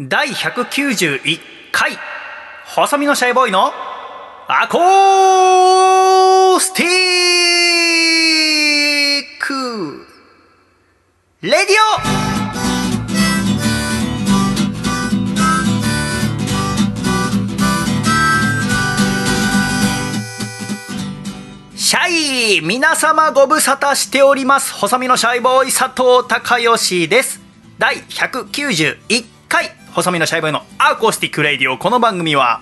第191回。細身のシャイボーイのアコースティック。レディオ。シャイ皆様ご無沙汰しております。細身のシャイボーイ佐藤孝義です。第191回。細身のシャイボーイのアコースティックレディオこの番組は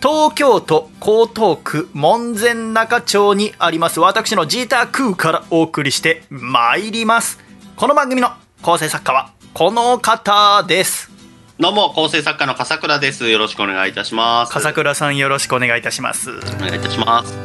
東京都江東区門前仲町にあります私のジータークーからお送りしてまいりますこの番組の構成作家はこの方ですどうも、構成作家の笠倉です。よろしくお願いいたします。笠倉さんよろしくお願いいたしますお願いいたします。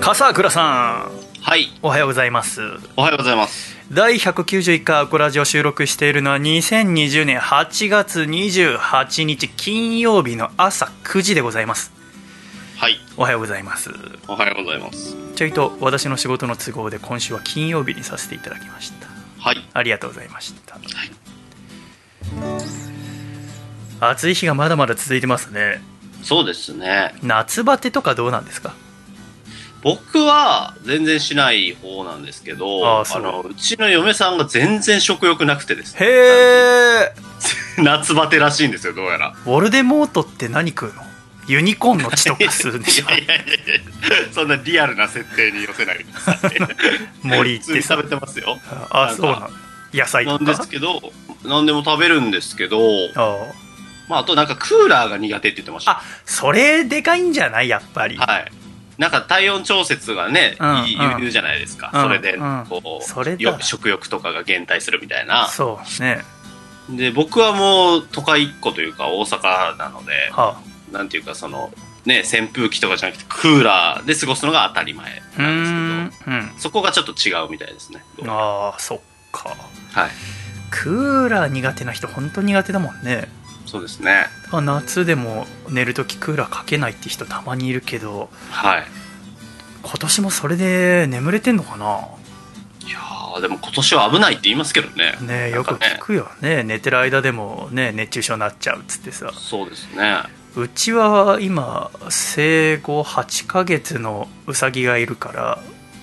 笠倉さんはい、おはようございますおはようございます。第191回アコラジを収録しているのは2020年8月28日金曜日の朝9時でございます。はい、おはようございます。おはようございます。ちょいと私の仕事の都合で今週は金曜日にさせていただきました。はい、ありがとうございました、暑い日がまだまだ続いてますね。そうですね。夏バテとかどうなんですか？僕は全然しない方なんですけど、あの、うちの嫁さんが全然食欲なくてですね、へえ 夏バテらしいんですよ、どうやら。ウォルデモートって何食うの？ユニコーンの血とかするんでしょ いやいやいやそんなリアルな設定に寄せないでください。森行って食べてますよ。あそうなの。野菜なんとかですけど、何でも食べるんですけど、あまあ、あとなんかクーラーが苦手って言ってました。あそれでかいんじゃない？やっぱり、はい。なんか体温調節がね、うんい言うじゃないですか。うんそれでうん、こう、それだよ食欲とかが減退するみたいな。そうねで、僕はもう都会っ子というか大阪なので、はなんていうかその、ね、扇風機とかじゃなくてクーラーで過ごすのが当たり前あうーなんですけど、んうんそこがちょっと違うみたいですね。ああそっかはい。クーラー苦手な人本当苦手だもんねそうですね。夏でも寝るときクーラーかけないって人たまにいるけどはい。今年もそれで眠れてんのかな？いやーでも今年は危ないって言いますけどね。ねよく聞くよね寝てる間でもね熱中症になっちゃうっつってさそうですね。うちは今生後8ヶ月のウサギがいるから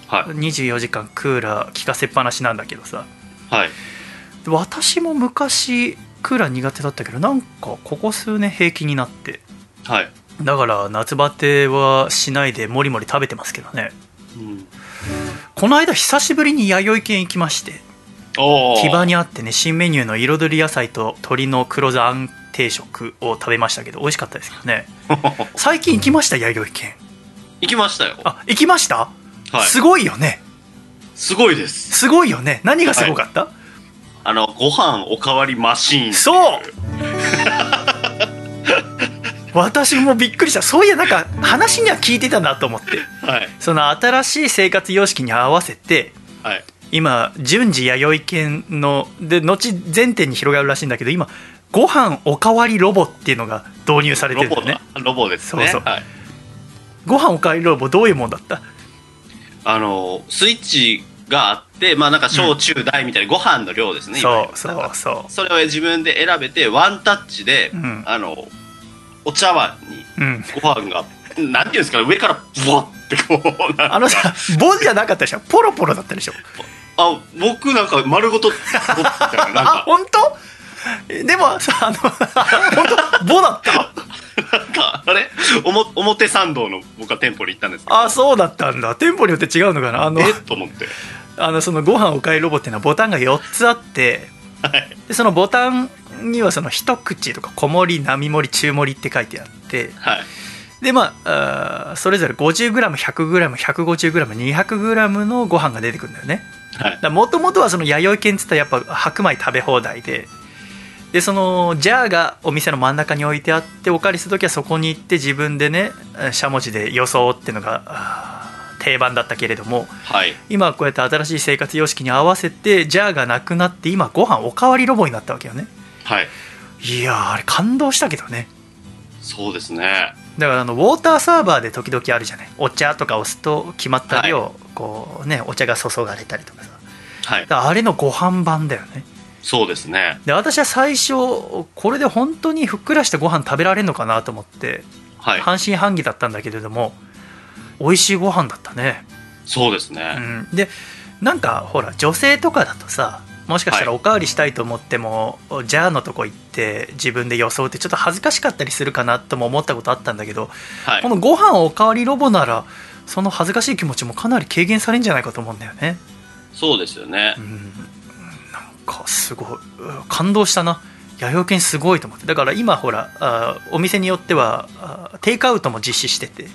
はい。24時間クーラー効かせっぱなしなんだけどさはい。私も昔クーラー苦手だったけどなんかここ数年平気になって。はい。だから夏バテはしないでもりもり食べてますけどね。うん、この間久しぶりに弥生県行きましておー。木場にあってね新メニューの彩り野菜と鶏の黒酢あん定食を食べましたけど美味しかったですけどね。最近行きました弥生県。行きましたよ。あ行きました、はい。すごいよね。すごいです。すごいよね。何がすごかった、あの、ご飯おかわりマシーンそう私もびっくりしたそういやなんか話には聞いてたなと思ってはい。その新しい生活様式に合わせてはい。今順次弥生県ので後全店に広がるらしいんだけど今ご飯おかわりロボっていうのが導入されてるんだよねだ。ロボですね。そうそうはい。ご飯おかわりロボどういうもんだった？あの、スイッチがあって、まあなんか小中大みたいなご飯の量ですね。いわゆるそうそう。そそれを自分で選べて、ワンタッチで、うん。あの、お茶碗にううん。ご飯が、なんていうんですか、上からブワってこう、あのさボじゃなかったでしょ？ポロポロだったでしょ？あ、僕なんか丸ごと、あか、本当？でもさあの 本当？ボだった？なんか、あれ？おも表参道の僕は店舗に行ったんですけど、あそうだったんだ店舗によって違うのかな？あのえ？っと思って。あのそのご飯おかえりロボっていうのはボタンが4つあってはい。でそのボタンにはその一口とか小盛り並盛り中盛りって書いてあってはい。でまあそれぞれ 50g100g150g200g のご飯が出てくるんだよねはい。もともとはその弥生県っつったらやっぱ白米食べ放題ででそのジャーがお店の真ん中に置いてあってお借りする時はそこに行って自分でねしゃもじで装っていうのが定番だったけれどもはい。今はこうやって新しい生活様式に合わせてジャーがなくなって今ご飯おかわりロボになったわけよね。はい。いやーあれ感動したけどね。そうですね。だからあのウォーターサーバーで時々あるじゃない。お茶とか押すと決まった量、こうねお茶が注がれたりとかさ。はい。あれのご飯版だよねそうですね。で私は最初これで本当にふっくらしてご飯食べられるのかなと思ってはい。半信半疑だったんだけれども美味しいご飯だったね、そうですうね、ん、でなんかほら女性とかだとさもしかしたらはおかわりしたいと思っても、ジャーのとこ行って自分で装うってちょっと恥ずかしかったりするかなとも思ったことあったんだけど、はい。このご飯おかわりロボならその恥ずかしい気持ちもかなり軽減されるんじゃないかと思うんだよね。そうですよね。うんかすごいうん感動したな。弥生犬すごいと思って。だから今ほらあお店によってはあテイクアウトも実施してて。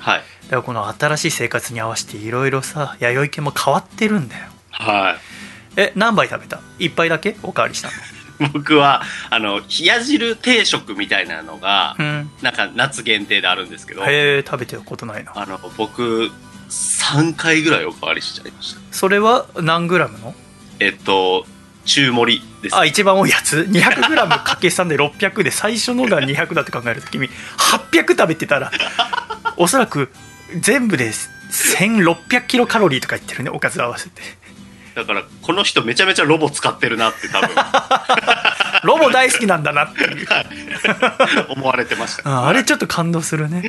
はい。だからこの新しい生活に合わせていろいろさ弥生犬も変わってるんだよ。はい。え何杯食べた？一杯だけ？おかわりした 僕はあの冷や汁定食みたいなのが、のうん。なんか夏限定であるんですけどへえ食べてることないな。あの僕3回ぐらいおかわりしちゃいました。それは何グラムの？えっと中盛りです。あ一番多いやつ？200g かけ算で600で最初のが200だって考えると君800食べてたらおそらく全部で1600キロカロリーとか言ってるねおかず合わせて。だからこの人めちゃめちゃロボ使ってるなって多分 ロボ大好きなんだなっていう。思われてました。ああれちょっと感動するね。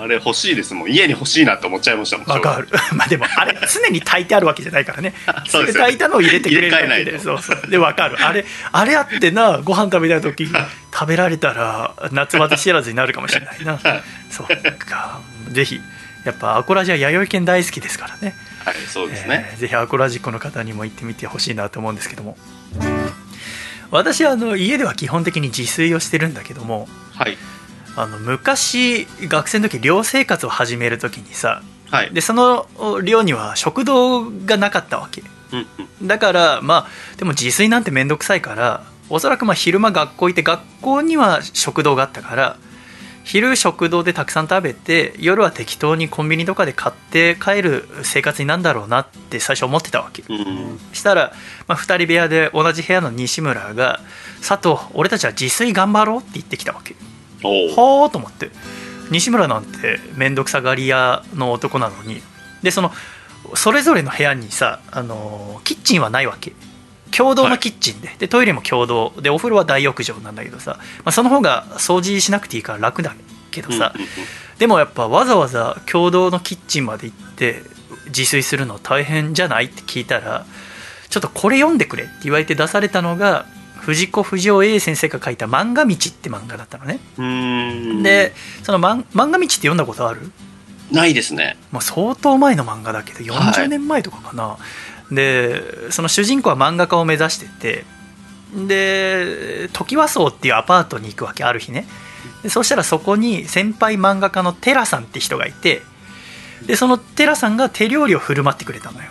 あれ欲しいですもん。家に欲しいなって思っちゃいましたもんわかる。まあでもあれ常に炊いてあるわけじゃないからね。そうですよ炊いたのを入れてくれるだけでそうそう。でわかる。あれあれあってなご飯食べたい時食べられたら夏バテ知らずになるかもしれないな。そっか。ぜひやっぱアコラジは弥生犬大好きですからね。はいそうですね、えーぜひアコラジックの方にも行ってみてほしいなと思うんですけども私はあの家では基本的に自炊をしてるんだけどもはい。あの昔学生の時寮生活を始める時にさはい。でその寮には食堂がなかったわけ。うんうん。だからまあでも自炊なんて面倒くさいからおそらくまあ昼間学校行って学校には食堂があったから昼食堂でたくさん食べて夜は適当にコンビニとかで買って帰る生活になんだろうなって最初思ってたわけ。うん。したら、まあ、2人部屋で同じ部屋の西村が「佐藤俺たちは自炊頑張ろう」って言ってきたわけ。おおはあと思って。西村なんて面倒くさがり屋の男なのに。でそのそれぞれの部屋にさあのキッチンはないわけ共同のキッチンで,、でトイレも共同。でお風呂は大浴場なんだけどさ、まあ、その方が掃除しなくていいから楽だけどさ、うんうんうん。でもやっぱわざわざ共同のキッチンまで行って自炊するの大変じゃないって聞いたらちょっとこれ読んでくれって言われて出されたのが藤子不二雄 A 先生が書いた「漫画道」って漫画だったのね。でその漫漫画道って読んだことある？ないですね。もう相当前の漫画だけど40年前とかかな、でその主人公は漫画家を目指しててで時和荘っていうアパートに行くわけある日ね。でそしたらそこに先輩漫画家のテラさんって人がいてでそのテラさんが手料理を振る舞ってくれたのよ。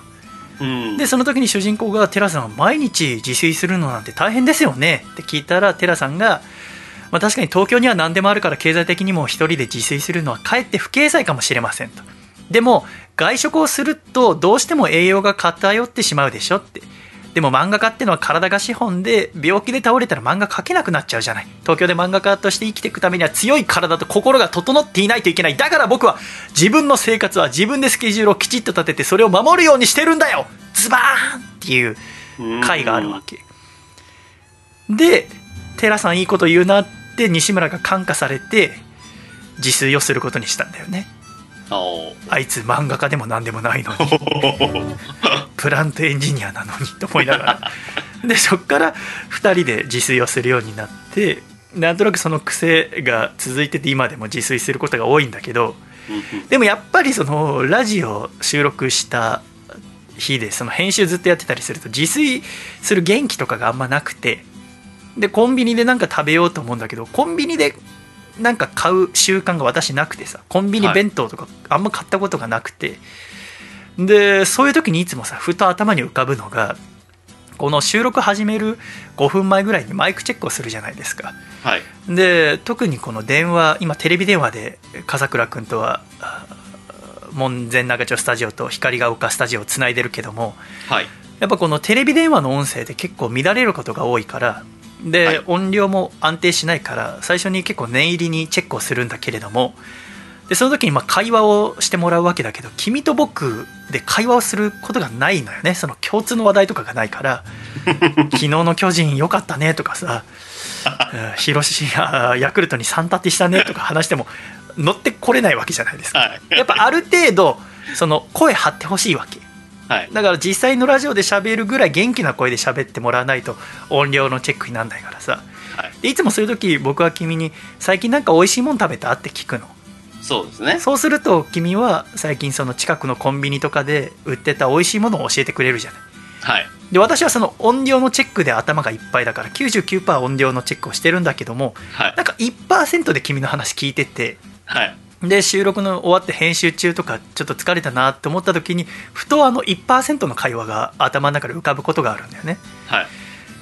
うん。でその時に主人公が「テラさんは毎日自炊するのなんて大変ですよね」って聞いたらテラさんが「まあ、確かに東京には何でもあるから経済的にも一人で自炊するのはかえって不経済かもしれません」と。でも外食をするとどうしても栄養が偏ってしまうでしょって。でも漫画家ってのは体が資本で病気で倒れたら漫画描けなくなっちゃうじゃない。東京で漫画家として生きていくためには強い体と心が整っていないといけない。だから僕は自分の生活は自分でスケジュールをきちっと立ててそれを守るようにしてるんだよ。ズバーンっていう回があるわけ。で寺さんいいこと言うなって西村が感化されて自炊をすることにしたんだよね。あいつ漫画家でも何でもないのに。プラントエンジニアなのにと思いながら。でそっから2人で自炊をするようになってなんとなくその癖が続いてて今でも自炊することが多いんだけどでもやっぱりそのラジオ収録した日でその編集ずっとやってたりすると自炊する元気とかがあんまなくて。でコンビニでなんか食べようと思うんだけどコンビニでなんか買う習慣が私なくてさコンビニ弁当とかあんま買ったことがなくて、でそういう時にいつもさふと頭に浮かぶのがこの収録始める5分前ぐらいにマイクチェックをするじゃないですか。はい。で特にこの電話今テレビ電話で笠倉君とはあ門前仲町スタジオと光が丘スタジオをつないでるけどもはい。やっぱこのテレビ電話の音声で結構乱れることが多いからで、はい。音量も安定しないから最初に結構念入りにチェックをするんだけれどもででその時にまあ会話をしてもらうわけだけど君と僕で会話をすることがないのよね。その共通の話題とかがないから 昨日の巨人良かったねとかさ広島ヤクルトに3立てしたねとか話しても乗ってこれないわけじゃないですか、はい、やっぱある程度その声張ってほしいわけ、はい、だから実際のラジオで喋るぐらい元気な声で喋ってもらわないと音量のチェックにならないからさ、はい、いつもそういう時僕は君に「最近なんか美味しいもん食べた?」って聞くの。そうですね。そうすると君は最近その近くのコンビニとかで売ってた美味しいものを教えてくれるじゃない。はい。で私はその音量のチェックで頭がいっぱいだから99%音量のチェックをしてるんだけども、はい、なんか1%で君の話聞いててはいで収録の終わって編集中とかちょっと疲れたなって思った時にふとあの1%の会話が頭の中で浮かぶことがあるんだよね。はい、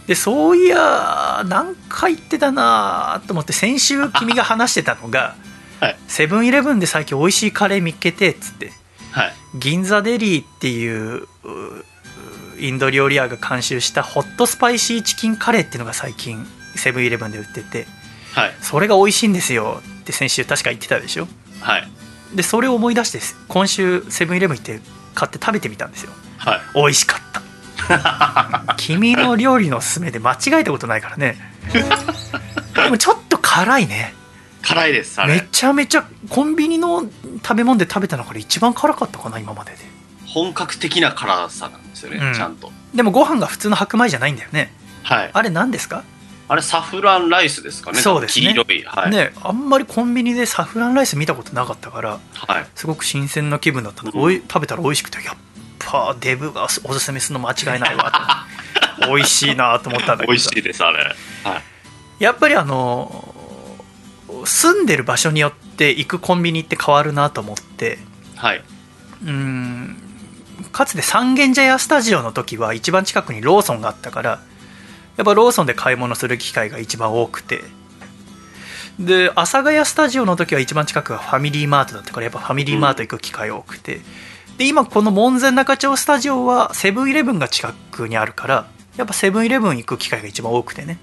でそういや何回言ってたなと思って先週君が話してたのが セブンイレブンで最近美味しいカレー見っけてっつって、はい、銀座デリーっていうインド料理屋が監修したホットスパイシーチキンカレーっていうのが最近セブンイレブンで売ってて、はい、それが美味しいんですよって先週確か言ってたでしょはい。でそれを思い出して今週セブンイレブン行って買って食べてみたんですよ、はい、美味しかった。君の料理のおすすめで間違えたことないからね。でもちょっと辛いね。辛いですめちゃめちゃコンビニの食べ物で食べたのから一番辛かったかな今までで。本格的な辛さなんですよね、うん、ちゃんと。でもご飯が普通の白米じゃないんだよね。はい。あれ何ですか？あれサフランライスですかね？そうですね。黄色い、はい、ねあんまりコンビニでサフランライス見たことなかったから、はい、すごく新鮮な気分だったの、うん、食べたら美味しくてやっぱデブがおすすめするの間違いないわ。と 美味しいなと思ったんだけど美味しいですあれ、はい、やっぱりあの住んでる場所によって行くコンビニって変わるなと思って。はい。うん。かつて三軒茶屋スタジオの時は一番近くにローソンがあったからやっぱローソンで買い物する機会が一番多くて。で阿佐ヶ谷スタジオの時は一番近くがファミリーマートだったからやっぱファミリーマート行く機会多くて、で今この門前仲町スタジオはセブンイレブンが近くにあるからやっぱセブンイレブン行く機会が一番多くてね。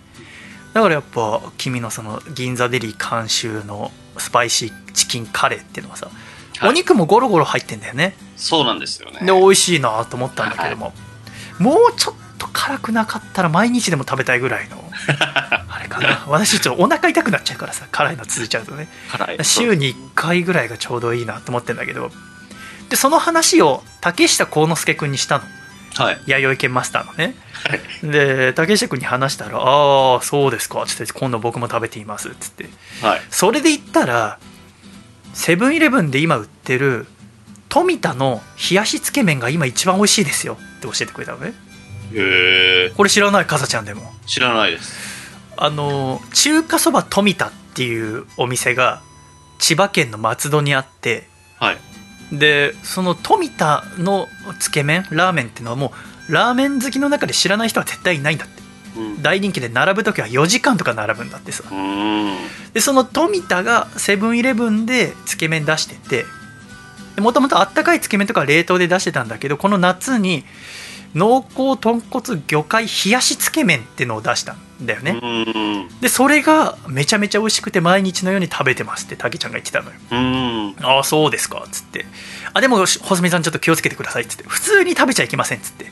だからやっぱ君のその銀座デリー監修のスパイシーチキンカレーっていうのはさ、はい、お肉もゴロゴロ入ってんだよね。そうなんですよね。で美味しいなと思ったんだけども、はい、もうちょっと辛くなかったら毎日でも食べたいぐらいの。あれかな。私ちょっとお腹痛くなっちゃうからさ辛いの続いちゃうとね。週に1回ぐらいがちょうどいいなと思ってんだけど。でその話を竹下幸之助君にしたの。はい、弥生県マスターのね、はい、で竹下君に話したら「ああそうですか」っつって「今度僕も食べています」っつって、はい、それで言ったらセブンイレブンで今売ってる富田の冷やしつけ麺が今一番美味しいですよって教えてくれたのねへえこれ知らないかさちゃんでも。知らないです。あの中華そば富田っていうお店が千葉県の松戸にあってはい。でその富田のつけ麺ラーメンっていうのはもうラーメン好きの中で知らない人は絶対いないんだって、うん、大人気で並ぶ時は4時間とか並ぶんだってさ。でその富田がセブンイレブンでつけ麺出しててもともとあったかいつけ麺とか冷凍で出してたんだけどこの夏に濃厚豚骨魚介冷やしつけ麺ってのを出したんだよね。でそれがめちゃめちゃ美味しくて毎日のように食べてますってたけちゃんが言ってたのよ。ああそうですかっつって。あでも細見さんちょっと気をつけてくださいっつって。普通に食べちゃいけませんっつって。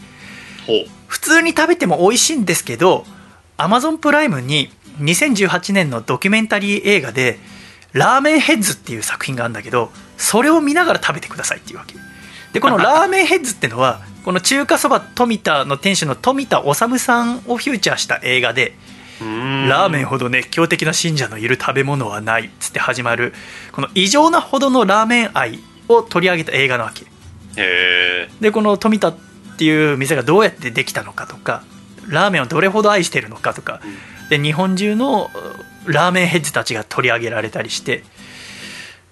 普通に食べても美味しいんですけどアマゾンプライムに2018年のドキュメンタリー映画で「ラーメンヘッズ」っていう作品があるんだけどそれを見ながら食べてくださいっていうわけでこのラーメンヘッズってのは この中華そば富田の店主の富田治さんをフューチャーした映画でラーメンほど熱狂的な信者のいる食べ物はないっつって始まるこの異常なほどのラーメン愛を取り上げた映画なわけ。でこの富田っていう店がどうやってできたのかとかラーメンをどれほど愛してるのかとかで日本中のラーメンヘッズたちが取り上げられたりして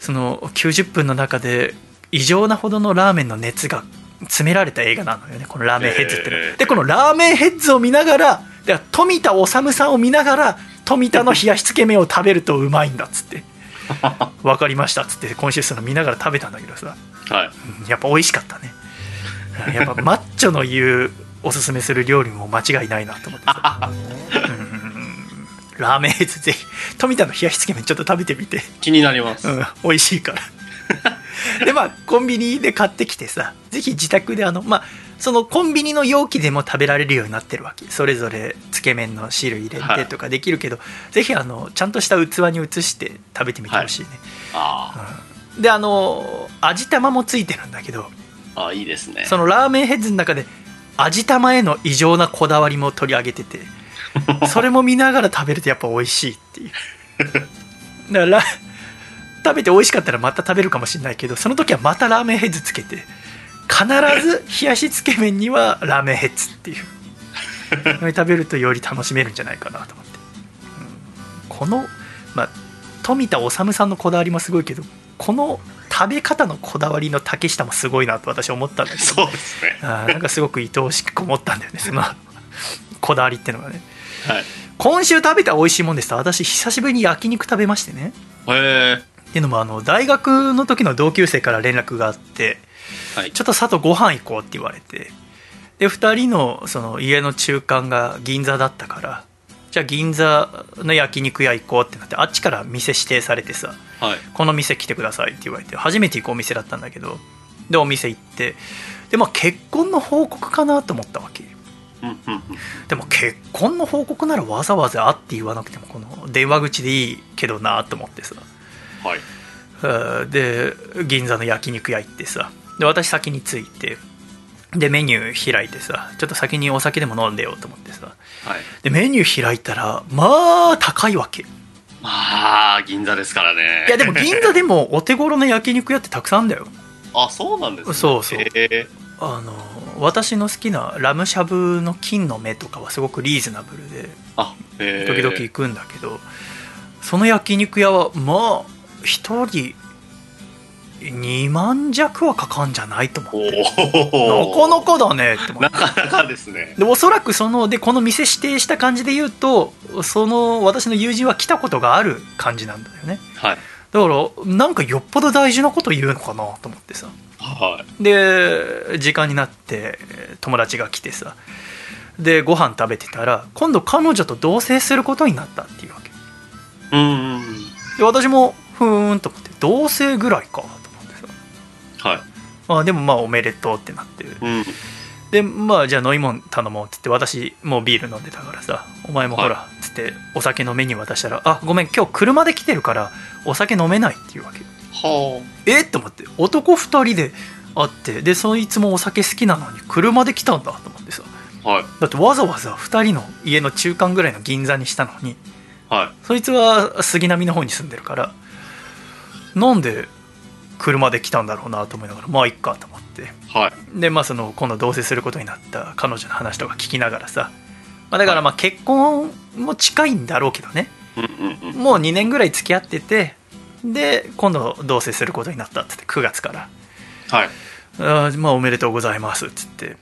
その90分の中で異常なほどのラーメンの熱が詰められた映画なのよね。このラーメンヘッズっての、えー、でこのラーメンヘッズを見ながらで富田治さんを見ながら富田の冷やしつけ麺を食べるとうまいんだっつって。分かりましたっつって今週その見ながら食べたんだけどさ、はい、やっぱ美味しかったね。やっぱマッチョの言うおすすめする料理も間違いないなと思ってさ。ラーメンヘッズぜひ富田の冷やしつけ麺ちょっと食べてみて。気になります、うん、美味しいからでまあコンビニで買ってきてさぜひ自宅であのまあそのコンビニの容器でも食べられるようになってるわけ。それぞれつけ麺の汁入れてとかできるけど、はい、ぜひあのちゃんとした器に移して食べてみてほしいね、はい、うん、であの味玉もついてるんだけどあいいですね。そのラーメンヘッズの中で味玉への異常なこだわりも取り上げてて それも見ながら食べるとやっぱ美味しいっていう。だから食べて美味しかったらまた食べるかもしれないけどその時はまたラーメンヘッズつけて必ず冷やしつけ麺にはラーメンヘッズっていう。食べるとより楽しめるんじゃないかなと思って、うん、この、まあ、富田治さんのこだわりもすごいけどこの食べ方のこだわりの竹下もすごいなと私は思ったんだけどそうですね。あなんかすごく愛おしく思ったんだよねその こだわりってのがね、はい、今週食べた美味しいもんです私久しぶりに焼肉食べましてね。へえっていうのもあの大学の時の同級生から連絡があってはい、ちょっと佐藤ご飯行こうって言われてで2人のその家の中間が銀座だったからじゃあ銀座の焼肉屋行こうってなってあっちから店指定されてさ、はい、この店来てくださいって言われて初めて行くお店だったんだけどでお店行ってでまあ結婚の報告かなと思ったわけ。でも結婚の報告ならわざわざ会って言わなくてもこの電話口でいいけどなと思ってさ、はい、で銀座の焼肉屋行ってさで私先に着いてでメニュー開いてさちょっと先にお酒でも飲んでよと思ってさ、はい、でメニュー開いたらまあ高いわけ。まあ銀座ですからね。いやでも銀座でもお手頃な焼肉屋ってたくさんだよ。あそうなんですね。そうそう。あの私の好きなラムしゃぶの金の目とかはすごくリーズナブルであ時々行くんだけどその焼肉屋はまあ1人2万弱はかかんじゃないと思ってなかなかだねってなかなかですね。でおそらくそのでこの店指定した感じで言うとその私の友人は来たことがある感じなんだよね、はい、だからなんかよっぽど大事なこと言うのかなと思ってさ、はい、で時間になって友達が来てさ。でご飯食べてたら今度彼女と同棲することになったっていうわけ。うん。で私もふーんと思って同棲ぐらいかはい。まあ、でもまあおめでとうってなって、うん、でまあじゃあ飲み物頼もうっつって私もうビール飲んでたからさお前もほらっつってお酒のメニュー渡したら「あごめん今日車で来てるからお酒飲めない」っていうわけ。はあ。え？っと思って男2人で会ってでそいつもお酒好きなのに車で来たんだと思ってさ、はい、だってわざわざ2人の家の中間ぐらいの銀座にしたのに、はい、そいつは杉並の方に住んでるからなんで車で来たんだろうなと思いながらまあいっかと思って、はい、でまあその今度同棲することになった彼女の話とか聞きながらさ、まあ、だからまあ結婚も近いんだろうけどね、もう2年ぐらい付き合っててで今度同棲することになったっつって9月から。はい。あまあおめでとうございますっつって。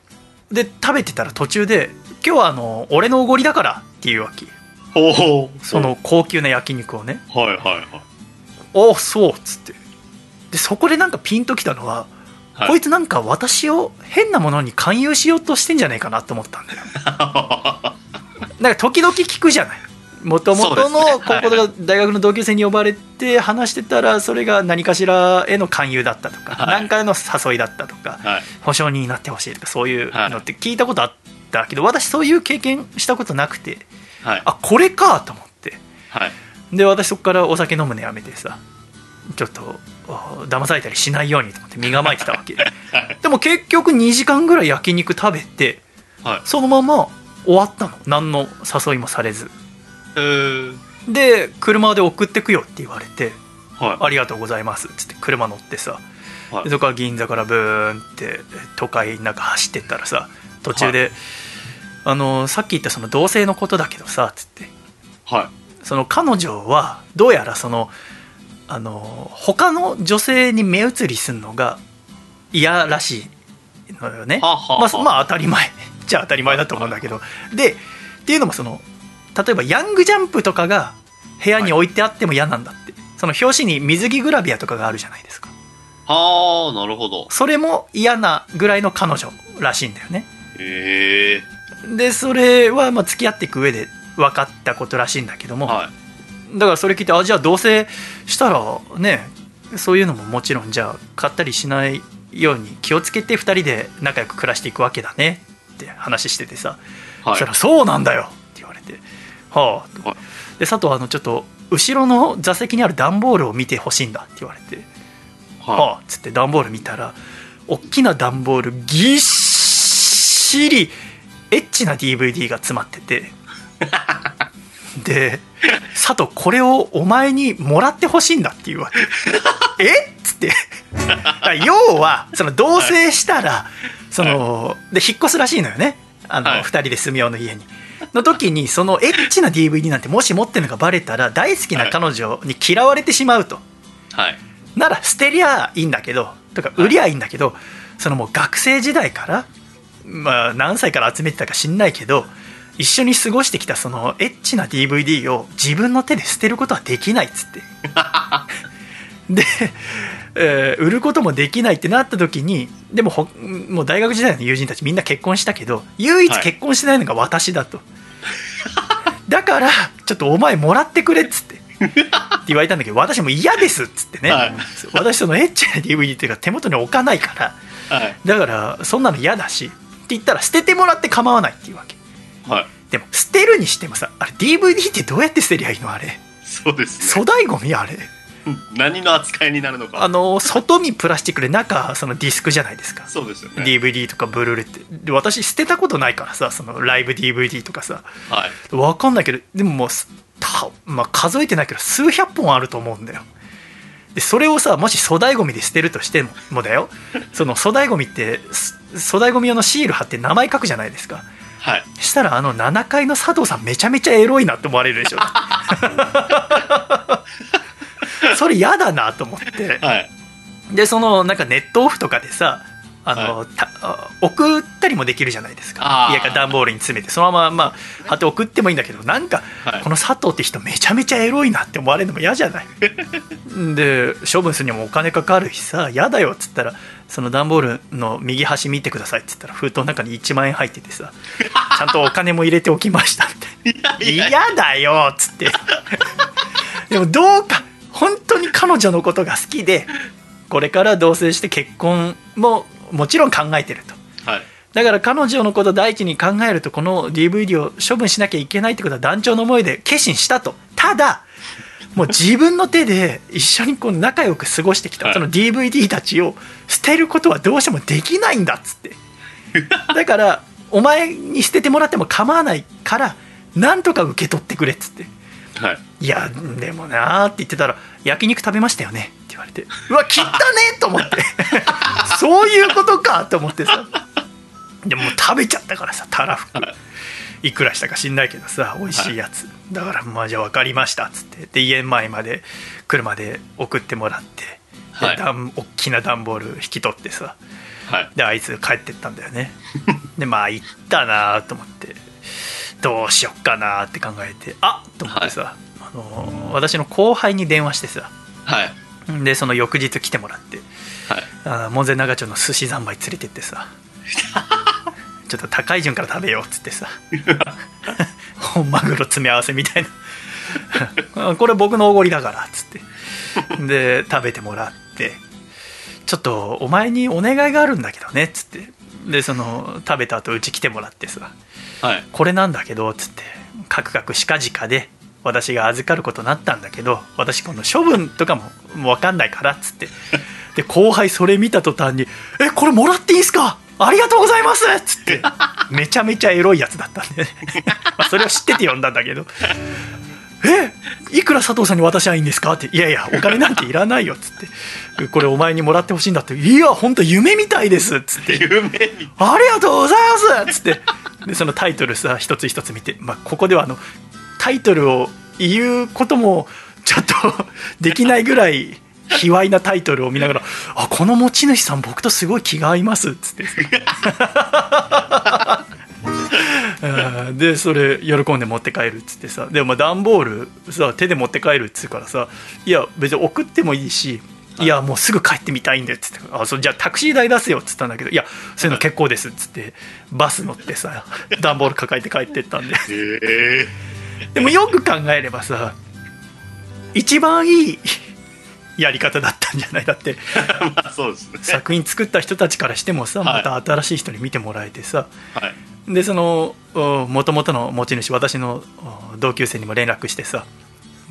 で食べてたら途中で「今日はあの俺のおごりだから」っていうわけ。その高級な焼肉をね。はいはいはいおそうっつって。でそこでなんかピンときたのは、はい、こいつなんか私を変なものに勧誘しようとしてんじゃないかなと思ったんだよ。なんか時々聞くじゃない。もともとの高校とか大学の同級生に呼ばれて話してたらそれが何かしらへの勧誘だったとか、何かへの誘いだったとか、保証人になってほしいとかそういうのって聞いたことあったけど私そういう経験したことなくて、あこれかと思って、で私そこからお酒飲むのやめてさ。ちょっと騙されたりしないようにと思って身構えてたわけ。でも結局2時間ぐらい焼肉食べて、はい、そのまま終わったの。何の誘いもされず。で車で送ってくよって言われて「はい、ありがとうございます」っつって車乗ってさ、はい、そこから銀座からブーンって都会の中走ってったらさ途中で、あのさっき言ったその同性のことだけどさっつって、はい、その彼女はどうやらそのあの他の女性に目移りするのが嫌らしいのよね、ははまあ、まあ当たり前。じゃあ当たり前だと思うんだけど。でっていうのもその例えばヤングジャンプとかが部屋に置いてあっても嫌なんだって、はい、その表紙に水着グラビアとかがあるじゃないですか。はあなるほど。それも嫌なぐらいの彼女らしいんだよね。へえ。でそれはまあ付き合っていく上で分かったことらしいんだけども、はい。だからそれ聞いてあじゃあ同棲したらねそういうのももちろんじゃあ買ったりしないように気をつけて2人で仲良く暮らしていくわけだねって話しててさ、はい、そしたら「そうなんだよ」って言われて「はあ」はい、で佐藤あのちょっと後ろの座席にある段ボールを見てほしいんだって言われて「はあ」っつって段ボール見たら大きな段ボールぎっしりエッチな DVD が詰まってて で佐藤これをお前にもらってほしいんだっていうわけ。え？っつって。要はその同棲したらそので引っ越すらしいのよね。あの、はい、2人で住みようの家に。の時にそのエッチな DVD なんてもし持ってるのがバレたら大好きな彼女に嫌われてしまうと、はい、なら捨てりゃいいんだけどとか売りゃいいんだけど、そのもう学生時代からまあ何歳から集めてたか知んないけど一緒に過ごしてきたそのエッチな DVD を自分の手で捨てることはできないっつって。で、えー、売ることもできないってなった時にでもほもう大学時代の友人たちみんな結婚したけど唯一結婚してないのが私だと、はい、だからちょっとお前もらってくれっつって。って言われたんだけど私も嫌ですっつってね、はい、私そのエッチな DVD っていうか手元に置かないから、はい、だからそんなの嫌だしって言ったら捨ててもらって構わないっていうわけはい、でも捨てるにしてもさあれ DVD ってどうやって捨てりゃいいのあれ。そうです、ね、粗大ごみあれ。何の扱いになるのか。あの外見プラスチックで中そのディスクじゃないですか。そうですよね。DVD とかブルーレって。で私捨てたことないからさそのライブ DVD とかさ、はい、分かんないけどでももうた、まあ、数えてないけど数百本あると思うんだよ。でそれをさもし粗大ごみで捨てるとしてもだよ。その粗大ごみって粗大ごみ用のシール貼って名前書くじゃないですかはい、したらあの7階の佐藤さんめちゃめちゃエロいなって思われるでしょ。それ嫌だなと思って、はい、でそのなんかネットオフとかでさあの、はい、送ったりもできるじゃないですか。家から段ボールに詰めてそのまま、まあ、貼って送ってもいいんだけどなんか、はい、この佐藤って人めちゃめちゃエロいなって思われるのも嫌じゃない？で処分するにもお金かかるしさ嫌だよっつったらその段ボールの右端見てくださいっつったら封筒の中に1万円入っててさちゃんとお金も入れておきましたって。嫌だよっつって。でもどうか本当に彼女のことが好きでこれから同棲して結婚ももちろん考えてると、はい、だから彼女のこと第一に考えるとこの DVD を処分しなきゃいけないってことは団長の思いで決心したと。ただもう自分の手で一緒にこう仲良く過ごしてきたその DVD たちを捨てることはどうしてもできないんだっつって。だからお前に捨ててもらっても構わないからなんとか受け取ってくれっつって、はい、いやでもなーって言ってたら焼肉食べましたよね？って言われて。うわ切ったねと思って。そういうことかと思ってさ。でも食べちゃったからさたらふく、はいいくらしたか知んないけどさ美味しいやつ、はい、だからまあじゃあ分かりました。っつって。で家前まで車で送ってもらって、はい、大きな段ボール引き取ってさ、はい、であいつ帰ってったんだよね。でまあ行ったなと思って。どうしよっかなって考えてあっ！と思ってさ、はい、あの私の後輩に電話してさ、はい、でその翌日来てもらって、はい、あ門前仲町の寿司三昧連れてってさ ちょっと高い順から食べようっつってさ。本マグロ詰め合わせみたいな。これ僕のおごりだからっつって。で食べてもらって。ちょっとお前にお願いがあるんだけどねっつって。でその食べた後うち来てもらってさ、はい、これなんだけどっつって。カクカクしかじかで私が預かることになったんだけど私この処分とかも分かんないからっつって。で後輩それ見た途端に「えこれもらっていいんすか？ありがとうございます!」っつってめちゃめちゃエロいやつだったんで、ね、まあそれを知ってて呼んだんだけど「えいくら佐藤さんに渡しゃいいんですか?」って「いやいやお金なんていらないよ」っつって「これお前にもらってほしいんだ」って「いや本当夢みたいです」っつって「夢ありがとうございます」っつって。でそのタイトルさ一つ一つ見て、まあ、ここではあのタイトルを言うこともちょっと できないぐらい卑猥なタイトルを見ながら「あこの持ち主さん僕とすごい気が合います」っつって。でそれ喜んで持って帰るっつってさ。でも段ボールさ手で持って帰るっつうからさいや別に送ってもいいしい。やもうすぐ帰ってみたいんでっつって。あそじゃあタクシー代出すよっつったんだけどいやそういうの結構ですっつってバス乗ってさ段ボール抱えて帰ってったんで。でもよく考えればさ一番いいやり方だったんじゃないだって。まあそうですね。作品作った人たちからしてもさはい。また新しい人に見てもらえてさ、はい。でそのもともとの持ち主私のお同級生にも連絡してさ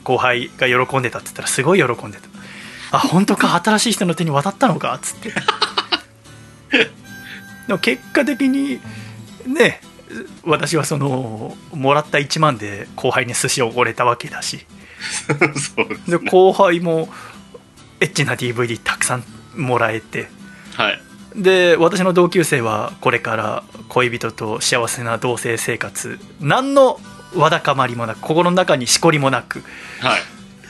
後輩が喜んでたって言ったらすごい喜んでた。あ本当か？新しい人の手に渡ったのか？っつって。でも結果的にね私はそのもらった1万で後輩に寿司をおごれたわけだし。そうですで後輩もエッチな DVD たくさんもらえて。はい。で私の同級生はこれから恋人と幸せな同棲生活。何のわだかまりもなく心の中にしこりもなくはい。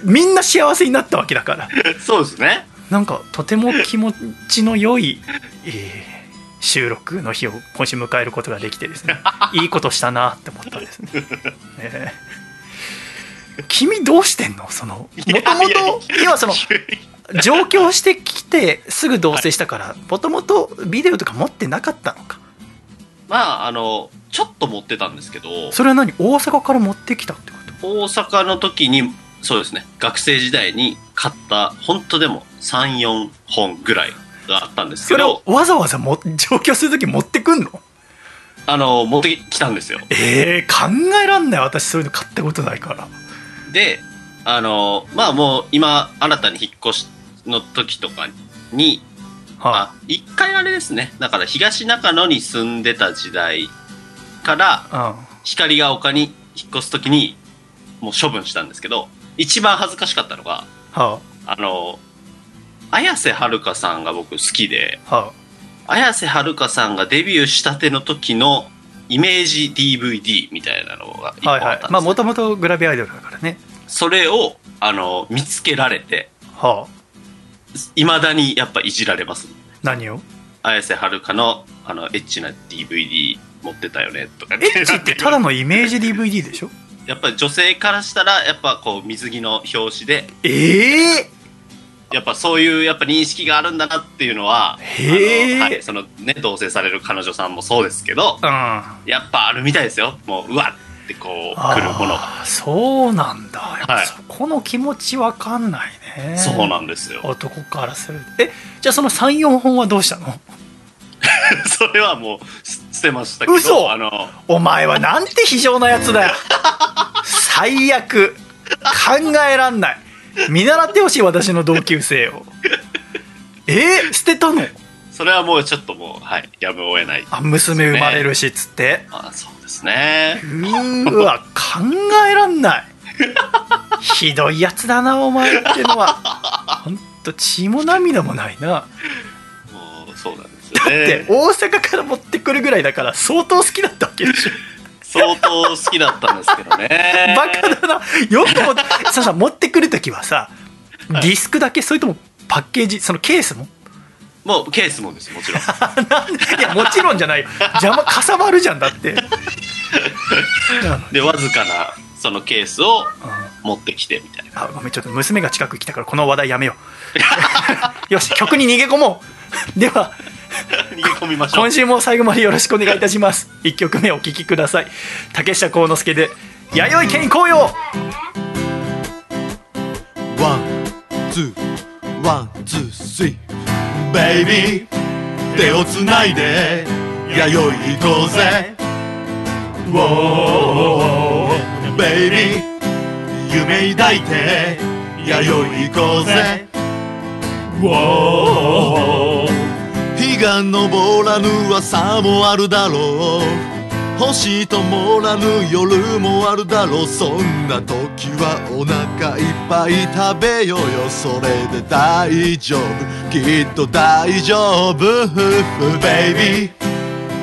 みんな幸せになったわけだから。そうですね。なんかとても気持ちの良い、えー収録の日を今週迎えることができてですね。いいことしたなって思ったんですね、えー。君どうしてんの？そのもともと今その上京してきてすぐ同棲したからもともとビデオとか持ってなかったのか。まああのちょっと持ってたんですけどそれは何？大阪から持ってきたってこと？大阪の時にそうですね。学生時代に買った本当でも34本ぐらいがあったんですけそれをどわざわざも上京する時持ってくんの？あの持ってきたんですよ。えー、考えらんない。私そういうの買ったことないから。であのまあもう今新たに引っ越しの時とかにはあ一回あれですね。だから東中野に住んでた時代からあ、光が丘に引っ越す時にもう処分したんですけど一番恥ずかしかったのがうんはあの綾瀬はるかさんが僕好きであは綾瀬はるかさんがデビューしたての時のイメージ DVD みたいなのが一ったんです、はいまあもともとグラビアアイドルだからね。それをあの見つけられてはいまだにやっぱいじられます。何を？綾瀬はるかのあのエッチな DVD 持ってたよねとかエッチってただのイメージ DVD でしょ？やっぱり女性からしたらやっぱこう水着の表紙で。ええやっぱそういうやっぱ認識があるんだなっていうのはへー。あのはい、そのね同棲される彼女さんもそうですけどうん。あやっぱあるみたいですよ。もううわってこう来るものが。ーそうなんだ。やっぱはい。そこの気持ちわかんないね。そうなんですよ。男からするえじゃあその34本はどうしたの？それはもうす捨てましたけど嘘！あのお前はなんて非情なやつだよ。最悪。考えらんない。見習ってほしい私の同級生を。えー、捨てたの？それはもうちょっともうはいやむを得ないあ娘生まれるしっつって。あそうですね。うーわ考えらんない。ひどいやつだなお前ってのは。ほんと血も涙もないな。もうそうなんですよだってね大阪から持ってくるぐらいだから相当好きだったわけでしょ。相当好きだったんですけどね。バカだな。よくもささ持ってくる時はさディスクだけそれともパッケージそのケースも？もうケースもですもちろん。いやもちろんじゃないよ。邪魔かさばるじゃんだって。でわずかなそのケースを持ってきてみたいな。あごめんちょっと娘が近く来たからこの話題やめよう。よし曲に逃げ込もう。では 逃げ込みましょう。今週も最後までよろしくお願いいたします。1曲目お聴きください。竹下幸之助で「やよい軒行こうよ。 One, two, one, two, three. Baby、手をつないで、弥生行こうぜ。ウォー、 baby、夢抱いて、弥生行こうぜ。ウォー、日が昇らぬ朝もあるだろう。星ともらぬ夜もあるだろう。そんな時はお腹いっぱい食べようよ。それで大丈夫。きっと大丈夫。ベイビー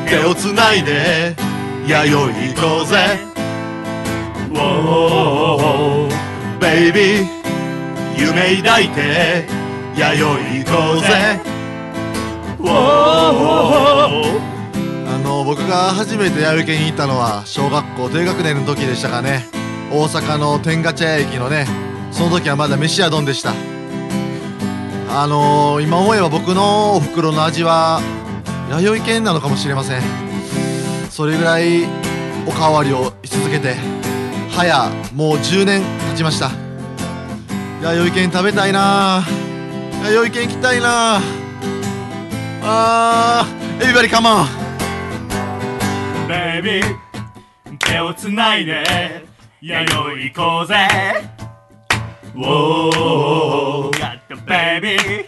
手をつないで弥生行こうぜ。ベイビー夢抱いて弥生行こうぜ。あの僕が初めて弥生県に行ったのは小学校低学年の時でしたかね。大阪の天下茶屋駅のねその時はまだ飯屋丼でした。あのー、今思えば僕のお袋の味は弥生県なのかもしれません。それぐらいおかわりをし続けて早もう10年経ちました。弥生県食べたいな。弥生県行きたいな。あーエビバリカモン。ベイビー手をつないで。弥生行こうぜ。Whoa Got the baby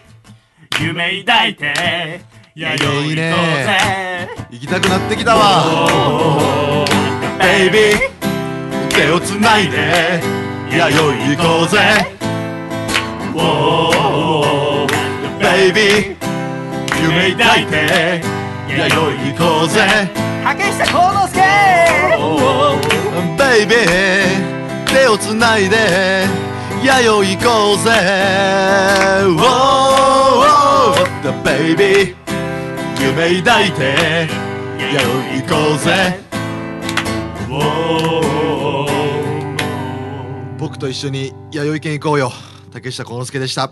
夢抱いて。弥生行こうぜ。行きたくなってきたわ。Got the baby 手をつないで。弥生行こうぜ。Whoa Baby 夢抱いて弥生行こうぜ竹下幸之助 Baby 手をつないで弥生行こうぜ Oh, The baby 夢抱いて弥生行こうぜ僕と一緒に弥生県行こうよ竹下幸之助でした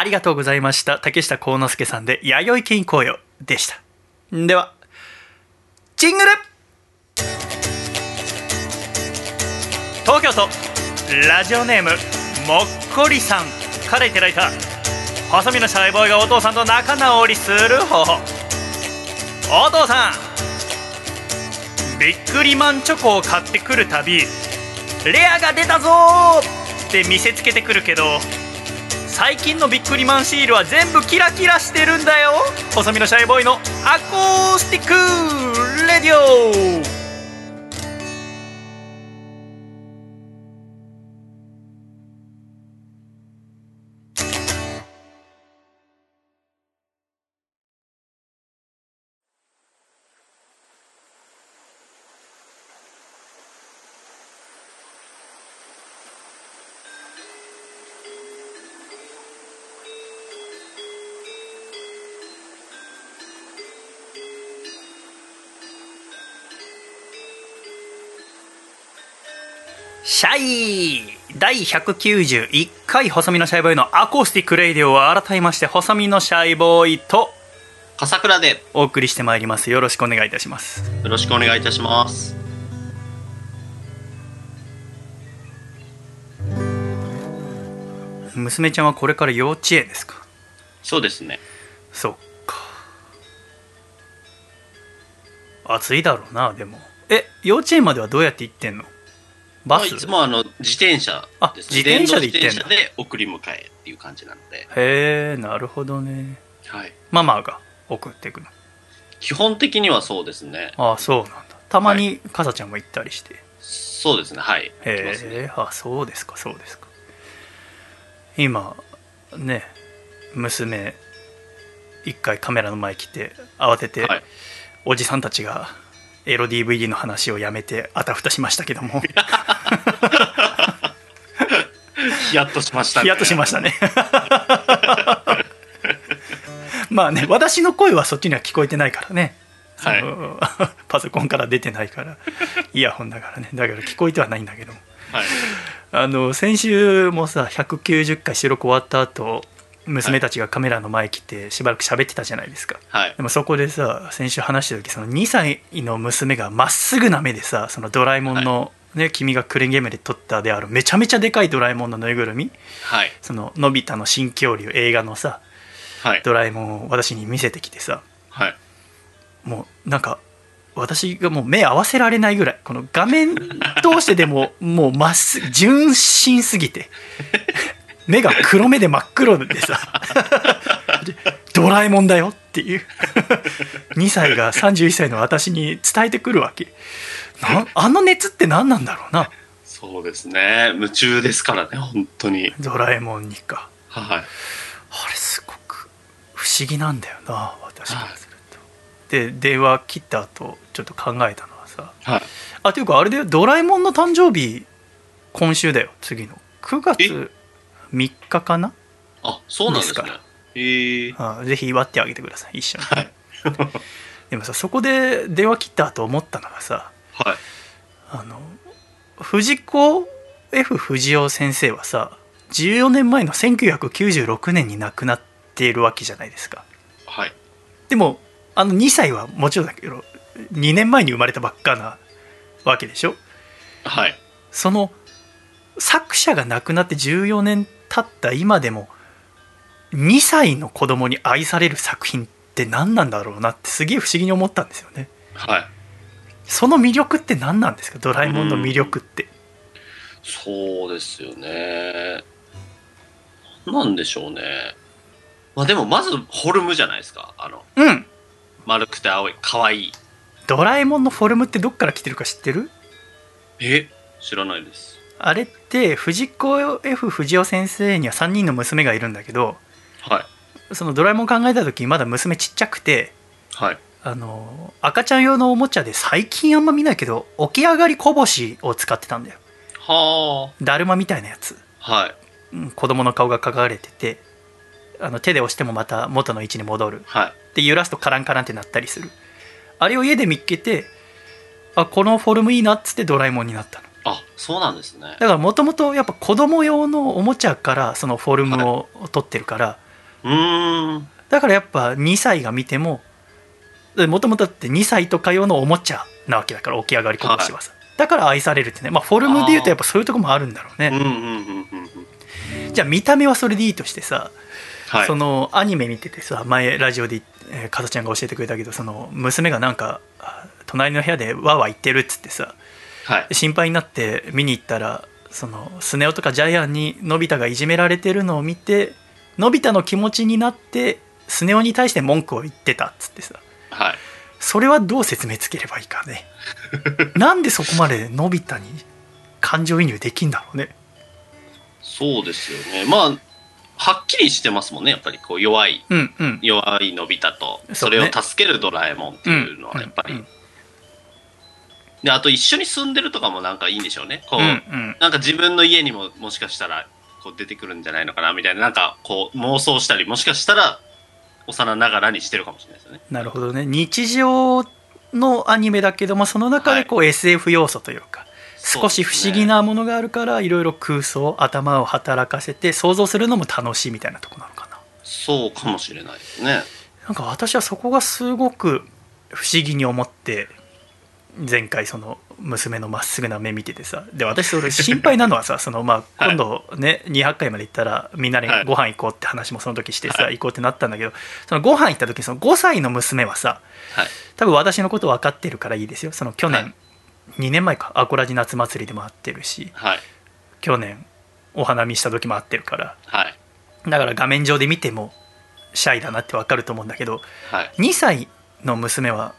ありがとうございました。竹下幸之助さんで弥生県行よ。でした。ではジングル。東京都。ラジオネームもっこりさん。からいただいた。細身のシャイボーイがお父さんと仲直りする方法。お父さん。ビックリマンチョコを買ってくるたびレアが出たぞーって見せつけてくるけど最近のビックリマンシールは全部キラキラしてるんだよ。細身のシャイボーイのアコースティックレディオ。第191回細身のシャイボーイ。のアコースティックレイディオを改めまして細身のシャイボーイと笠倉でよお送りしてまいります。よろしくお願いいたします。よろしくお願いいたします。娘ちゃんはこれから幼稚園ですか？そうですね。そっか。暑いだろうなでも。え幼稚園まではどうやって行ってんの？バス？まあいつもあの自転車あです自転車で行ってん自転車で送り迎えっていう感じなので、へえなるほどね。はい、ママが送ってくの。基本的にはそうですね。ああそうなんだ。たまにかさちゃんも行ったりして、そうですね。はい。へ来ますね。えあそうですかそうですか。今ね娘一回カメラの前来て慌てて、はい。おじさんたちがエロ DVD の話をやめてあたふたしましたけども ヒヤッとしましたね。ヒヤッとしましたね。まあね私の声はそっちには聞こえてないからね。はい。パソコンから出てないから。イヤホンだからね。だから聞こえてはないんだけども。はい。あの先週もさ190回収録終わった後娘たちがカメラの前来てしばらく喋ってたじゃないですか。はい。でもそこでさ先週話した時その2歳の娘がまっすぐな目でさそのドラえもんの、ね君がクレーンゲームで撮ったであるめちゃめちゃでかいドラえもんのぬいぐるみ。はい。そののび太の新恐竜映画のさはい。ドラえもんを私に見せてきてさ。はい。もうなんか私がもう目合わせられないぐらいこの画面通してでも もうまっすぐ純真すぎて 目が黒目で真っ黒でさで ドラえもんだよっていう。2歳が31歳の私に伝えてくるわけ。なあ？の熱って何なんだろうな。そうですね。夢中ですからね本当に。ドラえもんにか。はい。あれすごく不思議なんだよな私からすると。で電話切った後ちょっと考えたのはさ。はい。あというかあれだよドラえもんの誕生日今週だよ次の。9月3日かな？あそうなんですから。へえあぜひ祝ってあげてください一緒に、はい。でもさそこで電話切った後思ったのがさはいあの藤子 F 不二雄先生はさ14年前の1996年に亡くなっているわけじゃないですかはい。でもあの2歳はもちろんだけど2年前に生まれたばっかなわけでしょはい。その作者が亡くなって14年経った今でも2歳の子供に愛される作品って何なんだろうなってすげえ不思議に思ったんですよねはい。その魅力って何なんですか？ドラえもんの魅力ってそうですよね。なんでしょうね。まあでも、まず、フォルムじゃないですか。あの、うん丸くて青い、可愛い。ドラえもんのフォルムってどっから来てるか知ってる？え知らないです。あれって藤子 F 不二雄先生には3人の娘がいるんだけどはい。そのドラえもん考えた時まだ娘ちっちゃくてはい。あの赤ちゃん用のおもちゃで最近あんま見ないけど起き上がりこぼしを使ってたんだよはだるまみたいなやつあ。はい。うん子供の顔が描かれててあの手で押してもまた元の位置に戻るはい。で揺らすとカランカランってなったりするあれを家で見っけてあこのフォルムいいなっつってドラえもんになったのあ、そうなんですね。だからもともとやっぱ子供用のおもちゃからそのフォルムを取ってるから、うーん。だからやっぱ2歳が見てももともとだって2歳とか用のおもちゃなわけだから起き上がりこぼしはさ、だから愛されるってねまあフォルムで言うとやっぱそういうとこもあるんだろうね。じゃあ見た目はそれでいいとしてさ、はい。そのアニメ見ててさ前ラジオで、えー、かさちゃんが教えてくれたけどその娘がなんかあ隣の部屋でわーわー言ってるっつってさはい。心配になって見に行ったらそのスネ夫とかジャイアンにのび太がいじめられてるのを見てのび太の気持ちになってスネ夫に対して文句を言ってたっつってさはい。それはどう説明つければいいかね なんでそこまでのび太に感情移入できんだろうねそうですよね。まあ、はっきりしてますもんね。やっぱりこう弱い、うんうん弱いのび太と、それねを助けるドラえもんっていうのはやっぱり。うんで、あと一緒に住んでるとかもなんかいいんでしょうね。こう、うんうんなんか自分の家にももしかしたらこう出てくるんじゃないのかなみたいな、なんかこう妄想したり、もしかしたら幼ながらにしてるかもしれないですよね。なるほどね日常のアニメだけどもその中でこう SF 要素というか、少し不思議なものがあるからいろいろ空想頭を働かせて想像するのも楽しいみたいなとこなのかなそうかもしれないですね。なんか私はそこがすごく不思議に思って前回その娘のまっすぐな目見ててさで私それ心配なのはさ そのまあ今度ね200回まで行ったらみんなでご飯行こうって話もその時してさはい行こうってなったんだけどそのご飯行った時にその5歳の娘はさはい。多分私のこと分かってるからいいですよその去は年2年前かアコラジ夏祭りでも会ってるしはい。去年お花見した時も会ってるからはい。だから画面上で見てもシャイだなって分かると思うんだけどはい。2歳の娘は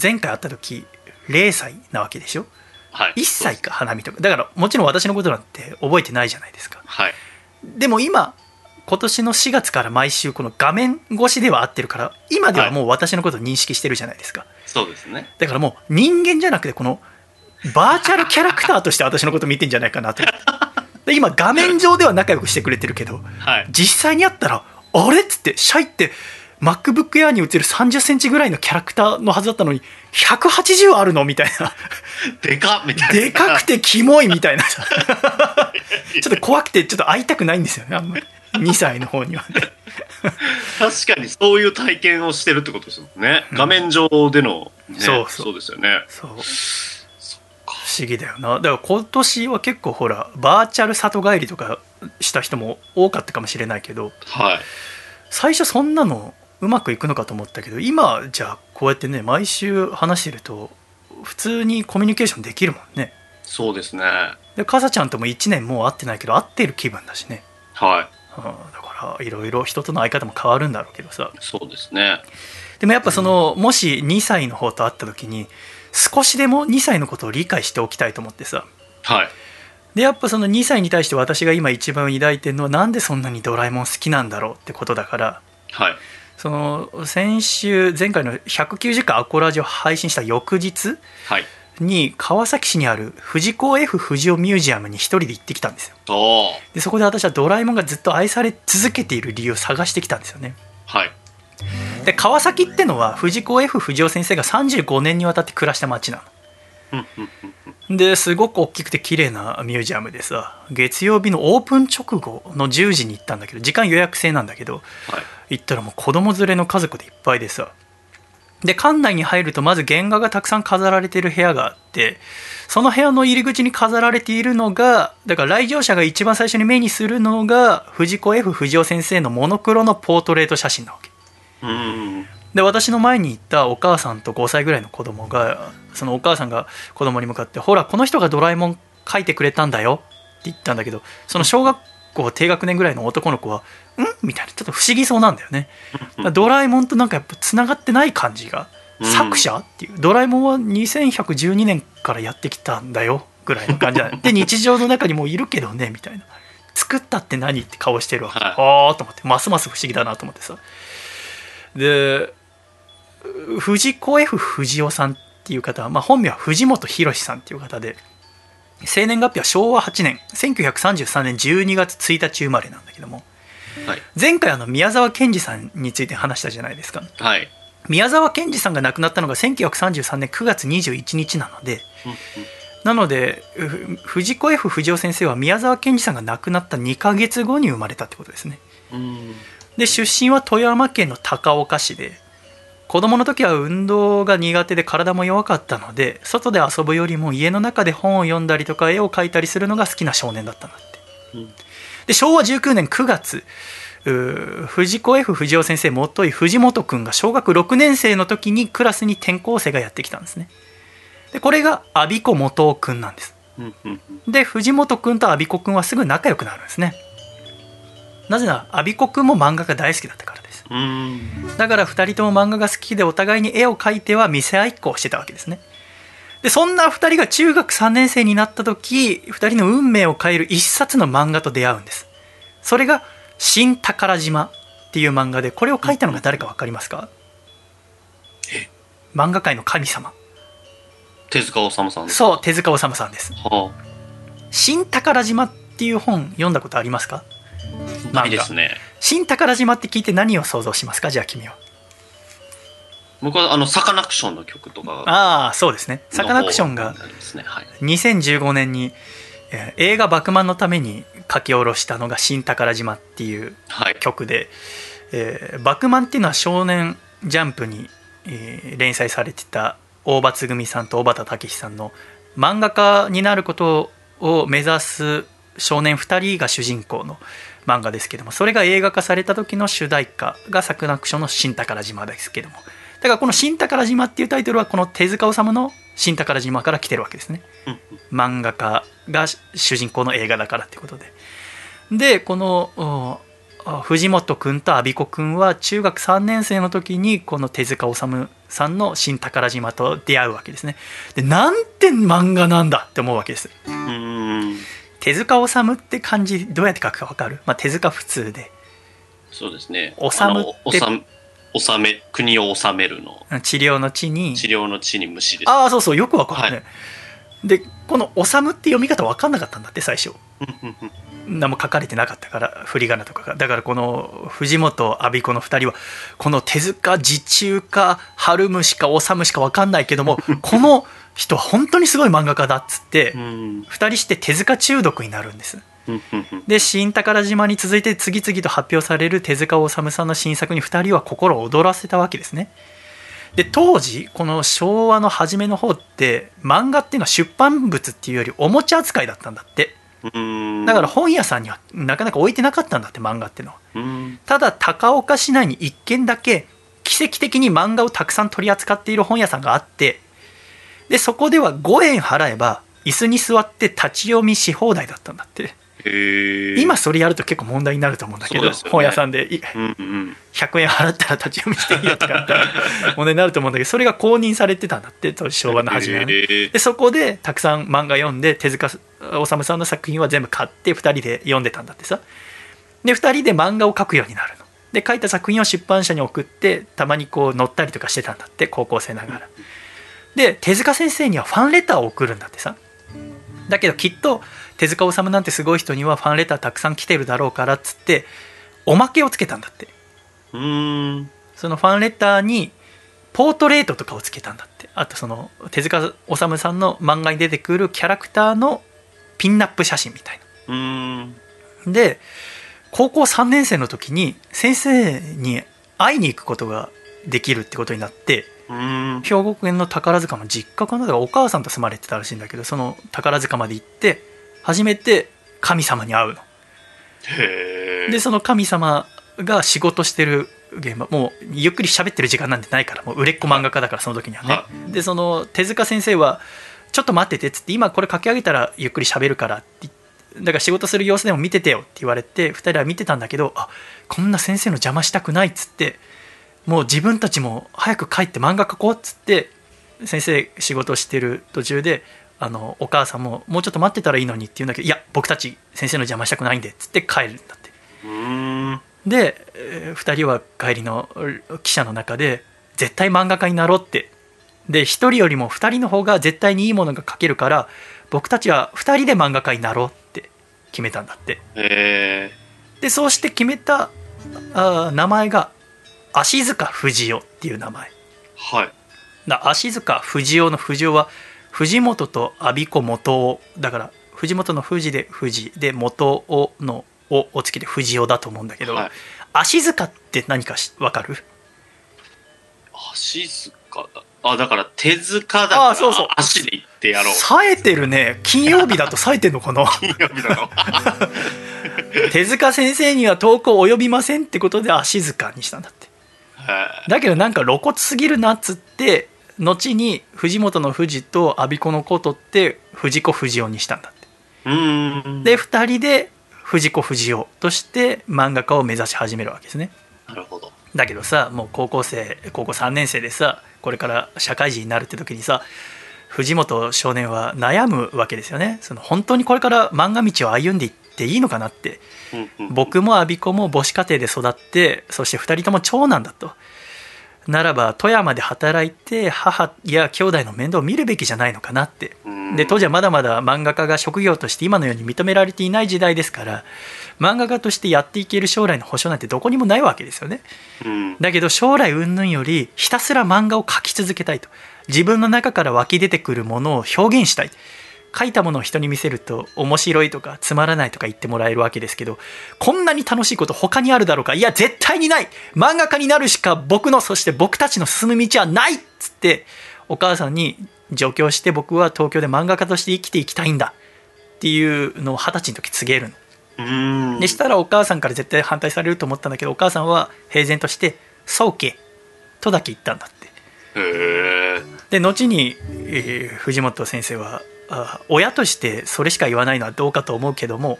前回会った時0歳なわけでしょ？はい。1歳か花見とかだからもちろん私のことなんて覚えてないじゃないですかはい。でも今今年の4月から毎週この画面越しでは会ってるから今ではもう私のことを認識してるじゃないですかそうですね。だからもう人間じゃなくてこのバーチャルキャラクターとして私のこと見てんじゃないかなと思ってで今画面上では仲良くしてくれてるけどはい。実際に会ったらあれ？っつってシャイって MacBook Air に映る3 0センチぐらいのキャラクターのはずだったのに180あるの？みたいな。でかっ！みたいな。でかくてキモいみたいな。さ ちょっと怖くてちょっと会いたくないんですよねあんまり。2歳の方にはね。確かにそういう体験をしてるってことですもんね。画面上での、ね、そうそう。そうですよね。そう。不思議だよな。だから今年は結構ほらバーチャル里帰りとかした人も多かったかもしれないけどはい。最初そんなのうまくいくのかと思ったけど今じゃあこうやってね毎週話してると普通にコミュニケーションできるもんねそうですね。でかさちゃんとも1年もう会ってないけど会ってる気分だしね、はうん、だからいろいろ人との会い方も変わるんだろうけどさい。そうですね。でもやっぱそのもし2歳の方と会った時に少しでも2歳のことを理解しておきたいと思ってさはい。でやっぱその2歳に対して私が今一番抱いてるのはなんでそんなにドラえもん好きなんだろうってことだからはい。その先週前回の190回アコラジを配信した翌日はい。に川崎市にある藤子 F 不二雄ミュージアムに一人で行ってきたんですよ。でそこで私はドラえもんがずっと愛され続けている理由を探してきたんですよねはい。で川崎ってのは藤子 F 不二雄先生が35年にわたって暮らした町なのうですごく大きくて綺麗なミュージアムでさ月曜日のオープン直後の10時に行ったんだけど時間予約制なんだけどはい。行ったらもう子供連れの家族でいっぱいでさ。で館内に入るとまず原画がたくさん飾られてる部屋があってその部屋の入り口に飾られているのがだから来場者が一番最初に目にするのが藤子 F 不二雄先生のモノクロのポートレート写真なわけ。うんで私の前に行ったお母さんと5歳ぐらいの子供がそのお母さんが子供に向かって「ほらこの人がドラえもん描いてくれたんだよ」って言ったんだけどその小学校低学年ぐらいの男の子は「ん?」みたいな。ちょっと不思議そうなんだよね。ドラえもんとなんかやっぱつながってない感じがうん。作者？っていう。ドラえもんは2112年からやってきたんだよ。ぐらいの感じだ。ね で日常の中にもういるけどねみたいな。作ったって何？って顔してるわけ、はい。ああと思って。ますます不思議だなと思ってさ。で藤子 F 不二雄さんっていう方は、まあ、本名は藤本博さんっていう方で生年月日は昭和8年1933年12月1日生まれなんだけどもはい。前回あの宮沢賢治さんについて話したじゃないですか。はい。宮沢賢治さんが亡くなったのが1933年9月21日なのでなのでふ藤子 F 不二雄先生は宮沢賢治さんが亡くなった2ヶ月後に生まれたってことですね。うん。で出身は富山県の高岡市で子供の時は運動が苦手で体も弱かったので外で遊ぶよりも家の中で本を読んだりとか絵を描いたりするのが好きな少年だったんだって、うん。で昭和19年9月藤子 F 不二雄先生もとい藤本くんが小学6年生の時にクラスに転校生がやってきたんですね。でこれが阿鼻子元雄くんなんです。うんうんで藤本くんと阿鼻子くんはすぐ仲良くなるんですね。なぜなら阿鼻子くんも漫画が大好きだったからだから2人とも漫画が好きでお互いに絵を描いては見せ合いっこをしてたわけですね。でそんな2人が中学3年生になった時2人の運命を変える一冊の漫画と出会うんです。それが「新宝島」っていう漫画でこれを描いたのが誰か分かりますか？漫画界の神様。手塚治虫さんですそう手塚治虫さんです。は「新宝島」っていう本読んだことありますか？あないですね新宝島って聞いて何を想像しますか？じゃあ君は。僕はあのサカナクションの曲とかがああそうですね。サカナクションがありますね。はい。2015年に、えー映画「バクマン」のために書き下ろしたのが「新宝島」っていうはい。曲で、えーバクマンっていうのは少年ジャンプに、えー連載されてた大場つぐみさんと小畑武史さんの漫画家になることを目指す少年2人が主人公の漫画ですけどもそれが映画化された時の主題歌がサクナクションの「新宝島」ですけども。だからこの「新宝島」っていうタイトルはこの手塚治虫の「新宝島」から来てるわけですね。うん漫画家が主人公の映画だからってことで。でこのお藤本くんと阿鼻子くんは中学3年生の時にこの手塚治虫さんの「新宝島」と出会うわけですね。でなんて漫画なんだって思うわけです。うん手塚治虫って漢字どうやって書くか分かる、まあ、手塚普通で。そうですね。治む治治め国を治めるの。治療の地に。治療の地に虫です。ああそうそうよく分かるね、はでこの「治む」って読み方分かんなかったんだって最初。何も書かれてなかったから振り仮名とかが。だからこの藤本阿鼻子の2人はこの手塚自中か春虫か治むしか分かんないけども この人は本当にすごい漫画家だっつってうん。2人して手塚中毒になるんです。で新宝島に続いて次々と発表される手塚治虫さんの新作に2人は心を躍らせたわけですね。で当時この昭和の初めの方って漫画っていうのは出版物っていうよりおもちゃ扱いだったんだって。うん。だから本屋さんにはなかなか置いてなかったんだって漫画っていうのは。うん。ただ高岡市内に1軒だけ奇跡的に漫画をたくさん取り扱っている本屋さんがあってでそこでは5円払えば椅子に座って立ち読みし放題だったんだって。今それやると結構問題になると思うんだけど、ね。本屋さんで。いうんうん100円払ったら立ち読みしていいよとかって問題になると思うんだけどそれが公認されてたんだって昭和の初めはね。でそこでたくさん漫画読んで手塚治虫さんの作品は全部買って2人で読んでたんだってさ。で2人で漫画を描くようになるの。で書いた作品を出版社に送ってたまにこう載ったりとかしてたんだって高校生ながらで手塚先生にはファンレターを送るんだってさ。だけどきっと手塚治虫なんてすごい人にはファンレターたくさん来てるだろうからっつっておまけをつけたんだって。うん。そのファンレターにポートレートとかをつけたんだって。あとその手塚治虫さんの漫画に出てくるキャラクターのピンナップ写真みたいうーん。なで高校3年生の時に先生に会いに行くことができるってことになってうーん。兵庫県の宝塚の実家かな？お母さんと住まれてたらしいんだけどその宝塚まで行って初めて神様に会うのへえ。でその神様が仕事してる現場もうゆっくり喋ってる時間なんてないからもう売れっ子漫画家だからその時にはね、はでその手塚先生は「ちょっと待ってて」っつって「今これ書き上げたらゆっくり喋るから」って言ってだから仕事する様子でも見ててよって言われて2人は見てたんだけどあこんな先生の邪魔したくないっつってもう自分たちも早く帰って漫画描こうっつって先生仕事してる途中であのお母さんももうちょっと待ってたらいいのにって言うんだけどいや僕たち先生の邪魔したくないんでっつって帰るんだって。で、え2人は帰りの記者の中で絶対漫画家になろうってで1人よりも2人の方が絶対にいいものが描けるから僕たちは2人で漫画家になろうって決めたんだってへえ。でそうして決めたあー名前が足塚不二雄っていう名前はい。だ足塚不二雄の不二雄は藤本と我孫子元尾だから藤本の富士で富士で元尾の尾をつけて不二雄だと思うんだけど、はい。足塚って何かし分かる？足塚だ。あ、だから手塚だからあそうそう足で行ってやろう。冴えてるね金曜日だと 冴えてんのかな？金曜日だろ 手塚先生には投稿及びませんってことで足塚にしたんだってはいだけどなんか露骨すぎるなっつって後に藤本の藤と我孫子の子を取って藤子不二雄にしたんだって。で2人で藤子不二雄として漫画家を目指し始めるわけですねなるほど。だけどさもう高校生高校3年生でさこれから社会人になるって時にさ藤本少年は悩むわけですよねその本当にこれから漫画道を歩んでいっていいのかなって僕も我孫子も母子家庭で育ってそして2人とも長男だとならば富山で働いて母や兄弟の面倒を見るべきじゃないのかなってで当時はまだまだ漫画家が職業として今のように認められていない時代ですから漫画家としてやっていける将来の保証なんてどこにもないわけですよねうんだけど将来云々よりひたすら漫画を描き続けたいと自分の中から湧き出てくるものを表現したい書いたものを人に見せると面白いとかつまらないとか言ってもらえるわけですけどこんなに楽しいこと他にあるだろうか？いや絶対にない。漫画家になるしか僕のそして僕たちの進む道はないっつってお母さんに上京して僕は東京で漫画家として生きていきたいんだ。っていうのを二十歳の時告げるの。でしたらお母さんから絶対反対されると思ったんだけどお母さんは平然として「そうけ」とだけ言ったんだって。で後に、えー藤本先生はあ親としてそれしか言わないのはどうかと思うけども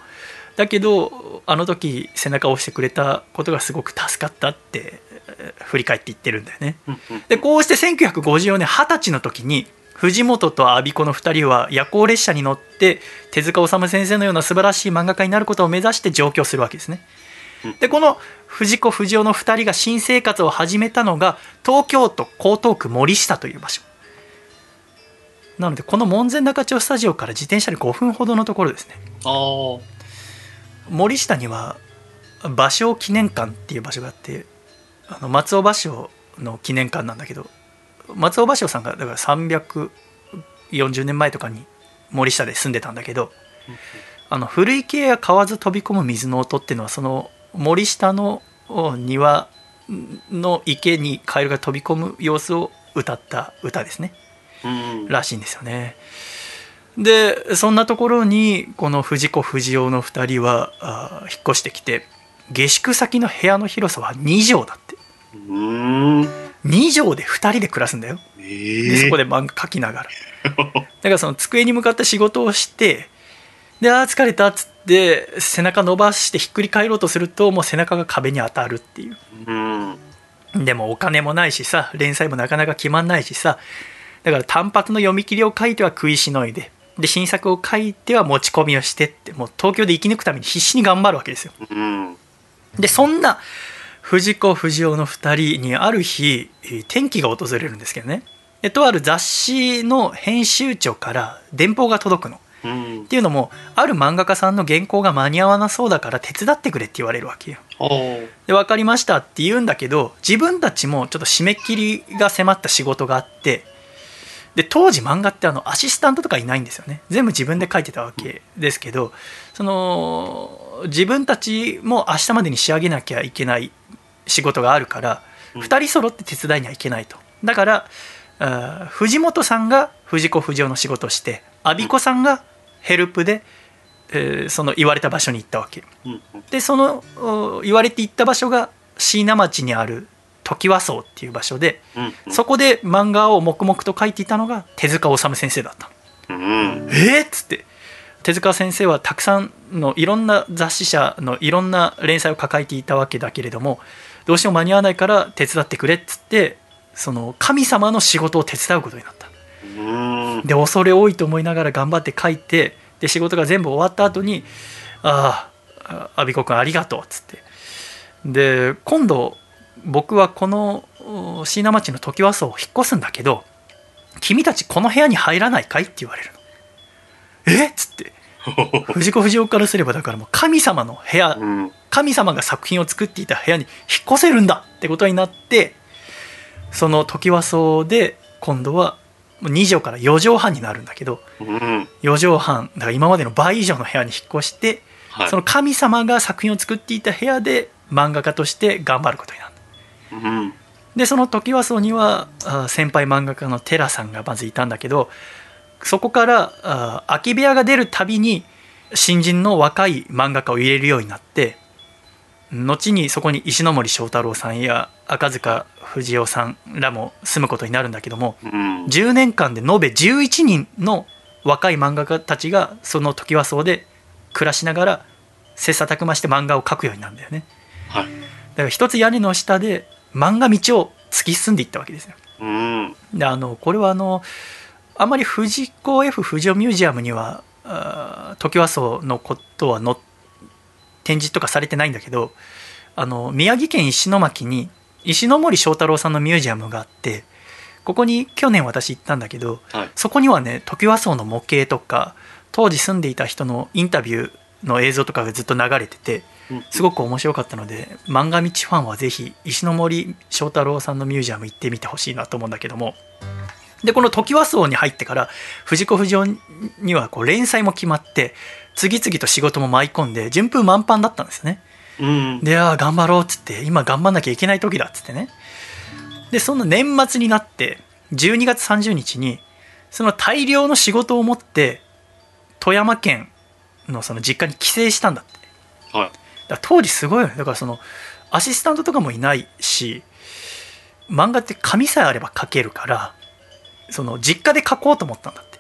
だけどあの時背中を押してくれたことがすごく助かったってえー振り返って言ってるんだよね。でこうして1954年二十歳の時に藤本と我孫子の2人は夜行列車に乗って手塚治虫先生のような素晴らしい漫画家になることを目指して上京するわけですね。でこの藤子不二雄の2人が新生活を始めたのが東京都江東区森下という場所なのでこの門前仲町スタジオから自転車で5分ほどのところですね。ああ森下には芭蕉記念館っていう場所があってあの松尾芭蕉の記念館なんだけど松尾芭蕉さんがだから340年前とかに森下で住んでたんだけどあの古池や河津飛び込む水の音っていうのはその森下のお庭の池にカエルが飛び込む様子を歌った歌ですね。うんらしいんですよね。でそんなところにこの藤子不二雄の2人は引っ越してきて下宿先の部屋の広さは2畳だって。うーん。2畳で2人で暮らすんだよ。えでそこでで漫画描きながら。だからその机に向かって仕事をしてであー疲れたっつって背中伸ばしてひっくり返ろうとするともう背中が壁に当たるっていう。うん。でもお金もないしさ連載もなかなか決まんないしさだから単発の読み切りを書いては食いしのいで。で新作を書いては持ち込みをしてって。もう東京で生き抜くために必死に頑張るわけですよ。うん。でそんな藤子不二雄の2人にある日えー転機が訪れるんですけどね。でとある雑誌の編集長から電報が届くの。うん。っ。ていうのもある漫画家さんの原稿が間に合わなそうだから手伝ってくれって言われるわけよ。で分かりましたって言うんだけど自分たちもちょっと締め切りが迫った仕事があってで当時漫画ってあのアシスタントとかいないんですよね。全部自分で書いてたわけですけどその自分たちも明日までに仕上げなきゃいけない仕事があるからうん。2人揃って手伝いにはいけないと。だから藤本さんが藤子不二雄の仕事をして我孫子さんがヘルプで、えーその言われた場所に行ったわけ。うん。でそのお言われて行った場所が椎名町にある常盤荘っていう場所で。そこで漫画を黙々と書いていたのが手塚治虫先生だったのうん。えっ、っつって手塚先生はたくさんのいろんな雑誌社のいろんな連載を抱えていたわけだけれどもどうしても間に合わないから手伝ってくれっつってその神様の仕事を手伝うことになったうん。で恐れ多いと思いながら頑張って書いてで仕事が全部終わった後に「ああ阿鼻子君ありがとう」っつってで今度僕はこのお椎名町の常盤荘を引っ越すんだけど君たちこの部屋に入らないかい？って言われるの。え？っつって 藤子不二雄からすればだからもう神様の部屋うん。神様が作品を作っていた部屋に引っ越せるんだってことになってその常盤荘で今度はもう2畳から4畳半になるんだけどうん。4畳半だから今までの倍以上の部屋に引っ越してはい。その神様が作品を作っていた部屋で漫画家として頑張ることになるうん。でその常盤荘にはあ先輩漫画家の寺さんがまずいたんだけどそこからあ空き部屋が出るたびに新人の若い漫画家を入れるようになって後にそこに石ノ森章太郎さんや赤塚不二夫さんらも住むことになるんだけどもうん。10年間で延べ11人の若い漫画家たちがその常盤荘で暮らしながら切磋琢磨して漫画を描くようになるんだよねはい。だから一つ屋根の下で漫画道を突き進んでいったわけですようん。であのこれはあのあまり藤子 F 不二雄ミュージアムにはあー常盤荘のことはの展示とかされてないんだけどあの宮城県石巻に石ノ森章太郎さんのミュージアムがあってここに去年私行ったんだけどはい。そこにはね常盤荘の模型とか当時住んでいた人のインタビューの映像とかがずっと流れててすごく面白かったので漫画道ファンはぜひ石森章太郎さんのミュージアム行ってみてほしいなと思うんだけども。でこの常盤荘に入ってから藤子不二雄にはこう連載も決まって次々と仕事も舞い込んで順風満帆だったんですよね。うん。でああ頑張ろうっつって今頑張んなきゃいけない時だっつってね。でそんな年末になって12月30日にその大量の仕事を持って富山県のその実家に帰省したんだって。はい。だ当時すごいよねだからそのアシスタントとかもいないし漫画って紙さえあれば描けるからその実家で描こうと思ったんだって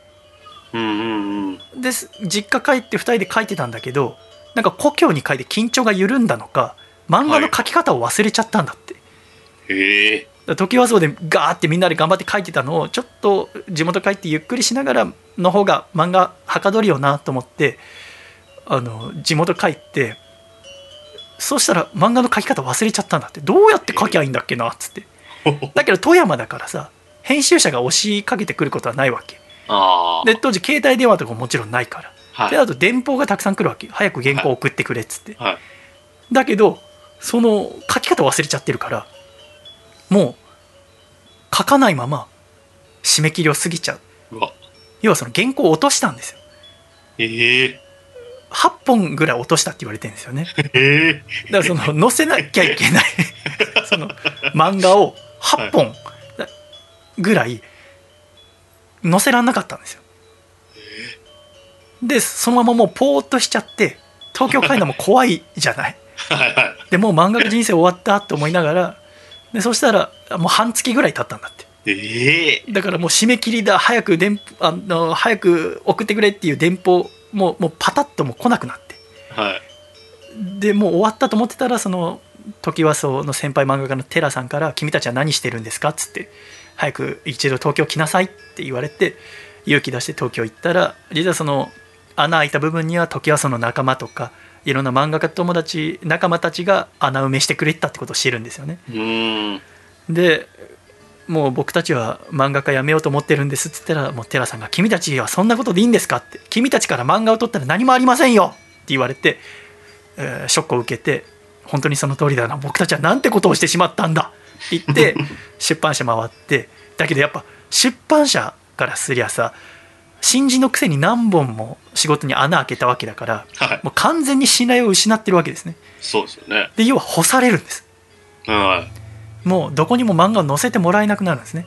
うんうんうん。です実家帰って2人で描いてたんだけどなんか故郷に帰って緊張が緩んだのか漫画の描き方を忘れちゃったんだって、へえ。だから時はそうでガーってみんなで頑張って描いてたのをちょっと地元帰ってゆっくりしながらの方が漫画はかどるよなと思ってあの地元帰ってそうしたら漫画の描き方忘れちゃったんだってどうやって描きゃいいんだっけなっつってだけど富山だからさ編集者が押しかけてくることはないわけ。で当時携帯電話とかももちろんないからはい。であと電報がたくさん来るわけ早く原稿送ってくれっつって、はい。だけどその書き方忘れちゃってるからもう書かないまま締め切りを過ぎちゃう。要はその原稿を落としたんですよへえ。8本ぐらい落としたって言われてるんですよねへえ。だからその載せなきゃいけない その漫画を8本ぐらい載せらんなかったんですよでそのままもうポーっとしちゃって東京帰るのも怖いじゃない。でもう漫画家人生終わったと思いながらでそしたらもう半月ぐらい経ったんだってええ。だからもう締め切りだ早く電あの早く送ってくれっていう電報もうもうパタッともう来なくなってはい。でもう終わったと思ってたらその時は荘の先輩漫画家のテラさんから「君たちは何してるんですか?」っつって「早く一度東京来なさい」って言われて勇気出して東京行ったら実はその穴開いた部分には時はその仲間とかいろんな漫画家友達仲間たちが穴埋めしてくれてたってことを知るんですよね。うーん。でもう僕たちは漫画家やめようと思ってるんですっつったらもう寺さんが「君たちはそんなことでいいんですか?」って「君たちから漫画を撮ったら何もありませんよ!」って言われて、えーショックを受けて「本当にその通りだな僕たちはなんてことをしてしまったんだ」って言って 出版社回ってだけどやっぱ出版社からすりゃさ新人のくせに何本も仕事に穴開けたわけだからはい。もう完全に信頼を失ってるわけですねそうですよね。で要は干されるんですはもうどこにも漫画を載せてもらえなくなるんですね。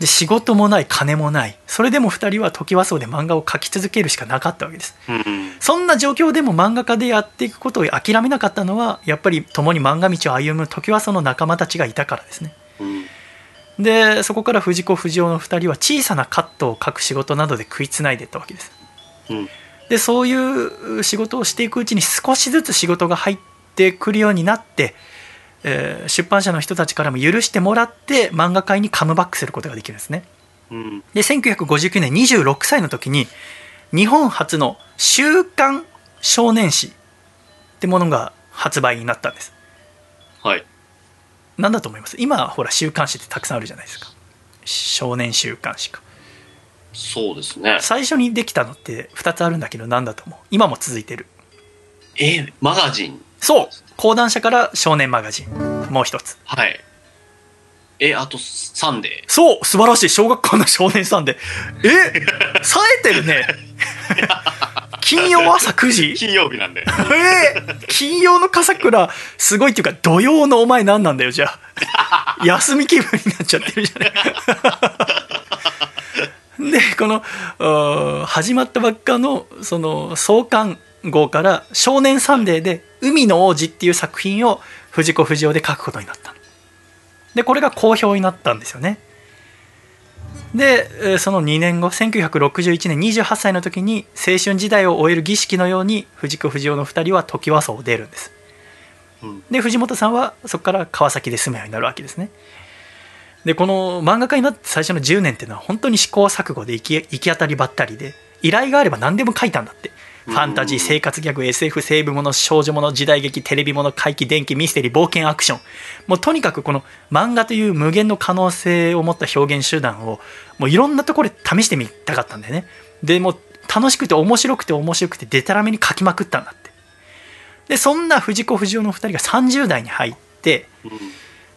で仕事もない金もないそれでも2人は時はそうで漫画を描き続けるしかなかったわけですうん。そんな状況でも漫画家でやっていくことを諦めなかったのはやっぱり共に漫画道を歩む時はその仲間たちがいたからですねうん。でそこから藤子不二雄の2人は小さなカットを描く仕事などで食いつないでいったわけですうん。でそういう仕事をしていくうちに少しずつ仕事が入ってくるようになって、えー出版社の人たちからも許してもらって漫画界にカムバックすることができるんですねうん。で1959年26歳の時に日本初の「週刊少年誌」ってものが発売になったんですはい。何だと思います？今ほら週刊誌ってたくさんあるじゃないですか少年週刊誌かそうですね。最初にできたのって2つあるんだけど何だと思う？今も続いてるえ、マガジン。そう。講談社から少年マガジン。もう一つ。はい。え、あと、サンデそう。素晴らしい。小学校の少年さんで。え？冴えてるね。金曜朝9時？ー。金曜日なんで。え？ー、金曜の笠倉。すごいっていうか土曜のお前何なんだよじゃあ。休み気分になっちゃってるじゃない。でこの始まったばっかのその創刊号から「少年サンデー」で「海の王子」っていう作品を藤子不二雄で書くことになった。のでこれが好評になったんですよね。でえーその2年後1961年28歳の時に青春時代を終える儀式のように藤子不二雄の2人は時和荘を出るんです。うん。で藤本さんはそこから川崎で住むようになるわけですね。でこの漫画家になって最初の10年っていうのは本当に試行錯誤で行き行き当たりばったりで依頼があれば何でも書いたんだってファンタジー生活ギャグ SF 西部もの少女もの時代劇テレビもの怪奇電気ミステリー冒険アクション。もうとにかくこの漫画という無限の可能性を持った表現手段をもういろんなところで試してみたかったんだよね。でもう楽しくて面白くて面白くてデタラメに書きまくったんだって。でそんな藤子不二雄の2人が30代に入ってうん。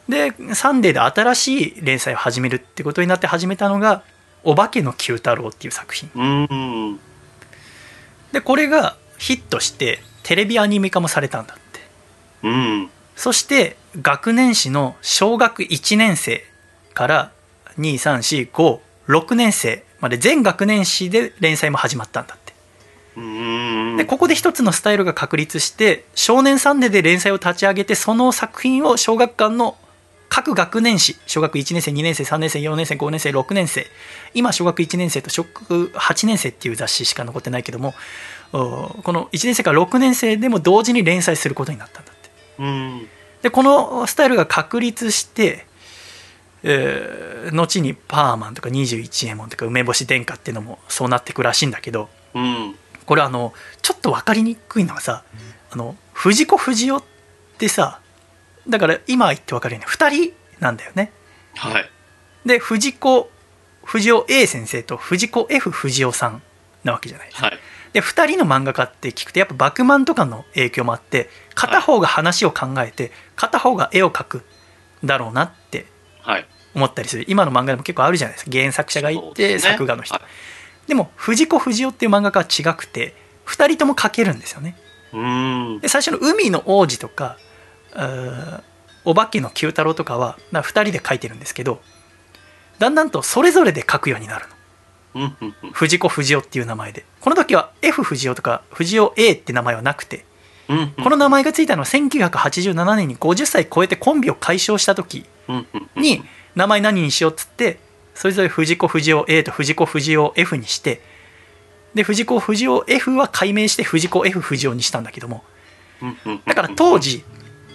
でサンデーで新しい連載を始めるってことになって始めたのが「お化けの Q 太郎」っていう作品。うん。でこれがヒットしてテレビアニメ化もされたんだってうん。そして学年誌の小学1年生から23456年生まで全学年誌で連載も始まったんだってうん。でここで一つのスタイルが確立して少年サンデーで連載を立ち上げてその作品を小学館の各学年誌小学1年生2年生3年生4年生5年生6年生今小学1年生と小学8年生っていう雑誌しか残ってないけどもおこの1年生から6年生でも同時に連載することになったんだってうん。でこのスタイルが確立して、えー後にパーマンとか21エモンとか梅干し殿下っていうのもそうなってくらしいんだけどうん。これあのちょっと分かりにくいのはさあの藤子不二雄ってさだから今言って分かるように2人なんだよねはい。で藤子不二雄 A 先生と藤子 F 不二雄さんなわけじゃないですかはい。で2人の漫画家って聞くとやっぱ「バクマン」とかの影響もあって片方が話を考えて片方が絵を描くだろうなってはい。思ったりする今の漫画でも結構あるじゃないですか原作者がいて、ね作画の人、はいでも藤子不二雄っていう漫画家は違くて2人とも描けるんですよねうん。で最初の「海の王子」とか「うーお化けの九太郎」とかは2人で描いてるんですけどだんだんとそれぞれで描くようになるの藤子不二雄っていう名前でこの時は F 不二雄とか藤雄 A って名前はなくてうん。この名前がついたのは1987年に50歳超えてコンビを解消した時。に名前何にしようっつってそれぞれ藤子不二雄 A と藤子不二雄 F にしてで藤子不二雄 F は改名して藤子 F 不二雄にしたんだけども。だから当時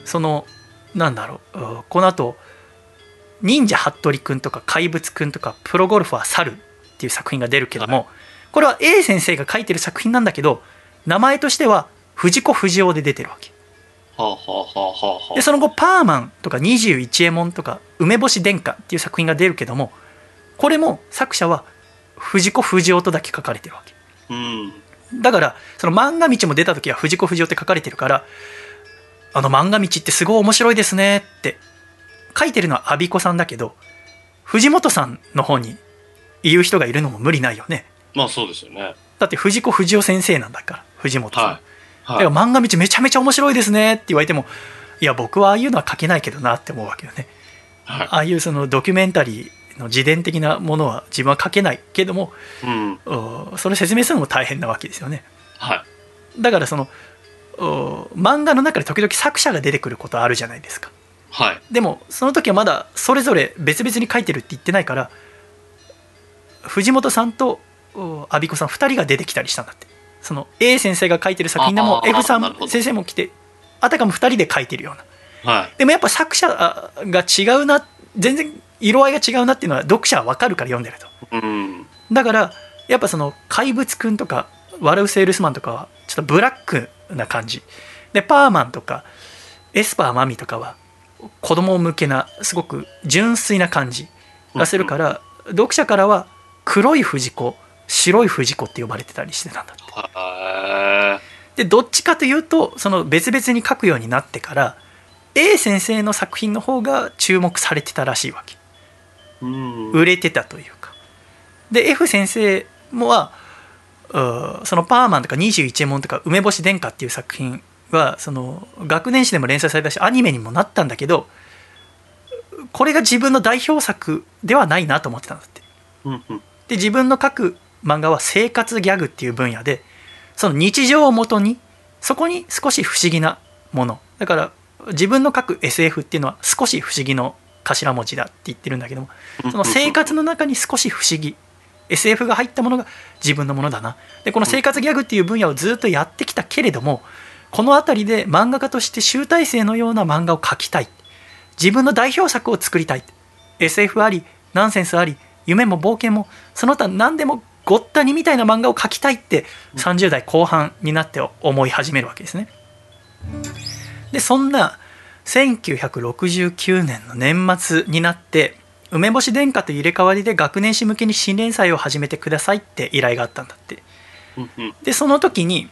そのなんだろううんこの後忍者服部くんとか怪物くんとかプロゴルファー猿っていう作品が出るけども、これは A 先生が書いてる作品なんだけど名前としては藤子不二雄で出てるわけ。でその後「パーマン」とか「21エモン」とか「梅干し殿下」っていう作品が出るけどもこれも作者は藤子不二雄とだけ書かれてるわけ。うん。だからその漫画道も出た時は藤子不二雄って書かれてるからあの漫画道ってすごい面白いですねって書いてるのは我孫子さんだけど藤本さんの方に言う人がいるのも無理ないよね。まあそうですよね。だって藤子不二雄先生なんだから藤本さん、はい。だからはい漫画道めちゃめちゃ面白いですねって言われてもいや僕はああいうのは書けないけどなって思うわけよね。はい。ああいうそのドキュメンタリーの自伝的なものは自分は書けないけどもうんおそれ説明するのも大変なわけですよねはいだからそのお漫画の中で時々作者が出てくることあるじゃないですか。はい。でもその時はまだそれぞれ別々に書いてるって言ってないから藤本さんとお我孫子さん2人が出てきたりしたんだって。その A 先生が書いてる作品でも F さん先生も来てあたかも2人で書いてるような。はい。でもやっぱ作者が違うな全然色合いが違うなっていうのは読者は分かるから読んでると。うん。だからやっぱその怪物くんとか笑うセールスマンとかはちょっとブラックな感じ。でパーマンとかエスパーマミとかは子供向けなすごく純粋な感じがするから読者からは黒い藤子白い藤子って呼ばれてたりしてたんだって。はでどっちかというとその別々に書くようになってから A 先生の作品の方が注目されてたらしいわけ。いうん。売れてたというか。で F 先生もはそのパーマンとか21エモンとか梅干し殿下っていう作品はその学年誌でも連載されたしアニメにもなったんだけどこれが自分の代表作ではないなと思ってたんだって。うんうん。で自分の書く漫画は生活ギャグっていう分野でその日常をもとにそこに少し不思議なもの。だから自分の書く SF っていうのは少し不思議の頭文字だって言ってるんだけどもその生活の中に少し不思議 SF が入ったものが自分のものだな。でこの生活ギャグっていう分野をずっとやってきたけれどもこの辺りで漫画家として集大成のような漫画を描きたい。自分の代表作を作りたい。SF ありナンセンスあり夢も冒険もその他何でもごったにみたいな漫画を描きたいって30代後半になって思い始めるわけですね。でそんな1969年の年末になって梅干し殿下と入れ替わりで学年誌向けに新連載を始めてくださいって依頼があったんだって。うんうん。でその時に、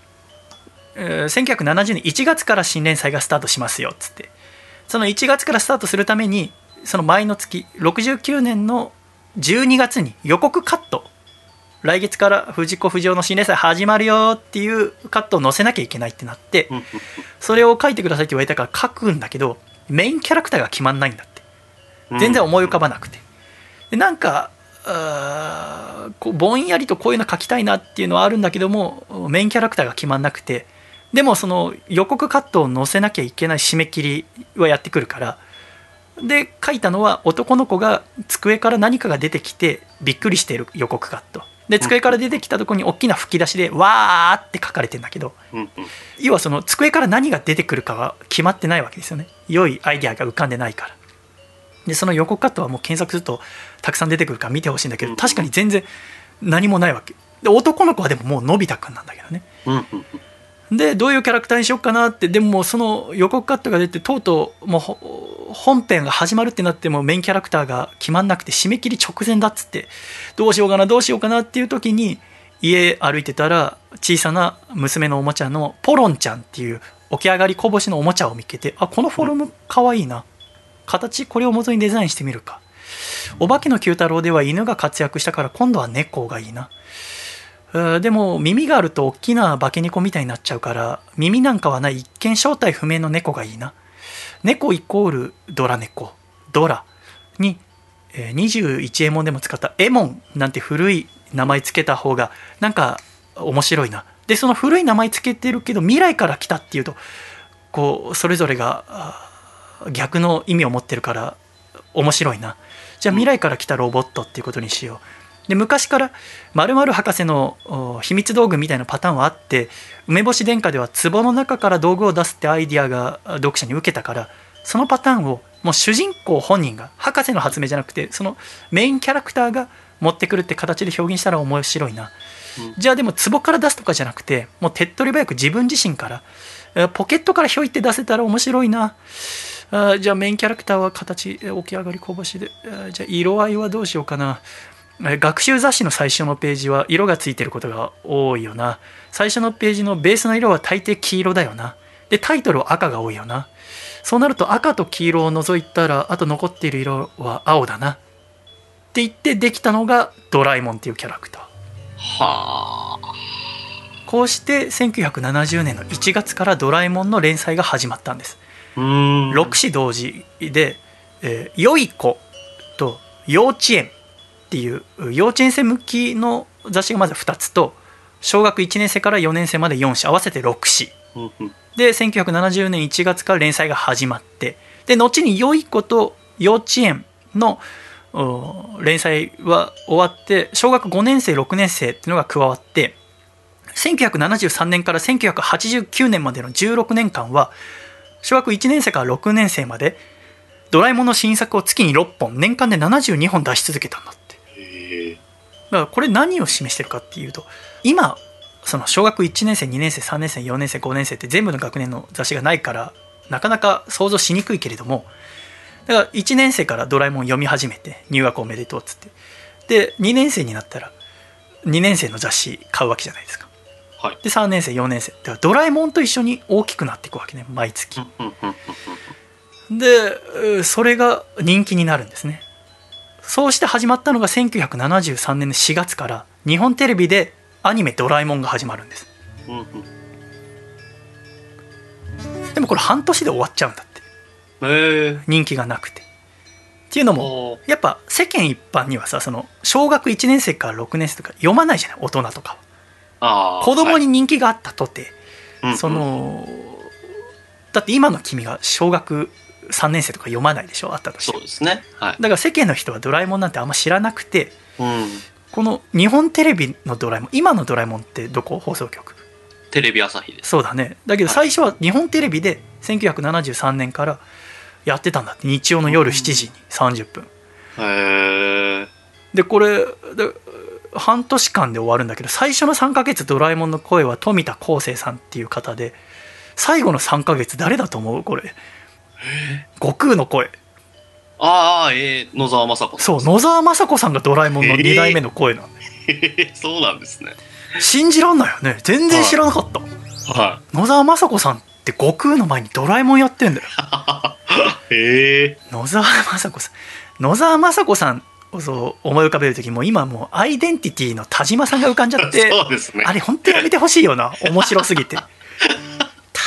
えー1970年1月から新連載がスタートしますよっつって。その1月からスタートするためにその前の月69年の12月に予告カット。来月から藤子不二雄の新連載始まるよっていうカットを載せなきゃいけないってなってそれを書いてくださいって言われたから書くんだけどメインキャラクターが決まんないんだって。うん全然思い浮かばなくて。でなんかこうぼんやりとこういうの書きたいなっていうのはあるんだけどもメインキャラクターが決まんなくて。でもその予告カットを載せなきゃいけない締め切りはやってくるから。で書いたのは男の子が机から何かが出てきてびっくりしている予告カット。で机から出てきたところに大きな吹き出しで「わー」って書かれてんだけど。要はその机から何が出てくるかは決まってないわけですよね。良いアイデアが浮かんでないからでその予告カットはもう検索するとたくさん出てくるから見てほしいんだけどうん確かに全然何もないわけ。で男の子はでももうのび太くんなんだけどね。うんうんでどういうキャラクターにしようかなってでももうその予告カットが出てとうとうもうほ本編が始まるってなってもメインキャラクターが決まんなくて締め切り直前だっつってどうしようかなどうしようかなっていう時に家歩いてたら小さな娘のおもちゃのポロンちゃんっていう起き上がりこぼしのおもちゃを見つけてあこのフォルムかわいいな形これを元にデザインしてみるか。お化けの九太郎では犬が活躍したから今度は猫がいいな。でも耳があると大きな化け猫みたいになっちゃうから耳なんかはない一見正体不明の猫がいいな。猫イコールドラ猫。ドラ。に、21エモンでも使った。エモンなんて古い名前つけた方がなんか面白いな。でその古い名前つけてるけど未来から来たっていうとこうそれぞれが逆の意味を持ってるから面白いな。じゃあ未来から来たロボットっていうことにしよう。で昔から〇〇博士のお秘密道具みたいなパターンはあって梅干し殿下では壺の中から道具を出すってアイディアがあ読者に受けたからそのパターンをもう主人公本人が博士の発明じゃなくてそのメインキャラクターが持ってくるって形で表現したら面白いな、うん。じゃあでも壺から出すとかじゃなくてもう手っ取り早く自分自身からえポケットからひょいって出せたら面白いなあじゃあメインキャラクターは形え起き上がりこぼしであじゃあ色合いはどうしようかな。え学習雑誌の最初のページは色がついてることが多いよな。最初のページのベースの色は大抵黄色だよな。でタイトルは赤が多いよな。そうなると赤と黄色を除いたらあと残っている色は青だな。って言ってできたのがドラえもんっていうキャラクター。はあ。こうして1970年の1月からドラえもんの連載が始まったんです。6子同時で「えーよい子」と「幼稚園」っていう幼稚園生向きの雑誌がまず2つと小学1年生から4年生まで4子合わせて6子。で1970年1月から連載が始まってで後に「よい子」と「幼稚園」のお連載は終わって小学5年生6年生っていうのが加わって1973年から1989年までの16年間は小学1年生から6年生までドラえもんの新作を月に6本年間で72本出し続けたんだって。だからこれ何を示してるかっていうと今その小学1年生2年生3年生4年生5年生って全部の学年の雑誌がないからなかなか想像しにくいけれどもだから1年生からドラえもん読み始めて入学おめでとうっつって。で2年生になったら2年生の雑誌買うわけじゃないですかはい。で3年生4年生。だからドラえもんと一緒に大きくなっていくわけね毎月。でうそれが人気になるんですね。そうして始まったのが1973年の4月から日本テレビでアニメ「ドラえもん」が始まるんです。でもこれ半年で終わっちゃうんだって。へえ。人気がなくて。っていうのもやっぱ世間一般にはさその小学1年生から6年生とか読まないじゃない大人とか子供にはい人気があったとて、うんうんそのだって今の君が小学3年生とか読まないでしょ？あったとしてそうですね。はい。だから世間の人はドラえもんなんてあんま知らなくてうん。この日本テレビのドラえもん今のドラえもんってどこ放送局？テレビ朝日です。そうだねだけどはい最初は日本テレビで1973年からやってたんだって日曜の夜7時に30分へえ。でこれで半年間で終わるんだけど最初の3ヶ月ドラえもんの声は富田康生さんっていう方で最後の3ヶ月誰だと思う？これ。悟空の声。ああ、えー、野沢雅子そう野沢雅子さんがドラえもんの2代目の声なの、へ ーそうなんですね。信じらんないよね。全然知らなかった、は野沢雅子さんって悟空の前にドラえもんやってんだよ。え。野沢雅子さん。野沢雅子さんをそう思い浮かべる時も今もうアイデンティティの田島さんが浮かんじゃって ね。あれ本当やめてほしいよな。面白すぎて。田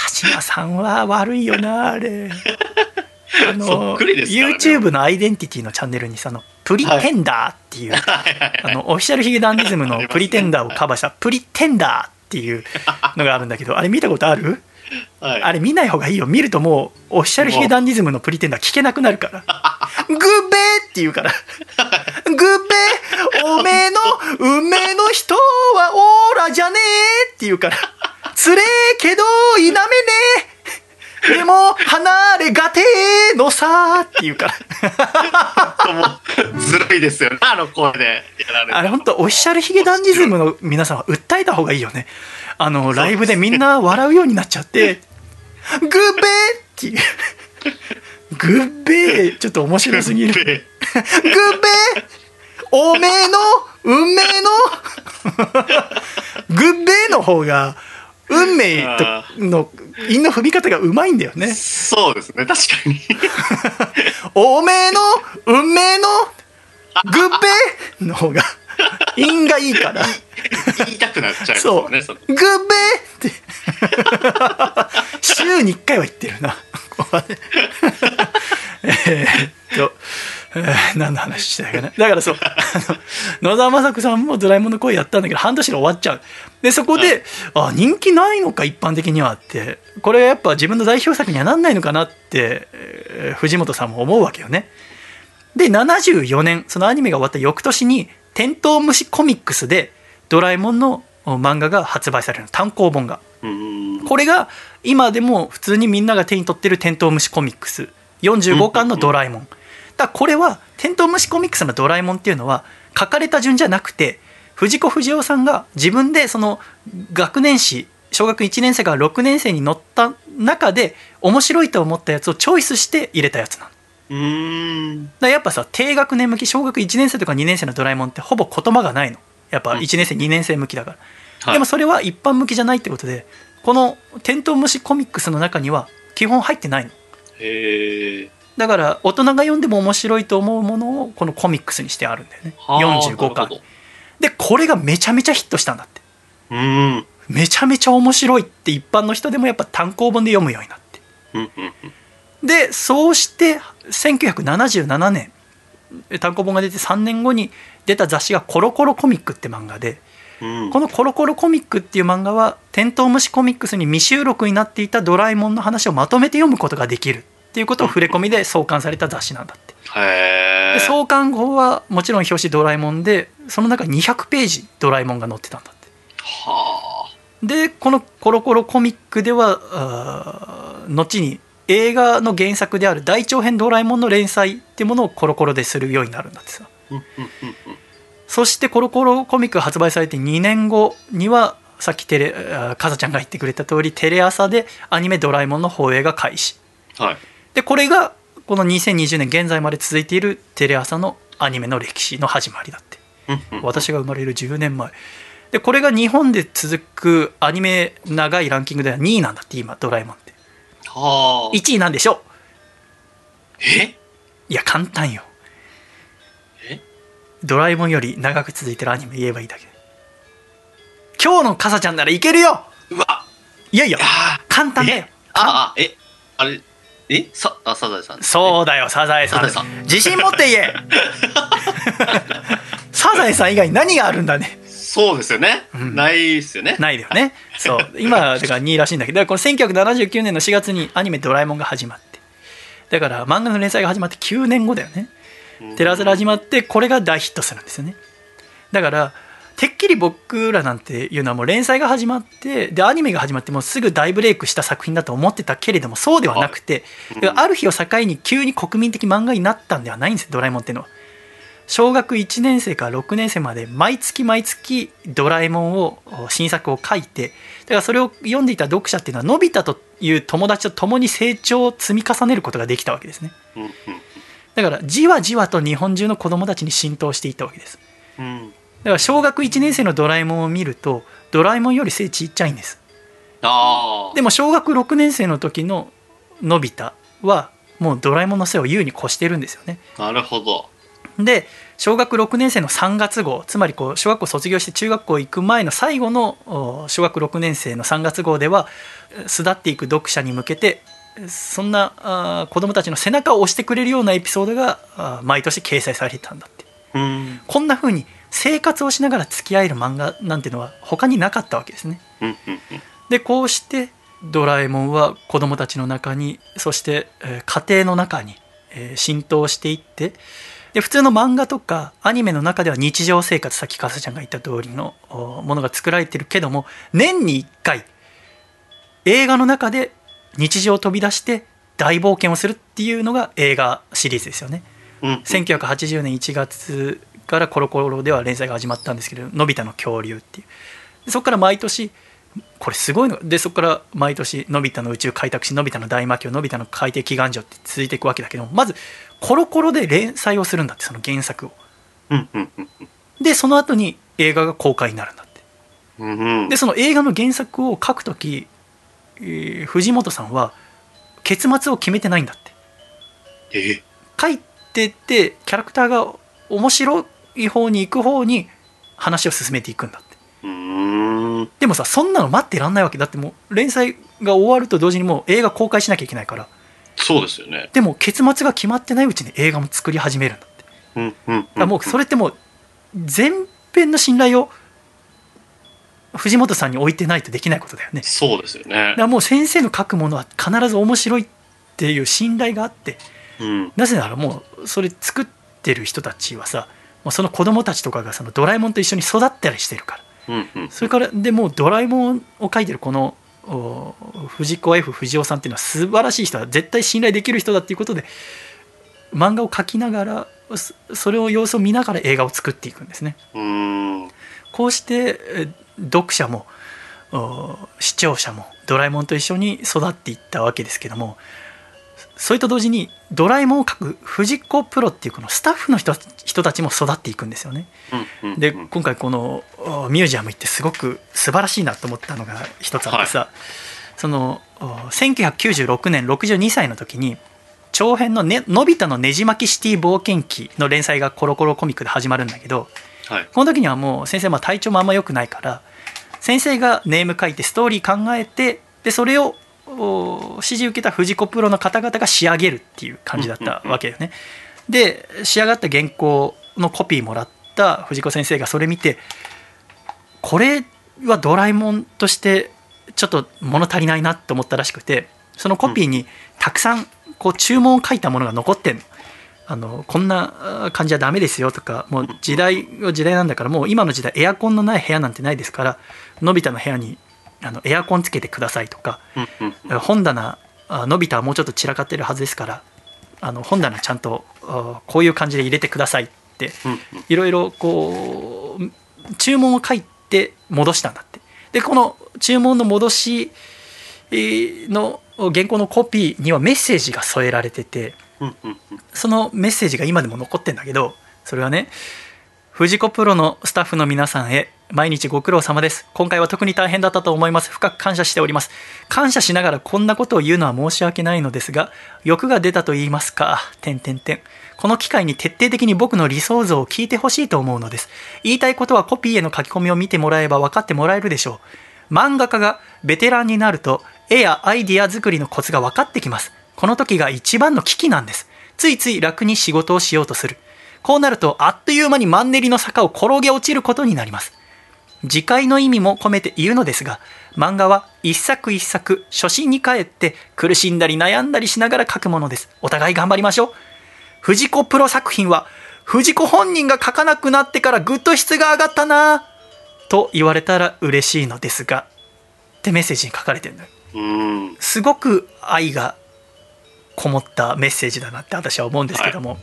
島さんは悪いよなあれ。あそのね。YouTube のアイデンティティのチャンネルにさあのプリテンダーっていう、あのオフィシャルヒゲダンディズムのプリテンダーをカバーしたプリテンダーっていうのがあるんだけどあれ見たことある？はい。あれ見ない方がいいよ。見るともうオフィシャルヒゲダンディズムのプリテンダー聞けなくなるから。グッベーって言うから。グッベーおめえの運命の人はオーラじゃねえって言うから。つれえけど否めねえでも離れがてえのさって言うから。もうずるいですよね。あの声で。あれ本当オフィシャルヒゲダンディズムの皆さんは訴えた方がいいよね。あのライブでみんな笑うようになっちゃってグッベーっていう。グッベーちょっと面白すぎる。グッベー。おめえの運命の。グッベーの方が運命との韻の踏み方がうまいんだよねそうですね。確かに。おめえの運命のグッベーの方が韻がいいから言いたくなっちゃう、よね。そのグッベーって 週に1回は言ってるなここはね えーっと、え ー何の話したいかな。だからそう。あの野沢雅子さんもドラえもんの声やったんだけど半年で終わっちゃう。でそこで、あ人気ないのか一般的にはって。これやっぱ自分の代表作にはなんないのかなって、えー藤本さんも思うわけよね。で74年そのアニメが終わった翌年に「テントウムシコミックス」でドラえもんの漫画が発売されるの。単行本が。これが今でも普通にみんなが手に取ってるテントウムシコミックス。45巻のドラえもん。だからこれはテントウムシコミックスのドラえもんっていうのは書かれた順じゃなくて藤子不二雄さんが自分でその学年誌小学1年生から6年生に載った中で面白いと思ったやつをチョイスして入れたやつなの。うーん。だやっぱさ低学年向き小学1年生とか2年生のドラえもんってほぼ言葉がないのやっぱうん1年生、2年生向きだから、はい、でもそれは一般向きじゃないってことでこの「テントウムシコミックス」の中には基本入ってないのへえ。だから大人が読んでも面白いと思うものをこのコミックスにしてあるんだよね。はあ45なるほ巻ど。でこれがめちゃめちゃヒットしたんだって。うーん。めちゃめちゃ面白いって一般の人でもやっぱ単行本で読むようになって。うんうんうん。でそうして1977年単行本が出て3年後に出た雑誌が「コロコロコミック」って漫画でうん。この「コロコロコミック」っていう漫画は「テントウムシコミックス」に未収録になっていたドラえもんの話をまとめて読むことができるっていうことを触れ込みで創刊された雑誌なんだって。で創刊後はもちろん表紙ドラえもんでその中に200ページドラえもんが載ってたんだってはあ。でこの「コロコロコミック」では後に映画の原作である大長編ドラえもんの連載っていうものをコロコロでするようになるんだってさ。そしてコロコロコミックが発売されて2年後にはさっきテレかさちゃんが言ってくれた通りテレ朝でアニメ「ドラえもん」の放映が開始はい。でこれがこの2020年現在まで続いているテレ朝のアニメの歴史の始まりだって。私が生まれる10年前。でこれが日本で続くアニメ長いランキングでは2位なんだって今ドラえもんって。はあ。1位なんでしょえ？ういや簡単よ。え？ドラえもんより長く続いてるアニメ言えばいいだけ。今日のかさちゃんならいけるよ。うわ。いやいやあ簡単だよ。え？ああ、え、あれ、え？さ、あ、サザエさん。そうだよサザエさん。自信持って言え。サザエさん以外に何があるんだね。そうですよね。ん。ないっすよね。ないだよね。そう。今だから2位らしいんだけどだからこの1979年の4月にアニメ「ドラえもん」が始まって。だから漫画の連載が始まって9年後だよね。テレ朝で始まってこれが大ヒットするんですよね。だからてっきり僕らなんていうのはもう連載が始まってでアニメが始まってもうすぐ大ブレイクした作品だと思ってたけれどもそうではなくて、ある日を境に急に国民的漫画になったんではないんですよドラえもんっていうのは。小学1年生から6年生まで毎月毎月ドラえもんを新作を書いてだからそれを読んでいた読者っていうのはのび太という友達と共に成長を積み重ねることができたわけですね。だからじわじわと日本中の子供たちに浸透していったわけです。うん。だから小学1年生のドラえもんを見るとドラえもんより背ちっちゃいんですああ。でも小学6年生の時ののび太はもうドラえもんの背を優に越してるんですよねなるほど。で小学6年生の3月号つまりこう小学校卒業して中学校行く前の最後のお小学6年生の3月号では巣立っていく読者に向けてそんな子供たちの背中を押してくれるようなエピソードが毎年掲載されてたんだってうん。こんな風に生活をしながら付き合える漫画なんていうのは他になかったわけですね。でこうしてドラえもんは子供たちの中にそして、えー家庭の中に、えー浸透していってで普通の漫画とかアニメの中では日常生活さっきかさちゃんが言った通りのおものが作られてるけども年に1回映画の中で日常を飛び出して大冒険をするっていうのが映画シリーズですよね。うん。1980年1月からコロコロでは連載が始まったんですけど「のび太の恐竜」っていう。でそこから毎年これすごいの。でそこから毎年「のび太の宇宙開拓史」「のび太の大魔教」「のび太の海底祈願所」って続いていくわけだけどもまずコロコロで連載をするんだってその原作を。でその後に映画が公開になるんだって。でその映画の原作を書く時、えー藤本さんは結末を決めてないんだって。え書いてってキャラクターが面白い方に行く方に話を進めていくんだって。でもさそんなの待ってらんないわけだってもう連載が終わると同時にもう映画公開しなきゃいけないからそうですよね。でも結末が決まってないうちに映画も作り始めるんだってだうんうん。からもうそれってもう全編の信頼を藤本さんに置いてないとできないことだよねそうですよねだか。らもう先生の書くものは必ず面白いっていう信頼があってうん。なぜならもうそれ作ってる人たちはさもうその子供たちとかがそのドラえもんと一緒に育ったりしてるから。それからでもうドラえもんを書いてるこのお藤子 F 不二雄さんっていうのは素晴らしい人は絶対信頼できる人だっていうことで漫画を描きながらそそれを様子を見ながら映画を作っていくんですね。う。こうしてえ読者もお視聴者もドラえもんと一緒に育っていったわけですけどもそれと同時にドラえもんを描く藤子プロっていうこのスタッフの人人たちも育っていくんですよね。でうん今回このおミュージアム行ってすごく素晴らしいなと思ったのが一つあってさ、そのお1996年62歳の時に長編の、ね「のび太のねじ巻きシティ冒険記」の連載がコロコロコミックで始まるんだけどはい。この時にはもう先生まあ体調もあんま良くないから先生がネーム書いてストーリー考えてでそれをお指示受けた藤子プロの方々が仕上げるっていう感じだったわけよね。で仕上がった原稿のコピーもらった藤子先生がそれ見てこれはドラえもんとしてちょっと物足りないなって思ったらしくてそのコピーにたくさんこう注文を書いたものが残ってんの。あのこんなあ感じはダメですよとかもう時代は時代なんだからもう今の時代エアコンのない部屋なんてないですからのび太の部屋にあのエアコンつけてくださいとかうんうん本棚あのび太はもうちょっと散らかってるはずですからあの本棚ちゃんとあこういう感じで入れてくださいっていろいろこう注文を書いて戻したんだって。でこの注文の戻しえーの原稿のコピーにはメッセージが添えられててそのメッセージが今でも残ってんだけどそれはね藤子プロのスタッフの皆さんへ毎日ご苦労様です。今回は特に大変だったと思います。深く感謝しております。感謝しながらこんなことを言うのは申し訳ないのですが欲が出たと言いますか。点点点この機会に徹底的に僕の理想像を聞いてほしいと思うのです。言いたいことはコピーへの書き込みを見てもらえば分かってもらえるでしょう。漫画家がベテランになると絵やアイディア作りのコツが分かってきます。この時が一番の危機なんです。ついつい楽に仕事をしようとする。こうなるとあっという間にマンネリの坂を転げ落ちることになります。次回の意味も込めて言うのですが漫画は一作一作初心に帰って苦しんだり悩んだりしながら書くものです。お互い頑張りましょう。藤子プロ作品は藤子本人が書かなくなってからぐっと質が上がったなと言われたら嬉しいのですがってメッセージに書かれてるのよ。うん。すごく愛がこもったメッセージだなって私は思うんですけども、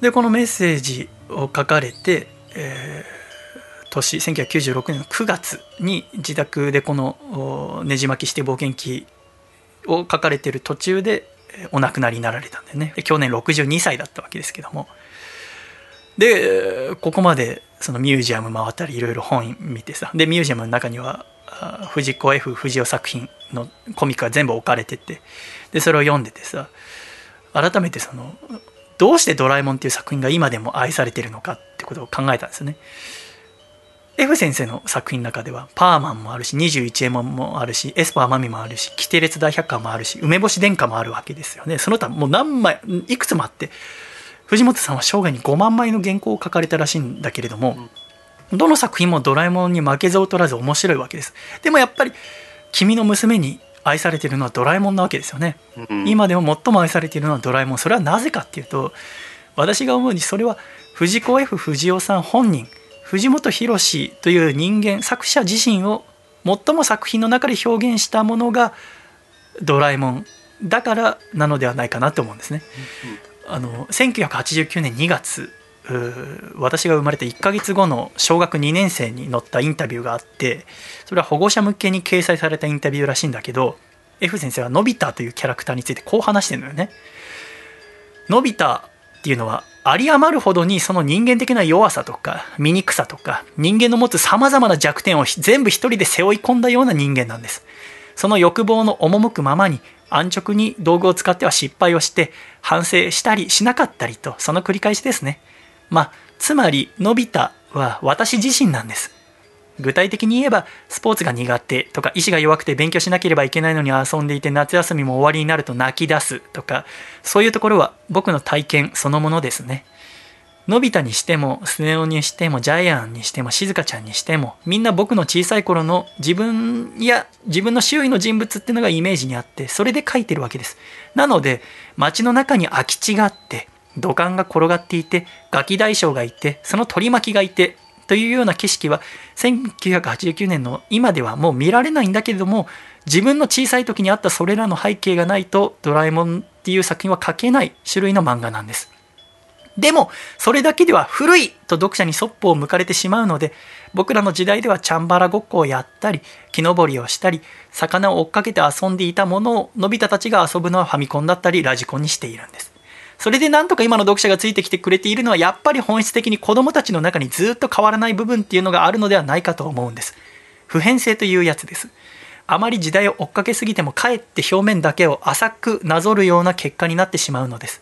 でこのメッセージを書かれて、えー年1996年の9月に自宅でこのねじ巻きして冒険記を書かれてる途中でお亡くなりになられたんでね。去年62歳だったわけですけども。でここまでそのミュージアム回ったりいろいろ本見てさ。でミュージアムの中には藤子 F 不二雄作品のコミックが全部置かれてて。でそれを読んでてさ改めてそのどうして「ドラえもん」っていう作品が今でも愛されてるのかってことを考えたんですよね。F 先生の作品の中ではパーマンもあるし21エモンもあるしエスパーマミもあるしキテレツ大百科もあるし梅干し殿下もあるわけですよね。その他もう何枚いくつもあって藤本さんは生涯に5万枚の原稿を書かれたらしいんだけれども、どの作品もドラえもんに負けず劣らず面白いわけです。でもやっぱり君の娘に愛されているのはドラえもんなわけですよね、うん。今でも最も愛されているのはドラえもん。それはなぜかっていうと私が思うにそれは藤子 F 不二雄さん本人藤本弘という人間作者自身を最も作品の中で表現したものがドラえもんだからなのではないかなと思うんですね。あの1989年2月私が生まれて1ヶ月後の小学2年生に載ったインタビューがあってそれは保護者向けに掲載されたインタビューらしいんだけど F 先生はのび太というキャラクターについてこう話してるのよね。のび太っていうのはあり余るほどにその人間的な弱さとか醜さとか人間の持つさまざまな弱点を全部一人で背負い込んだような人間なんです。その欲望の赴くままに安直に道具を使っては失敗をして反省したりしなかったりとその繰り返しですね。まあつまりのび太は私自身なんです。具体的に言えばスポーツが苦手とか意志が弱くて勉強しなければいけないのに遊んでいて夏休みも終わりになると泣き出すとかそういうところは僕の体験そのものですね。のび太にしてもスネ夫にしてもジャイアンにしても静香ちゃんにしてもみんな僕の小さい頃の自分や自分の周囲の人物っていうのがイメージにあってそれで描いてるわけですなので街の中に空き地があって土管が転がっていてガキ大将がいてその取り巻きがいてというような景色は1989年の今ではもう見られないんだけれども自分の小さい時にあったそれらの背景がないとドラえもんっていう作品は描けない種類の漫画なんです。でもそれだけでは古いと読者にそっぽを向かれてしまうので僕らの時代ではチャンバラごっこをやったり木登りをしたり魚を追っかけて遊んでいたものをのび太たちが遊ぶのはファミコンだったりラジコンにしているんです。それでなんとか今の読者がついてきてくれているのはやっぱり本質的に子供たちの中にずっと変わらない部分っていうのがあるのではないかと思うんです。普遍性というやつです。あまり時代を追っかけすぎてもかえって表面だけを浅くなぞるような結果になってしまうのです。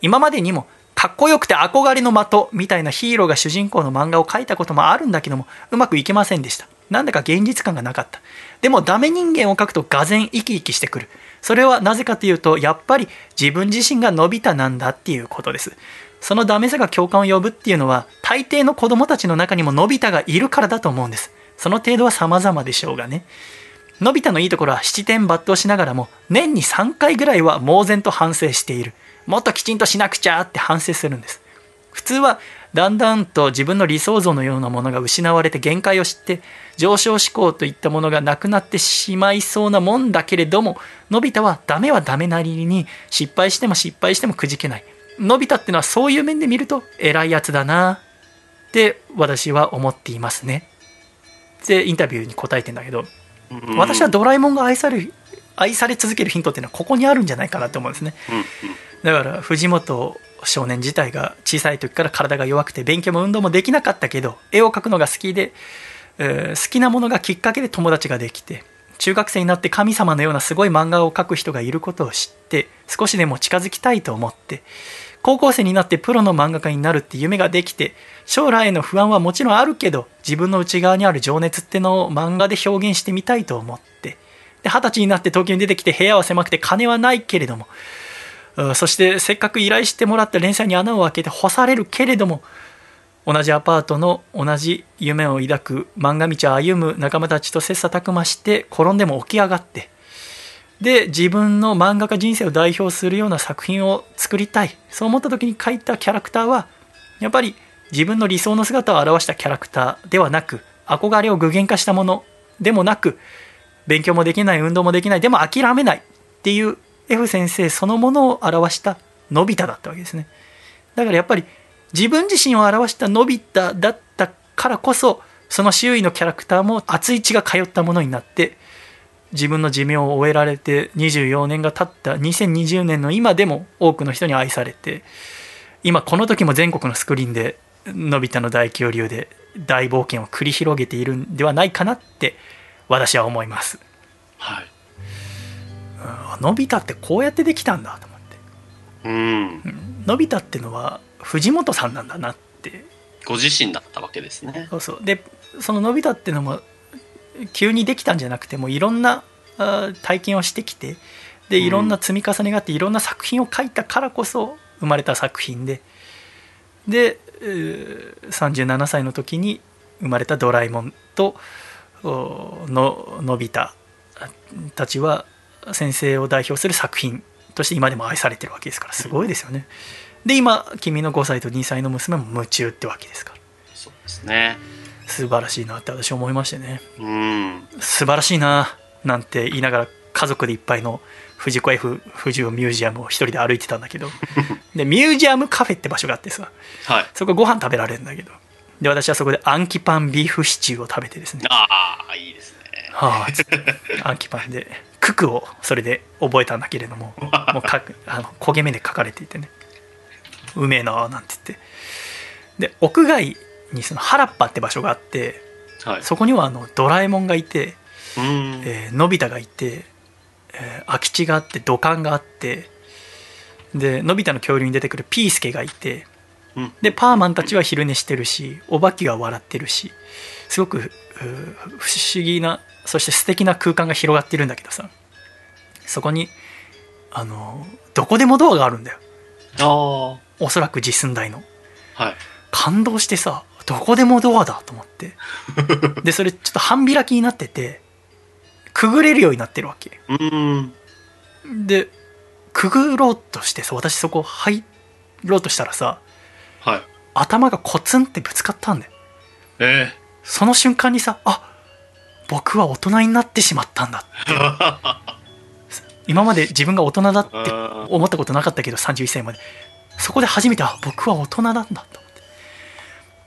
今までにもかっこよくて憧れの的みたいなヒーローが主人公の漫画を描いたこともあるんだけどもうまくいけませんでした。なんだか現実感がなかった。でもダメ人間を描くとがぜん生き生きしてくる。それはなぜかというとやっぱり自分自身がのび太なんだっていうことです。そのダメさが共感を呼ぶっていうのは大抵の子供たちの中にものび太がいるからだと思うんです。その程度は様々でしょうがね。のび太のいいところは七点抜刀しながらも年に3回ぐらいは猛然と反省している。もっときちんとしなくちゃって反省するんです。普通はだんだんと自分の理想像のようなものが失われて限界を知って上昇志向といったものがなくなってしまいそうなもんだけれどものび太はダメはダメなりに失敗しても失敗してもくじけない。のび太ってのはそういう面で見ると偉いやつだなって私は思っていますね。でインタビューに答えてんだけどうん。私はドラえもんが愛される愛され続けるヒントっていうのはここにあるんじゃないかなと思うんですね。だから藤本少年自体が小さい時から体が弱くて勉強も運動もできなかったけど絵を描くのが好きで、えー好きなものがきっかけで友達ができて中学生になって神様のようなすごい漫画を描く人がいることを知って少しでも近づきたいと思って高校生になってプロの漫画家になるって夢ができて将来への不安はもちろんあるけど自分の内側にある情熱ってのを漫画で表現してみたいと思ってで二十歳になって東京に出てきて部屋は狭くて金はないけれどもそしてせっかく依頼してもらった連載に穴を開けて干されるけれども同じアパートの同じ夢を抱く漫画道を歩む仲間たちと切磋琢磨して転んでも起き上がってで自分の漫画家人生を代表するような作品を作りたい。そう思った時に描いたキャラクターはやっぱり自分の理想の姿を表したキャラクターではなく憧れを具現化したものでもなく勉強もできない運動もできないでも諦めないっていう F 先生そのものを表したのび太だったわけですね。だからやっぱり自分自身を表したのび太だったからこそその周囲のキャラクターも熱い血が通ったものになって自分の寿命を終えられて24年が経った2020年の今でも多くの人に愛されて今この時も全国のスクリーンでのび太の大恐竜で大冒険を繰り広げているんではないかなって私は思います。はい。のび太ってこうやってできたんだと思って。うん。のび太ってのは藤本さんなんだなって。ご自身だったわけですね。そうそう。でそののび太ってのも急にできたんじゃなくてもういろんな体験をしてきてでいろんな積み重ねがあっていろんな作品を書いたからこそ生まれた作品で。でえー37歳の時に生まれたドラえもんとおののび太たちは先生を代表する作品として今でも愛されてるわけですからすごいですよね。で今君の5歳と2歳の娘も夢中ってわけですから。そうですね。素晴らしいなって私は思いましてね。うん。素晴らしいななんて言いながら家族でいっぱいの藤子 F 不二雄ミュージアムを一人で歩いてたんだけど。でミュージアムカフェって場所があってさはい。そこご飯食べられるんだけど。で私はそこでアンキパンビーフシチューを食べてですね。ああいいですね。はあつってアンキパンでククをそれで覚えたんだけれども もうかあの焦げ目で書かれていてね。うめえなあなんて言って。で屋外にその原っぱって場所があってはい。そこにはあのドラえもんがいて、うん。えーのび太がいて、えー空き地があって土管があってでのび太の恐竜に出てくるピースケがいてうん。でパーマンたちは昼寝してるしお化けは笑ってるしすごく不思議なそして素敵な空間が広がってるんだけどさそこにあのどこでもドアがあるんだよ。あおそらく実寸大の。あはい。感動してさどこでもドアだと思って。でそれちょっと半開きになっててくぐれるようになってるわけ。うん。でくぐろうとしてさ私そこ入ろうとしたらさはい。頭がコツンってぶつかったんだよ。えその瞬間にさあ僕は大人になってしまったんだえ 今まで自分が大人だってあ思ったことなかったけど31歳まで。そこで初めてあ僕は大人なんだと思って。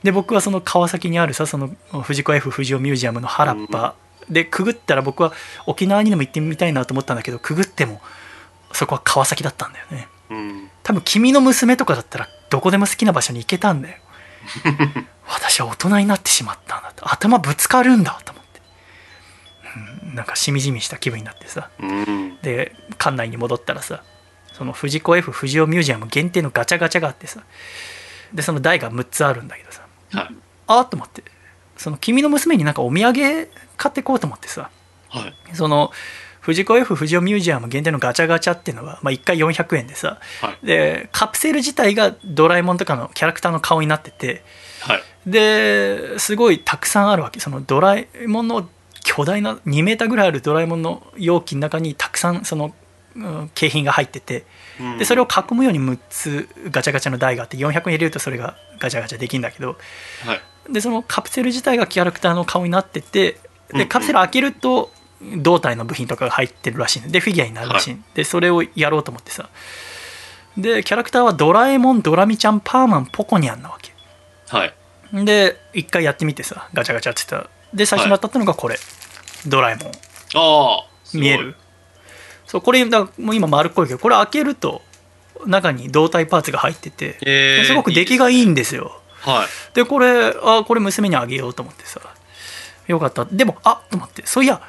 で僕はその川崎にあるさその藤子 F 不二雄ミュージアムの原っぱでくぐったら僕は沖縄にでも行ってみたいなと思ったんだけどくぐってもそこは川崎だったんだよね。うん。多分君の娘とかだったらどこでも好きな場所に行けたんだよ 私は大人になってしまったんだと。頭ぶつかるんだと思って、うん、なんかしみじみした気分になってさ。うん。で館内に戻ったらさその藤子 F 不二雄ミュージアム限定のガチャガチャがあってさ。でその台が6つあるんだけどさ。はい。あっと思って。その君の娘になんかお土産買ってこうと思ってさ。はい。その藤子 F 不二雄ミュージアム限定のガチャガチャっていうのは、まあ、1回400円でさはい。でカプセル自体がドラえもんとかのキャラクターの顔になっててはい。ですごいたくさんあるわけそのドラえもんの巨大な2メーターぐらいあるドラえもんの容器の中にたくさんその、うん景品が入っててでそれを囲むように6つガチャガチャの台があって400円入れるとそれがガチャガチャできるんだけどはい。でそのカプセル自体がキャラクターの顔になっててでカプセル開けると胴体の部品とかが入ってるらしいの。でフィギュアになるらしい、でそれをやろうと思ってさ。でキャラクターはドラえもんドラミちゃんパーマンポコニャンなわけ。はい。で一回やってみてさガチャガチャって言ったら。で最初に当たったのがこれ、ドラえもん。ああ。見える？そうこれだもう今丸っこいけどこれ開けると中に胴体パーツが入っててえーすごく出来がいいんですよ。はい。でこれあこれ娘にあげようと思ってさ。よかった。でもあと思って。そういや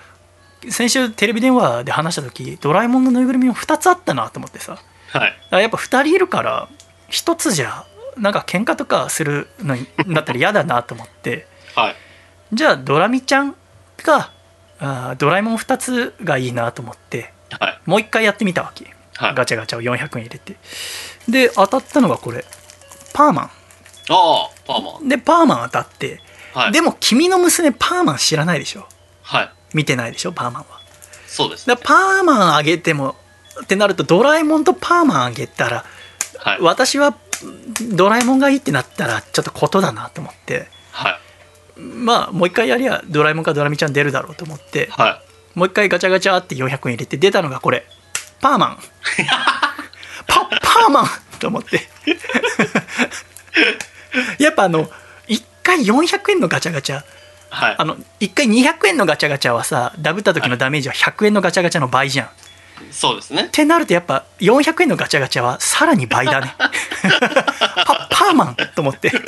先週テレビ電話で話した時ドラえもんのぬいぐるみも2つあったなと思ってさはい。あやっぱ2人いるから1つじゃなんか喧嘩とかするのにだったら嫌だなと思ってはい。じゃあドラミちゃんがあードラえもん2つがいいなと思ってはい。もう一回やってみたわけはい。ガチャガチャを400円入れてで当たったのがこれパーマああ、パーマン。ンでパーマン当たって、はい。でも君の娘パーマン知らないでしょはい。見てないでしょパーマンは。そうです、だからパーマンあげてもってなるとドラえもんとパーマンあげたらはい。私はドラえもんがいいってなったらちょっとことだなと思って。はい。まあもう一回やりゃドラえもんかドラミちゃん出るだろうと思って。はい。もう一回ガチャガチャって400円入れて出たのがこれ。パーマン。パパーマンと思って。やっぱあの1回400円のガチャガチャはい。あの1回200円のガチャガチャはさダブった時のダメージは100円のガチャガチャの倍じゃん。っそうですね。てなるとやっぱ400円のガチャガチャはさらに倍だね。パパーマンと思って。で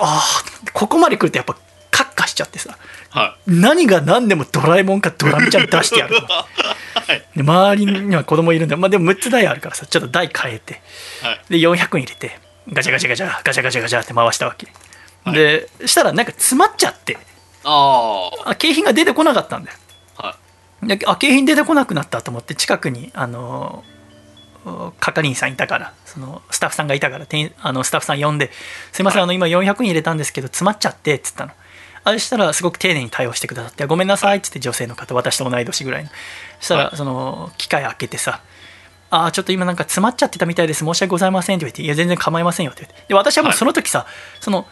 ああここまで来るとやっぱカッカしちゃってさ。は何が何でもドラえもんかドラミちゃん出してやると。はい。で周りには子供いるんだ、まあ、でも6つ台あるからさちょっと台変えて。はい。で400円入れてガチャガチャガチャガチャガチャガチャって回したわけ、はいでしたらなんか詰まっちゃって。ああ景品が出てこなかったんだよ。あ。はであ景品出てこなくなったと思って近くにあの係員さんいたからそのスタッフさんがいたからあのスタッフさん呼んで「すいませんあの今400円入れたんですけど詰まっちゃって」っつったの。あれしたらすごく丁寧に対応してくださって「ごめんなさい」っつって女性の方私と同い年ぐらいの。そしたらはい。その機械開けてさ「あーちょっと今なんか詰まっちゃってたみたいです。申し訳ございません」って言って「いや全然構いませんよ」って言って。で私はもうはい。その時さ、その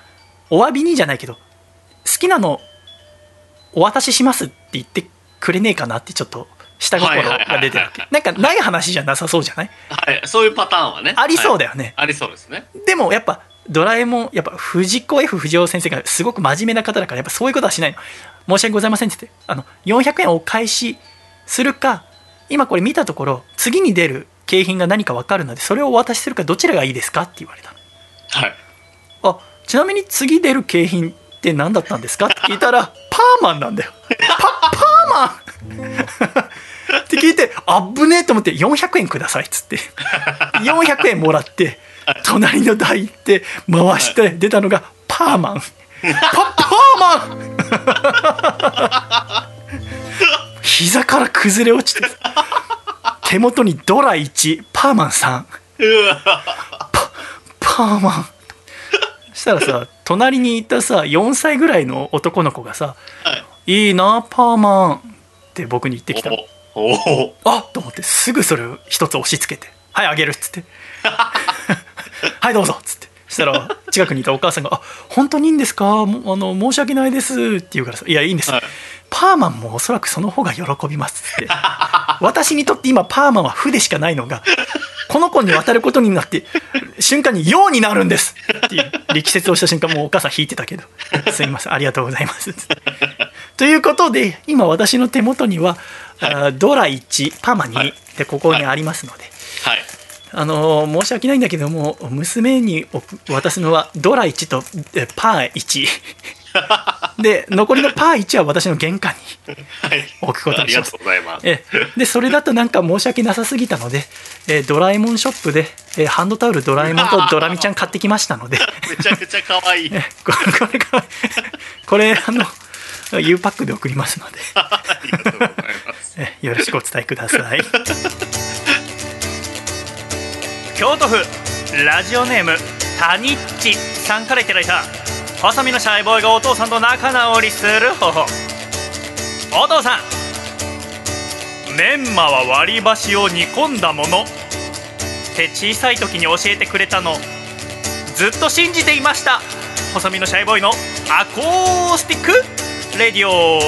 お詫びにじゃないけど好きなのお渡ししますって言ってくれねえかなってちょっと下心が出てるなんかない話じゃなさそうじゃない？い。はい。そういうパターンはね。ありそうだ。だよね、ありそうですね。でもやっぱドラえもんやっぱ藤子 F 不二雄先生がすごく真面目な方だからやっぱそういうことはしないの申し訳ございませんって言ってあの400円お返しするか今これ見たところ次に出る景品が何か分かるのでそれをお渡しするかどちらがいいですかって言われたのはい。あちなみに次出る景品って何だったんですか？って聞いたらパーマンなんだよ。パパーマン！って聞いてあっぶねえと思って400円くださいっつって。400円もらって隣の台行って回して出たのがパーマン。パパーマン！膝から崩れ落ちて手元にドラ1パーマン3うわ。パーマンそしたらさ隣にいたさ4歳ぐらいの男の子がさはい。「いいなパーマン」って僕に言ってきたのおお。あっと思ってすぐそれを一つ押し付けて「はいあげる」っつって「はいどうぞ」っつってそしたら近くにいたお母さんが「あ本当にいいんですか？もあの申し訳ないです」って言うからさ「いやいいんです、はい。パパーマンもおそらくその方が喜びますって。私にとって今パーマンは負でしかないのがこの子に渡ることになって瞬間に「陽になるんです!」っていう力説をした瞬間もうお母さん引いてたけど「すいませんありがとうございます」ということで今私の手元には、あドラ1パーマ2でここにありますので、はい。あの申し訳ないんだけども娘に送渡すのはドラ1とえパー1 で残りのパー1は私の玄関にはい。置くことにしますありがとうございます。えでそれだとなんか申し訳なさすぎたので、えドラえもんショップで、えハンドタオルドラえもんと ドラミちゃん買ってきましたのでめちゃくちゃ可愛い。え これこれこれこれあの U パックで送りますのでありがとうございます。えよろしくお伝えください京都府ラジオネームタニッチさんからいただいた細身のシャイボーイがお父さんと仲直りする方法。お父さんメンマは割り箸を煮込んだもの。って小さい時に教えてくれたの。ずっと信じていました。細身のシャイボーイのアコースティックレディオ。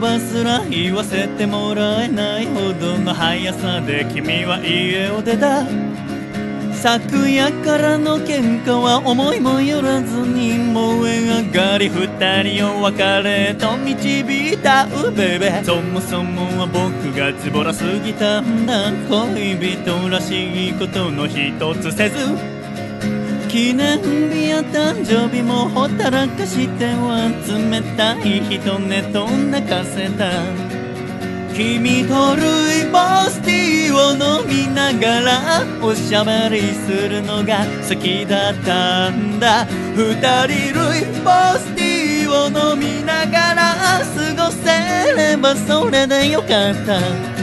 葉すら言わせてもらえないほどの速さで君は家を出た。昨夜からの喧嘩は思いもよらずに燃え上がり二人を別れと導いたうべべ。そもそもは僕がズボラすぎたんだ。恋人らしいことの一つせず。記念日や誕生日もほったらかしては冷たい人ねと泣かせた君とルイボスティーを飲みながらおしゃべりするのが好きだったんだ。二人ルイボスティーを飲みながら過ごせればそれでよかった。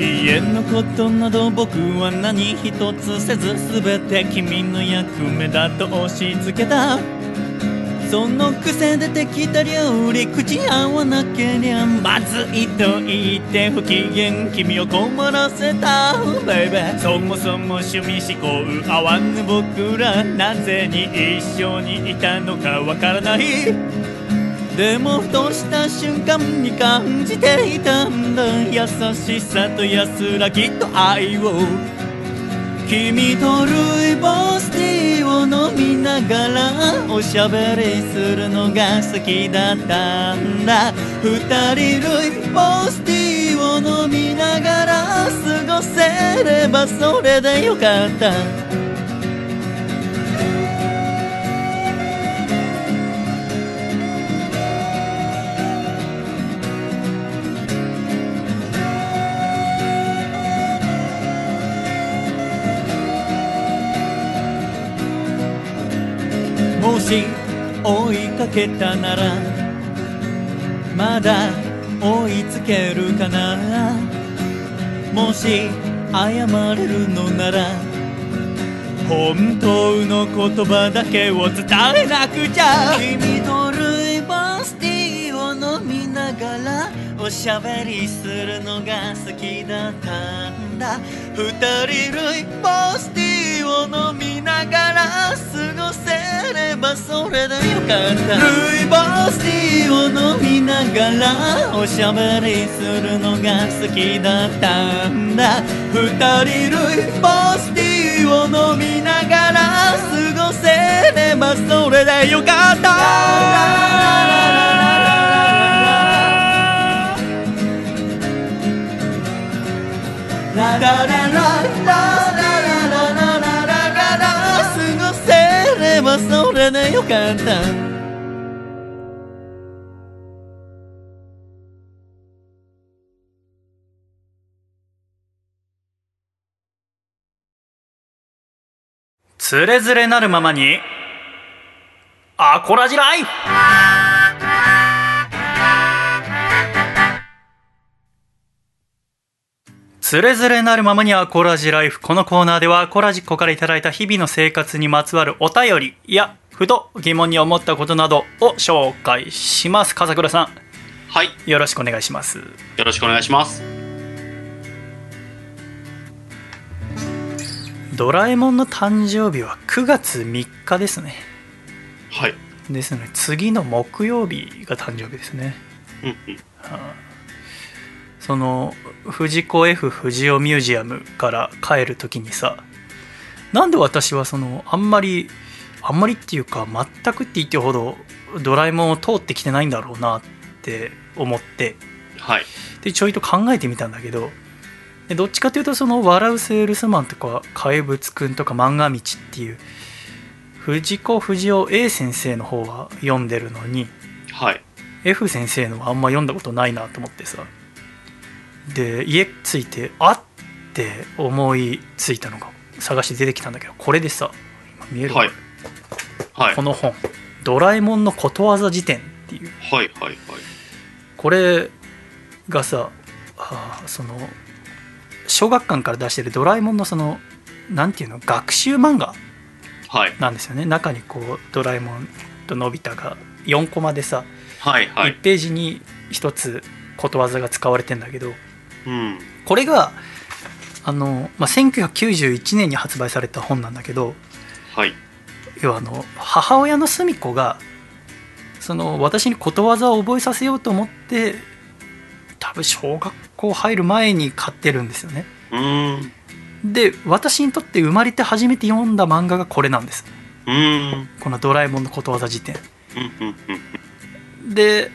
家のことなど僕は何一つせず全て君の役目だと押し付けた。その癖出てきた料理口合わなけりゃまずいと言って不機嫌君を困らせた。Baby そもそも趣味思考合わぬ僕らなぜに一緒にいたのかわからない。でもふとした瞬間に感じていたんだ優しさと安らぎと愛を君とルイボスティーを飲みながらおしゃべりするのが好きだったんだ。二人ルイボスティーを飲みながら過ごせればそれでよかった。し追いかけたならまだ追いつけるかな。もし謝れるのなら本当の言葉だけを伝えなくちゃ。君とルイボスティーを飲みながらおしゃべりするのが好きだったんだ。二人ルイボスティーを飲みながら過ごせればそれでよかった。ルイボスティーを飲みながらおしゃべりするのが好きだったんだ。二人ルイボスティーを飲みながら過ごせればそれでよかった。ララララばそれでよかった。つれづれなるままにアコラジライつれづれなるままにアコラジライフこのコーナーではアコラジっ子からいただいた日々の生活にまつわるお便りやふと疑問に思ったことなどを紹介します笠倉さはい。んよろしくお願いしますよろしくお願いします。ドラえもんの誕生日は9月3日ですねはい。ですので次の木曜日が誕生日ですねうんうん。その藤子 F 不二雄ミュージアムから帰る時にさなんで私はそのあんまりあんまりっていうか全くって言ってほどドラえもんを通ってきてないんだろうなって思ってはい。でちょいと考えてみたんだけどでどっちかというとその「笑うセールスマン」とか「怪物くん」とか「漫画道」っていう藤子不二雄 A 先生の方は読んでるのにはい。F 先生のはあんま読んだことないなと思ってさで家着いてあって思いついたのが探して出てきたんだけどこれでさ今見える、はい。はい。この本「ドラえもんのことわざ辞典」っていうはい。はい。はい。これがさあーその小学館から出してるドラえもんのそのなんていうの？学習漫画はい。なんですよね中にこうドラえもんとのび太が4コマでさ、はい。はい。1ページに1つことわざが使われてんだけどうん。これがあの、まあ、1991年に発売された本なんだけどはい。要はあの母親の澄子がその私にことわざを覚えさせようと思って多分小学校入る前に買ってるんですよねうーん。で私にとって生まれて初めて読んだ漫画がこれなんですうーん。この「ドラえもんのことわざ辞典うん。うん。うん。」で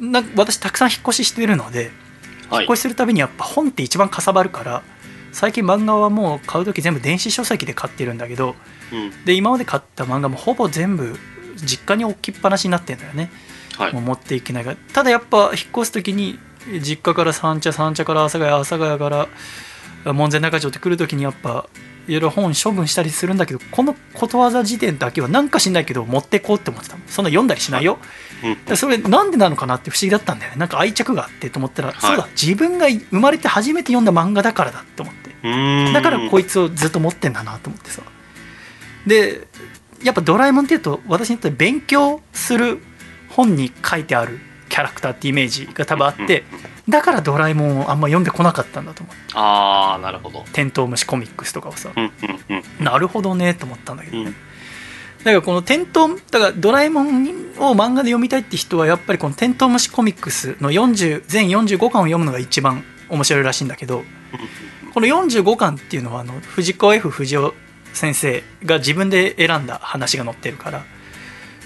な私たくさん引っ越ししてるのではい引っ越。しするたびにやっぱ本って一番かさばるから最近漫画はもう買う時全部電子書籍で買ってるんだけどうん。で今まで買った漫画もほぼ全部実家に置きっぱなしになってんだよねはいもう。持っていけないからただやっぱ引っ越す時に実家から三茶三茶から阿佐ヶ谷阿佐ヶ谷から門前仲町って来る時にやっぱいろいろ本処分したりするんだけどこのことわざ辞典だけはなんかしないけど持ってこうって思ってたのそんな読んだりしないよ、それなんでなのかなって不思議だったんだよねなんか愛着があってと思ったら、いそうだ自分が生まれて初めて読んだ漫画だからだって思って。だからこいいつをずっと持ってんだなと思ってさでやっぱドラえもんっていうと私にとって勉強する本に書いてあるキャラクターってイメージが多分あってだからドラえもんをあんま読んでこなかったんだと思うああ、なるほど。テントウムシコミックスとかをさうん。うん。うん。なるほどねと思ったんだけどね、うんだからこのテンだからドラえもんを漫画で読みたいって人はやっぱりこのテントウムシコミックスの40全45巻を読むのが一番面白いらしいんだけどこの45巻っていうのはあの藤子 F 不二雄先生が自分で選んだ話が載ってるから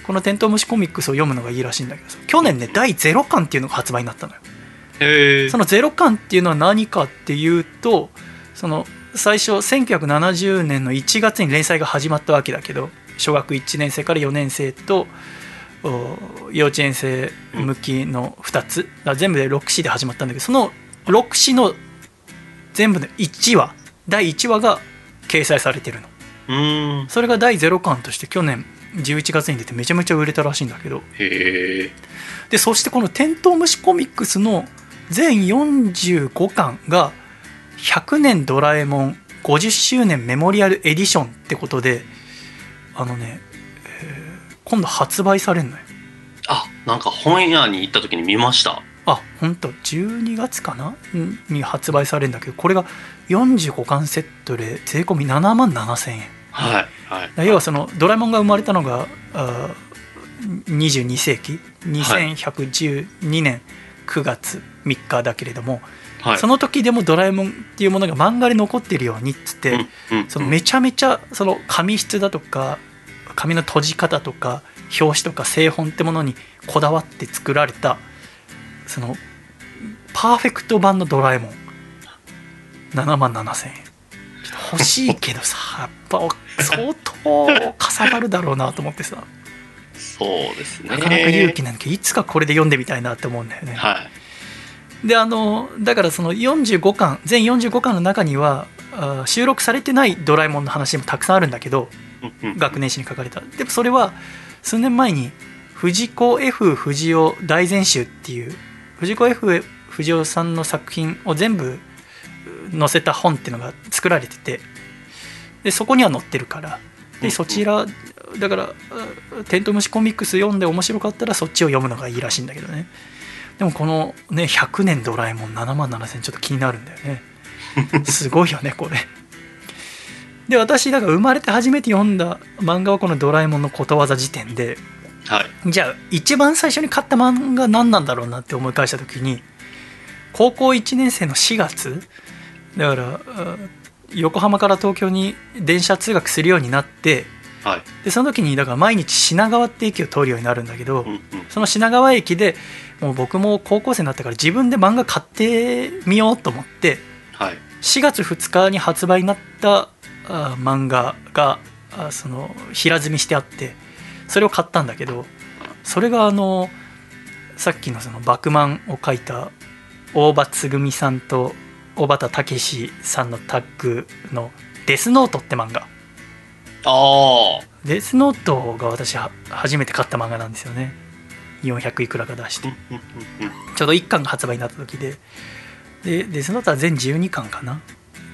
この「テントウムシコミックス」を読むのがいいらしいんだけどさ去年ね第0巻っていうのが発売になったのよ。その0巻っていうのは何かっていうとその最初1970年の1月に連載が始まったわけだけど小学1年生から4年生とお幼稚園生向きの2つ、だから全部で6誌で始まったんだけどその6誌の全部で1話第1話が掲載されてるのうーん。それが第0巻として去年11月に出てめちゃめちゃ売れたらしいんだけどへえ。でそしてこの「テントウムシコミックス」の全45巻が「100年ドラえもん50周年メモリアルエディション」ってことであのね、えー今度発売されるのよあ、なんか本屋に行った時に見ました。あ本当12月かな？うん？に発売されるんだけどこれが45巻セットで税込み7万7000円はい。はい。要はそのドラえもんが生まれたのがあー22世紀？2112年9月3日だけれども、はい。その時でもドラえもんっていうものが漫画で残ってるようにっつって、うん、うん。そのめちゃめちゃその紙質だとか紙の閉じ方とか表紙とか製本ってものにこだわって作られたそのパーフェクト版のドラえもん7万7000円欲しいけどさ やっぱ相当かさばるだろうなと思ってさそうですね。なかなか勇気なんかいつかこれで読んでみたいなって思うんだよね。はい。であのだからその45巻全45巻の中には収録されてないドラえもんの話もたくさんあるんだけど学年誌に書かれたでもそれは数年前に藤子 F 不二雄大全集っていう藤子 F 不二雄さん。の作品を全部載せた本っていうのが作られててでそこには載ってるからでそちらだからテントウムシコミックス読ん。で面白かったらそっちを読むのがいいらしいん。だけどねでもこのね100年ドラえもん。7万7000ちょっと気になるん。だよねすごいよねこれで私だから生まれて初めて読んだ漫画はこの「ドラえもんのことわざ」時点ではい。じゃあ一番最初に買った漫画何なんだろうなって思い返した時に高校1年生の4月だからあ横浜から東京に電車通学するようになってはい。でその時にだから毎日品川って駅を通るようになるんだけど、うんうん。その品川駅でもう僕も高校生になったから自分で漫画買ってみようと思ってはい。4月2日に発売になったあ漫画があその平積みしてあってそれを買ったんだけどそれがあのさっきのその「バクマン」を書いた大場つぐみさんと小畑武史さんのタッグの「デスノート」って漫画。ああデスノートが私は初めて買った漫画なんですよね。400いくらか出して。ちょうど1巻が発売になった時で。でデスノートは全12巻かな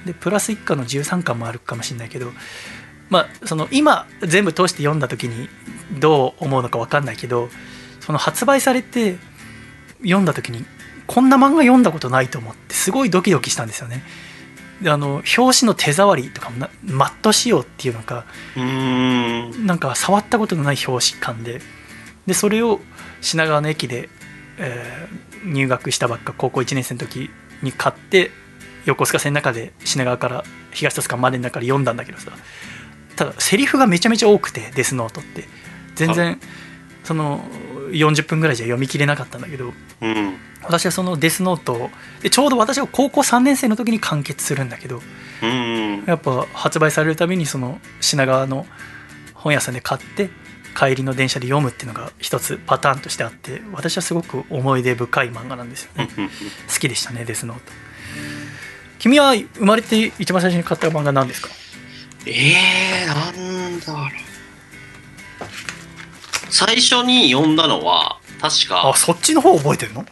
でプラス1巻の13巻もあるかもしれないけどまあその今全部通して読んだ時にどう思うのか分かんないけどその発売されて読んだ時にこんな漫画読んだことないと思ってすごいドキドキしたんですよね。であの表紙の手触りとかもなマット仕様っていうのかうーん。なんか触ったことのない表紙感ででそれを品川の駅で、えー入学したばっか高校1年生の時に買って横須賀線の中で品川から東戸塚までの中で読んだんだけどさただセリフがめちゃめちゃ多くてデスノートって。全然その40分ぐらいじゃ読み切れなかったんだけどうん。私はそのデスノートをでちょうど私が高校3年生の時に完結するんだけどうんやっぱ発売されるたびにその品川の本屋さんで買って帰りの電車で読むっていうのが一つパターンとしてあって私はすごく思い出深い漫画なんですよね。好きでしたねデスノート君は生まれて一番最初に買った漫画何ですか？えー、なんだろう。最初に読んだのは確あかそっちの方覚えてるの？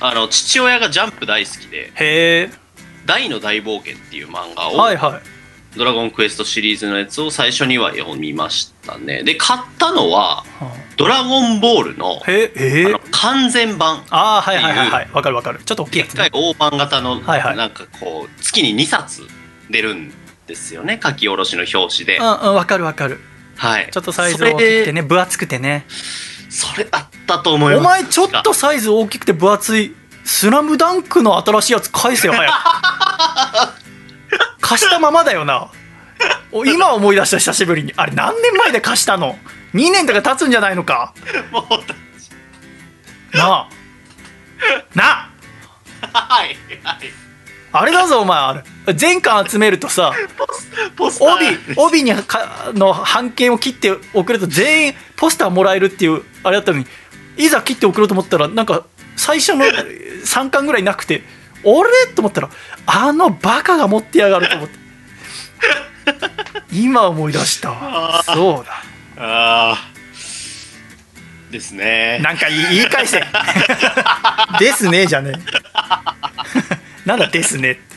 あの父親がジャンプ大好きでへえ「大の大冒険」っていう漫画を、はいはいドラゴンクエストシリーズのやつを最初には読みましたね。で買ったのはは「ドラゴンボールの」あの完全版。ああはいはいはいはい。わかるわかる。ちょっと大きいやつね。大判型のなんかこう月に2冊出るんですよね。書き下ろしの表紙で。うんうんわかるわかる。はい。ちょっとサイズ大きくてね分厚くてね。それだったと思いますお前ちょっとサイズ大きくて分厚い「スラムダンクの新しいやつ返せよ早く 貸したままだよな。お今思い出した久しぶりに。あれ何年前で貸したの？2年とか経つんじゃないのか。もうなあ。なあ。はいはい。あれだぞお前。あれ全巻集めるとさ帯帯にかの半券を切って送ると全員ポスターもらえるっていうあれだったのにいざ切って送ろうと思ったらなんか最初の3巻ぐらいなくてあれと思ったらあのバカが持ってやがると思って。今思い出したわ。そうだ。ああですね。なんか言い返せ。ですねじゃねえ。なんだですねって。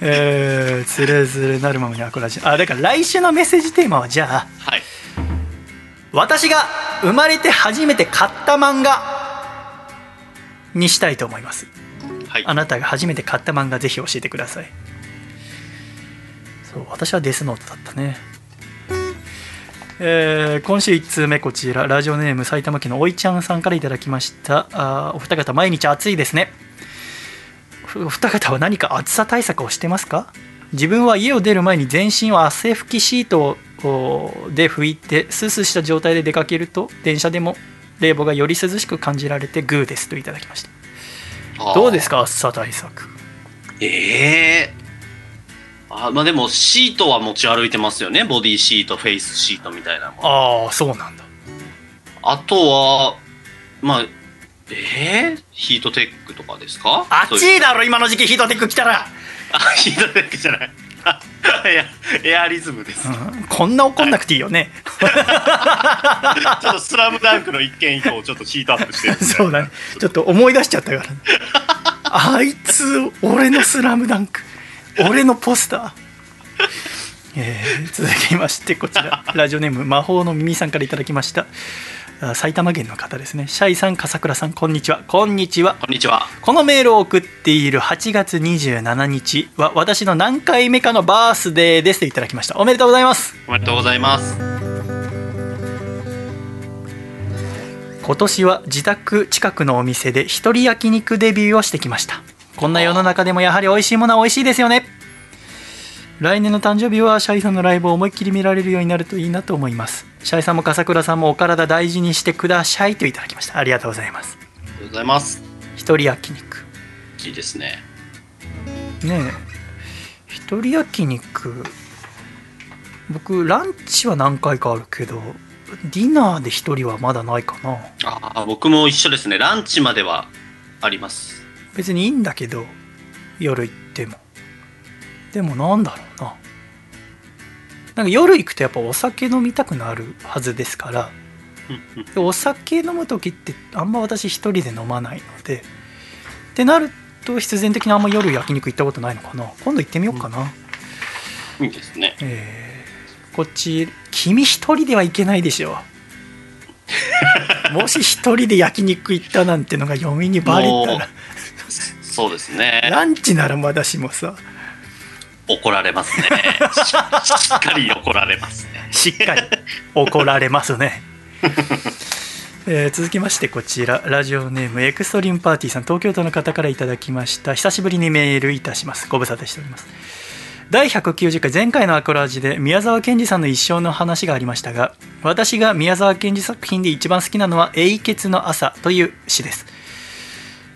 えー、つれづれなるままにアコラジあだから来週のメッセージテーマはじゃあはい。私が生まれて初めて買った漫画にしたいと思います。はい。あなたが初めて買った漫画ぜひ教えてください。そう私はデスノートだったね。えー今週1通目こちらラジオネーム埼玉県のおいちゃんさんからいただきました。あーお二方毎日暑いですね。お二方は何か暑さ対策をしてますか？自分は家を出る前に全身を汗拭きシートをで拭いてスースーした状態で出かけると電車でも冷房がより涼しく感じられてグーですといただきました。どうですか？か暑さ対策。ええあまあでもシートは持ち歩いてますよね。ボディシートフェイスシートみたいなああそうなんだ。あとはまあえー、ヒートテックとかですか？そういう。暑いだろ今の時期ヒートテック来たら。あヒートテックじゃない エアリズムです、うん。こんな怒んなくていいよね、ちょっとスラムダンクの一件以降ちょっとヒートアップしてる そうだね。ちょっと思い出しちゃったから、あいつ俺の「スラムダンク。俺のポスター。えー続きましてこちら。ラジオネーム魔法の耳さんからいただきました。あ埼玉県の方ですね。シャイさん笠倉さんこんにちは。こんにちは。こんにちは。このメールを送っている8月27日は私の何回目かのバースデーです。といただきました。おめでとうございます。おめでとうございます。今年は自宅近くのお店で一人焼肉デビューをしてきました。こんな世の中でもやはり美味しいものは美味しいですよね。来年の誕生日はシャイさんのライブを思いっきり見られるようになるといいなと思いますシャイさんも笠倉さんもお体大事にしてくださいといただきました。ありがとうございます。ありがとうございます。一人焼肉。いいですね。ねえ。一人焼肉。僕ランチは何回かあるけどディナーで一人はまだないかな。ああ僕も一緒ですね。ランチまではあります。別にいいんだけど夜行っても。でもなんだろうななんか夜行くとやっぱお酒飲みたくなるはずですから。お酒飲む時ってあんま私一人で飲まないので。ってなると必然的にあんま夜焼肉行ったことないのかな。今度行ってみようかな、いいですね。えーこっち君一人では行けないでしょ。もし一人で焼肉行ったなんてのが嫁にバレたら。そうですね。ランチならまだしもさ怒られますね。ししっかり怒られますね。しっかり。怒られますね、えー続きましてこちら。ラジオネームエクストリームパーティーさん。東京都の方からいただきました。久しぶりにメールいたします。ご無沙汰しております。第190回前回のアコラージで宮沢賢治さんの一生の話がありましたが私が宮沢賢治作品で一番好きなのは「永訣の朝」という詩です。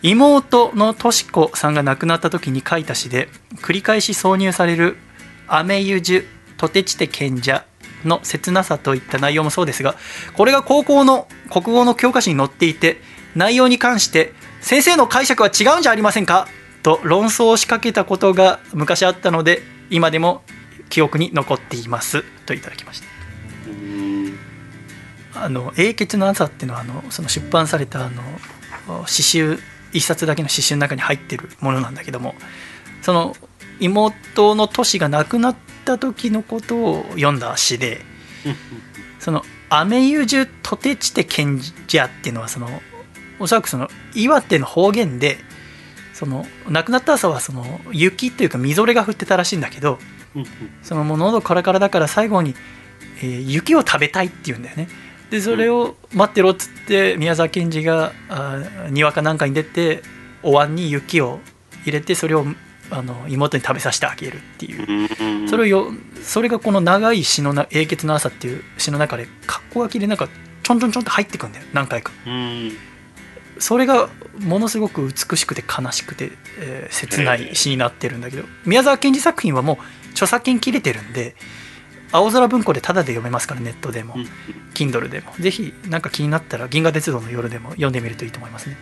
妹のとし子さんが亡くなった時に書いた詩で繰り返し挿入される「アメユジュとてちて賢者」の切なさといった内容もそうですがこれが高校の国語の教科書に載っていて内容に関して「先生の解釈は違うんじゃありませんか?」と論争を仕掛けたことが昔あったので今でも記憶に残っています。といただきました。あの「永訣の朝」っていうのはあのその出版されたあの詩集一冊だけの詩集の中に入ってるものなんだけどもその妹のトシが亡くなった時のことを読んだ詩で その「アメユジュトテチテケンジャ」っていうのはそのおそらくその岩手の方言でその亡くなった朝はその雪というかみぞれが降ってたらしいんだけどうんそのもう喉カラカラだから最後に、えー雪を食べたいって言うんだよねでそれを待ってろっつって宮沢賢治が庭かなんかに出てお椀に雪を入れてそれをあの妹に食べさせてあげるっていう。うん。それをよそれがこの長い詩のな「永訣の朝」っていう詩の中で格好書きでなんかちょんちょんちょんって入ってくんだよ何回か。うん。それがものすごく美しくて悲しくて、えー切ない詩になってるんだけど宮沢賢治作品はもう著作権切れてるんで青空文庫でタダで読めますからネットでも。うん。Kindle でも。ぜひなんか気になったら「銀河鉄道の夜」でも読んでみるといいと思いますね。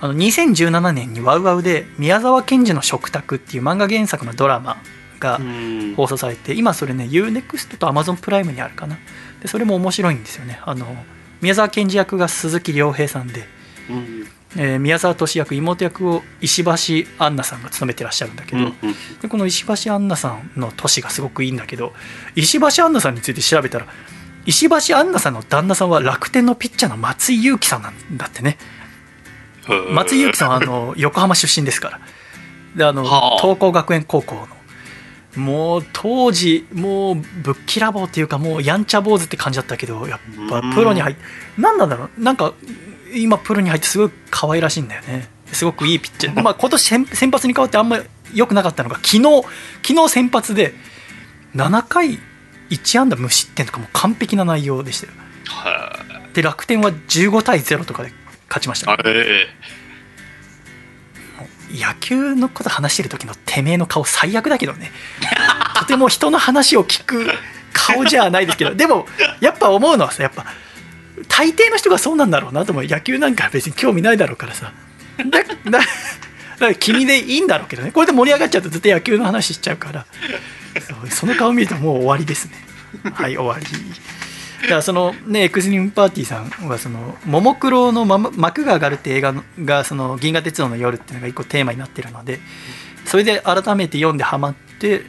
あの2017年にワウワウで宮沢賢治の食卓っていう漫画原作のドラマがうん。放送されて今それね UNEXT と Amazon プライムにあるかな。でそれも面白いんですよね。あの宮沢賢治役が鈴木亮平さんでうんえー宮沢俊役妹役を石橋杏奈さんが務めてらっしゃるんだけど、うんでこの石橋杏奈さんの年がすごくいいんだけど石橋杏奈さんについて調べたら石橋杏奈さんの旦那さんは楽天のピッチャーの松井裕樹さんなんだってね。うん松井裕樹さんはあの 横浜出身ですから。であのはあ。東光学園高校の。もう当時もうぶっきらぼうっていうかもうやんちゃ坊主って感じだったけどやっぱプロに入って何なんだろう。なんか今プロに入ってすごい可愛らしいんだよね。すごくいいピッチャー、まあ、今年先先発に変わってあんま良くなかったのが昨日昨日先発で7回1安打無失点とかもう完璧な内容でしたよ。はで楽天は15対0とかで勝ちました。いえ野球のこと話してる時のてめえの顔最悪だけどね。とても人の話を聞く顔じゃないですけど。でもやっぱ思うのはさやっぱ大抵の人がそうなんだろうなと思う。野球なんか別に興味ないだろうからさ。だだから君でいいんだろうけどね。これで盛り上がっちゃうとずっと野球の話しちゃうから。その顔見るともう終わりですね。はい終わり。だからそのねエクスリームパーティーさんはそのももクロの幕が上がるって映画がその銀河鉄道の夜っていうのが一個テーマになってるのでそれで改めて読んでハマって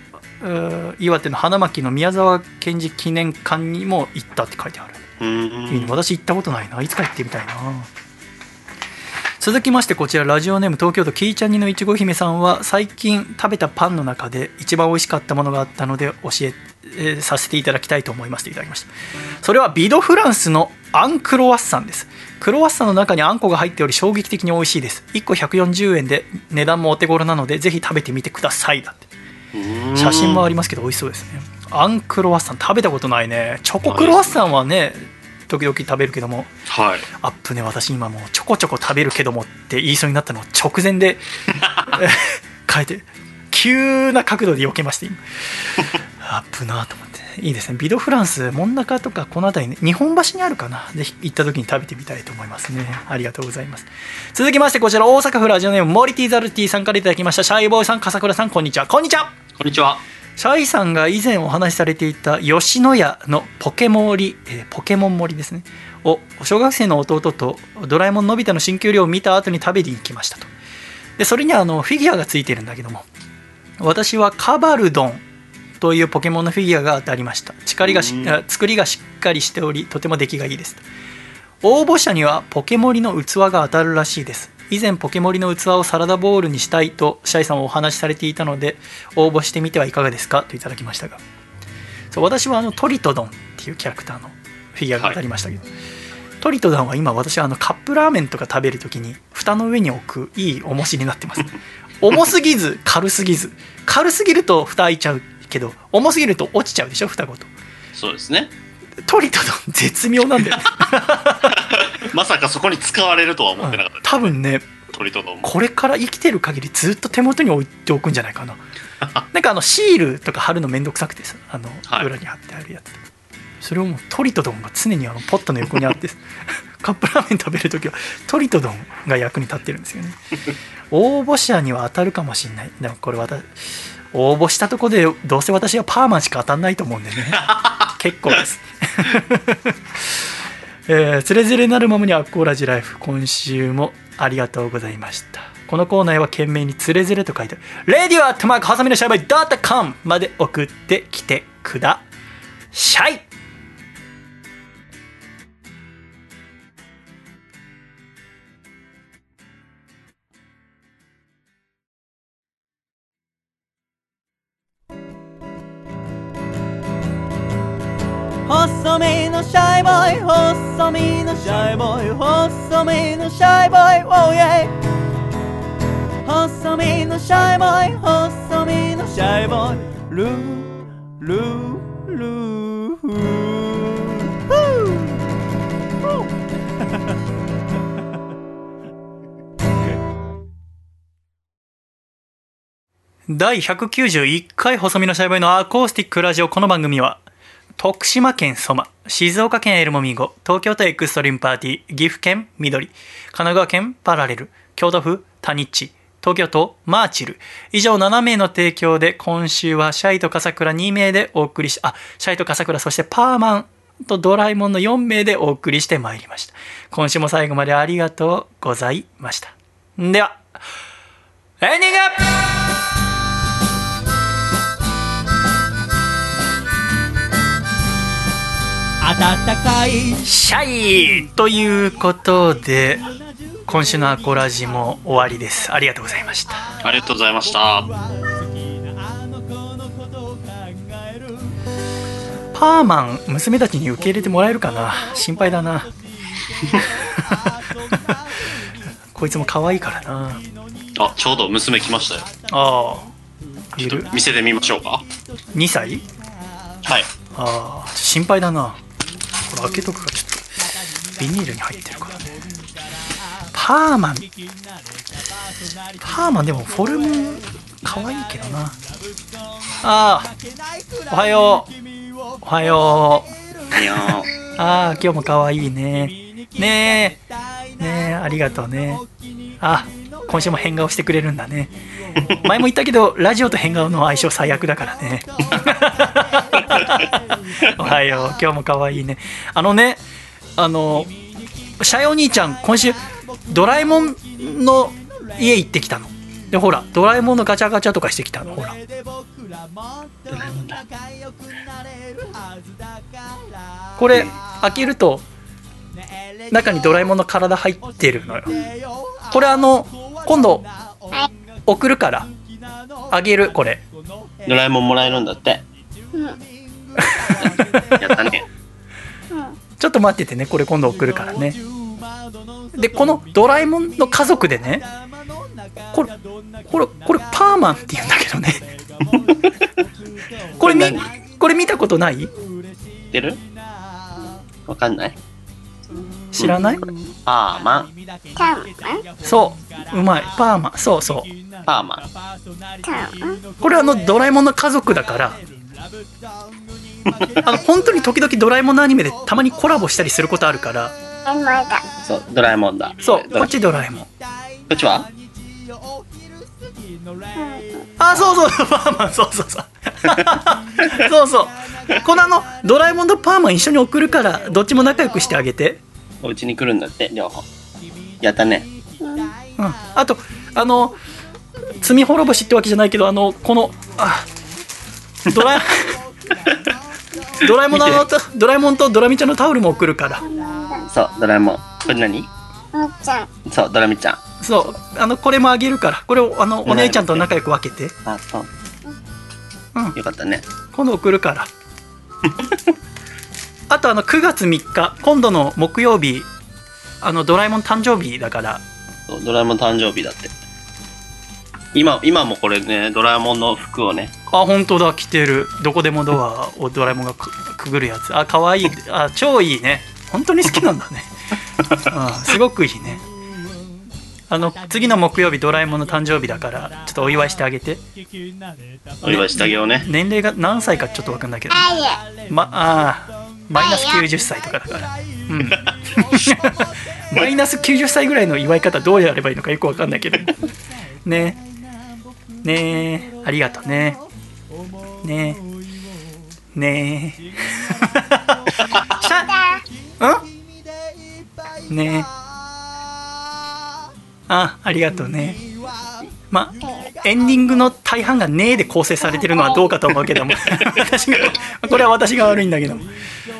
岩手の花巻の宮沢賢治記念館にも行ったって書いてある。いいね私行ったことないな。いつか行ってみたいな。続きましてこちらラジオネーム東京都キーちゃんにのいちご姫さんは最近食べたパンの中で一番美味しかったものがあったので教ええーさせていただきたいと思いますといただきましたそれはビドフランスのアンクロワッサンです。クロワッサンの中にあんこが入っており衝撃的に美味しいです。1個140円で値段もお手頃なのでぜひ食べてみてください。だって。写真もありますけど美味しそうですねあんクロワッサン食べたことないね。チョコクロワッサンはね時々食べるけども。はい。アップね私今もうちょこちょこ食べるけどもって言いそうになったのを 直前でえ変えて急な角度で避けました今。アップなと思って。いいですね。ビドフランス真ん中とかこの辺りね日本橋にあるかな。ぜひ行った時に食べてみたいと思いますね。ありがとうございます。続きましてこちら大阪府ラジオネームモリティザルティさんからいただきました。シャイボーイさん笠倉さんこんにちは。こんにちは。こんにちはシャイさんが以前お話しされていた吉野家のポケモリ、えーポケモン森ですね。を小学生の弟とドラえもんのび太の新旧量を見た後に食べに行きましたと。でそれにはあのフィギュアがついてるんだけども。私はカバルドンというポケモンのフィギュアが当たりました。力がしうん。あ作りがしっかりしておりとても出来がいいです応募者にはポケモリの器が当たるらしいです以前ポケモリの器をサラダボウルにしたいとシャイさんはお話しされていたので応募してみてはいかがですか？といただきましたが。そう私はあのトリトドンっていうキャラクターのフィギュアが当たりましたけど、トリトドンは今私はあのカップラーメンとか食べるときに蓋の上に置くいい重しになってます。重すぎず軽すぎず。軽すぎると蓋開いちゃうけど重すぎると落ちちゃうでしょ？蓋ごと。そうですね。トリトドン絶妙なんだよね まさかそこに使われるとは思ってなかった。多分ね鳥とこれから生きてる限りずっと手元に置いておくんじゃないかな。なんかあのシールとか貼るのめんどくさくてさあのはい。裏に貼ってあるやつ。とか、それをもうトリトドンが常にあのポットの横にあって カップラーメン食べるときはトリトドンが役に立ってるんですよね。応募者には当たるかもしれない。でもこれ私応募したとこでどうせ私はパーマンしか当たんないと思うんでね。結構ですえー、つれづれなるままにアッコーラジライフ今週もありがとうございました。このコーナーは懸命につれづれと書いてある Radio アットマークハサミのシャイバイドットカムまで送ってきてください。細身のシャイボーイ細身のシャイボーイ細身のシャイボーイ Oh yeah 細身のシャイボーイ細身のシャイボーイ。ルールールー。フー 第191回細身のシャイバイのアコースティックラジオ。この番組は徳島県ソマ静岡県エルモミーゴ東京都エクストリームパーティー岐阜県緑神奈川県パラレル京都府タニッチ東京都マーチル。以上7名の提供で今週はシャイと笠倉2名でお送りしあシャイと笠倉そしてパーマンとドラえもんの4名でお送りしてまいりました。今週も最後までありがとうございました。ではエンディング暖かいシャイということで今週のアコラジも終わりです。ありがとうございました。ありがとうございました。パーマン娘たちに受け入れてもらえるかな？心配だな。こいつも可愛いからな。あちょうど娘来ましたよ。ああ。見せてみましょうか。2歳？はい。ああ心配だなこれ開けとくかちょっとビニールに入ってるから。ねパーマン。パーマンでもフォルム可愛いけどな。ああおはよう。おはよう。いやーああ今日も可愛いね。ねえ。ねえありがとうね。あ今週も変顔してくれるんだね 前も言ったけどラジオと変顔の相性最悪だからね。おはよう。今日も可愛いね。あのねあのシャイお兄ちゃん今週ドラえもんの家行ってきたの。でほらドラえもんのガチャガチャとかしてきたの。ほら。ドラえもんだ。これ開けると中にドラえもんの体入ってるのよ。これあの今度送るから。あげるこれ。ドラえもんもらえるんだって。やったね。ちょっと待っててねこれ今度送るからね。でこのドラえもんの家族でねこれこれこれパーマンって言うんだけどね。これみ何？これ見たことない？知ってる？わかんない。知らない？パーマ。ン。そう。うまい。パーマ。ンそうそう。パーマ。ン。これあのドラえもんの家族だから。あの本当に時々ドラえもんのアニメでたまにコラボしたりすることあるから。そう、ドラえもんだ。そうこっちドラえもん。こっちは？あそうそう。パーマン。そうそうそう。そうそう。このあのドラえもんとパーマン一緒に送るからどっちも仲良くしてあげてお家に来るんだって、両方。やったね。うんあとあの罪滅ぼしってわけじゃないけどあのこのあドラえドラえもんのドラえもんとドラミちゃんのタオルも送るからそう、ドラえもん。これ何？そう、ドラミちゃん。そうあのこれもあげるからこれをあのお姉ちゃんと仲良く分けてあ、そう。うんよかったね。今度送るから あとあの9月3日今度の木曜日あのドラえもん誕生日だから。ドラえもん誕生日だって。今、今もこれね、ドラえもんの服をね、あ本当だ着てる。どこでもドアをドラえもんがくくぐるやつ。あ可愛い。あ超いいね。本当に好きなんだね。あ すごくいいね。あの次の木曜日ドラえもんの誕生日だからちょっとお祝いしてあげて。お祝いしてあげようね。年齢が何歳かちょっと分かんないけど。まあーマイナス90歳とかだから。うん。マイナス90歳ぐらいの祝い方どうやればいいのかよく分かんないけど。ね。ね。えありがとうね。ね。えね。えしゃん？ね。えあありがとうねまあエンディングの大半が「ねえ」で構成されてるのはどうかと思うけども。私がこれは私が悪いんだけども、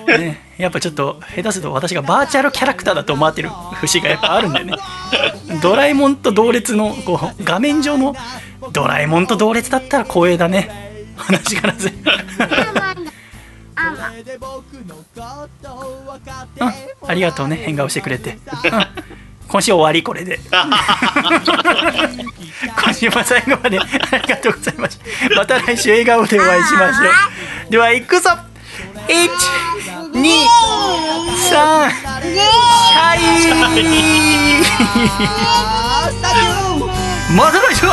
ね、やっぱちょっと下手すると私がバーチャルキャラクターだと思ってる節がやっぱあるんだよね。ドラえもんと同列のこう画面上のドラえもんと同列だったら光栄だね。話からずうん。ありがとうね。変顔してくれて、うん今週終わりこれで。今週も最後まで。ありがとうございましたまた来週笑顔でお会いしましょう。では行くぞ。123シャイ。また来週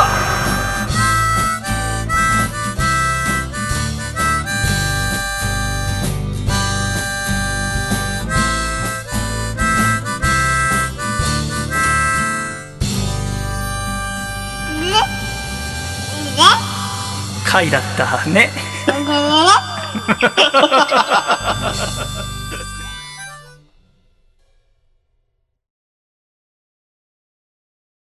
回だったね。ね